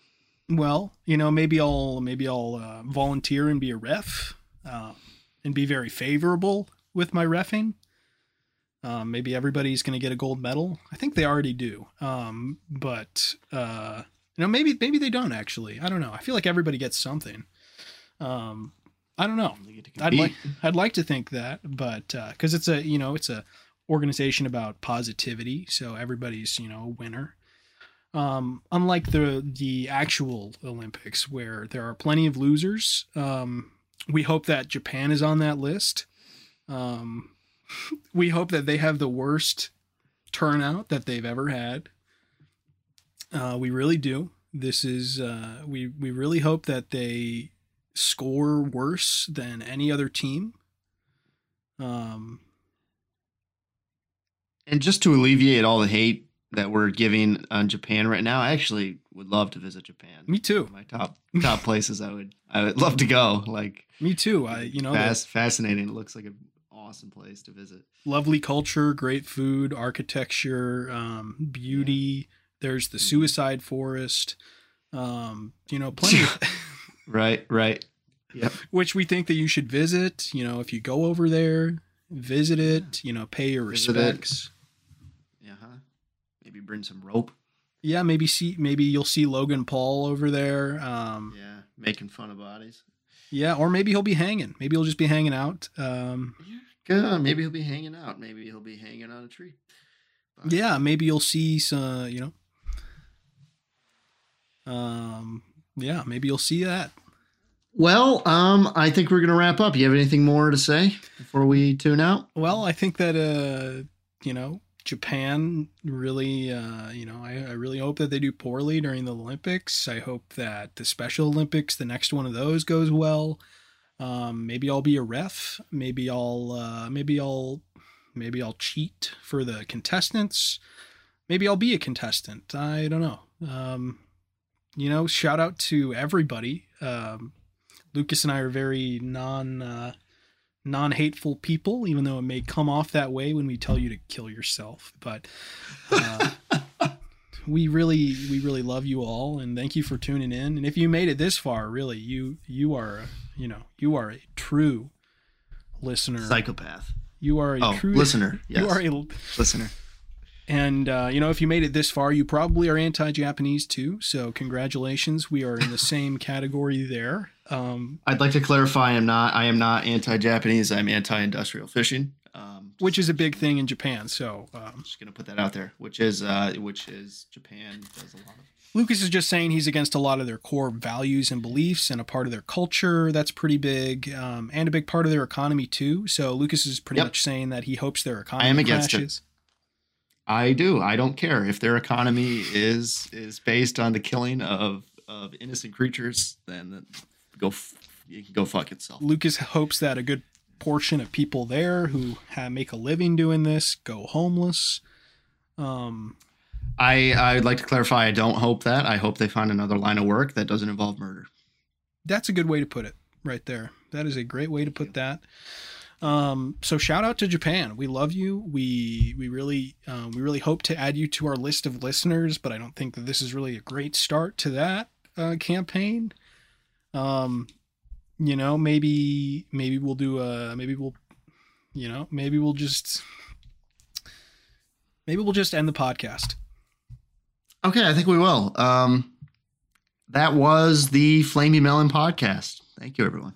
well, you know, maybe I'll maybe I'll uh, volunteer and be a ref, uh, and be very favorable with my refing. Um, maybe everybody's going to get a gold medal. I think they already do. Um, but uh, you know, maybe maybe they don't actually. I don't know. I feel like everybody gets something. Um, I don't know. They get to I'd like I'd like to think that, but because it's a you know it's a organization about positivity, so everybody's you know a winner. Um, unlike the the actual Olympics, where there are plenty of losers, um, we hope that Japan is on that list. Um, we hope that they have the worst turnout that they've ever had. Uh, we really do. This is uh, we we really hope that they score worse than any other team. Um, And just to alleviate all the hate that we're giving on Japan right now, I actually would love to visit Japan. me too. My top top places I would I would love to go. Like Me too. I you know fast, fascinating. It looks like an awesome place to visit. Lovely culture, great food, architecture, um, beauty. There's the Mhm. suicide forest. Um, you know, plenty of, Right, right. Yep. which we think that you should visit. You know, if you go over there, visit it. You know, pay your Visit respects. Yeah. huh Maybe bring some rope. Yeah, maybe see maybe you'll see Logan Paul over there. Um, Yeah. Making fun of bodies. yeah, or maybe he'll be hanging. Maybe he'll just be hanging out. Um, Good. Maybe he'll be hanging out. Maybe he'll be hanging on a tree. But- yeah, maybe you'll see some. You know. Um. Yeah, maybe you'll see that. Well, um, I think we're gonna wrap up. You have anything more to say before we tune out? Well, I think that uh, you know, Japan really, uh, you know, I, I really hope that they do poorly during the Olympics. I hope that the Special Olympics, the next one of those, goes well. Um, maybe I'll be a ref. Maybe I'll, uh, maybe I'll, maybe I'll cheat for the contestants. Maybe I'll be a contestant. I don't know. Um, you know, shout out to everybody. Um, Lucas and I are very non. Uh, non-hateful people even though it may come off that way when we tell you to kill yourself but uh, we really we really love you all and thank you for tuning in and if you made it this far really you you are you know you are a true listener Psychopath. you are a Oh, true listener. Yes. you are a listener. and uh, you know if you made it this far you probably are anti-japanese too so congratulations we are in the same category there um, I'd like to clarify. I'm not. I am not anti-Japanese. I'm anti-industrial fishing. Um, which is a big thing in japan so um, I'm just gonna put that out there. Which is, uh, which is Japan does a lot of. Lucas is just saying he's against a lot of their core values and beliefs and a part of their culture. That's pretty big, um, and a big part of their economy too. So Lucas is pretty Yep. much saying that he hopes their economy I am against it. crashes. I do. I don't care if their economy is is based on the killing of of innocent creatures. Then go. You can go fuck itself. Lucas hopes that a good portion of people there who ha make a living doing this go homeless. Um, I I'd like to clarify. I don't hope that. I hope they find another line of work that doesn't involve murder. that's a good way to put it right there. That is a great way to put that. Um, so shout out to Japan. We love you. We we really um, we really hope to add you to our list of listeners, but I don't think that this is really a great start to that uh, campaign. Um, you know, maybe maybe we'll do a maybe we'll you know maybe we'll just maybe we'll just end the podcast. Okay, I think we will. Um, that was the Flamey Melon podcast. Thank you, everyone.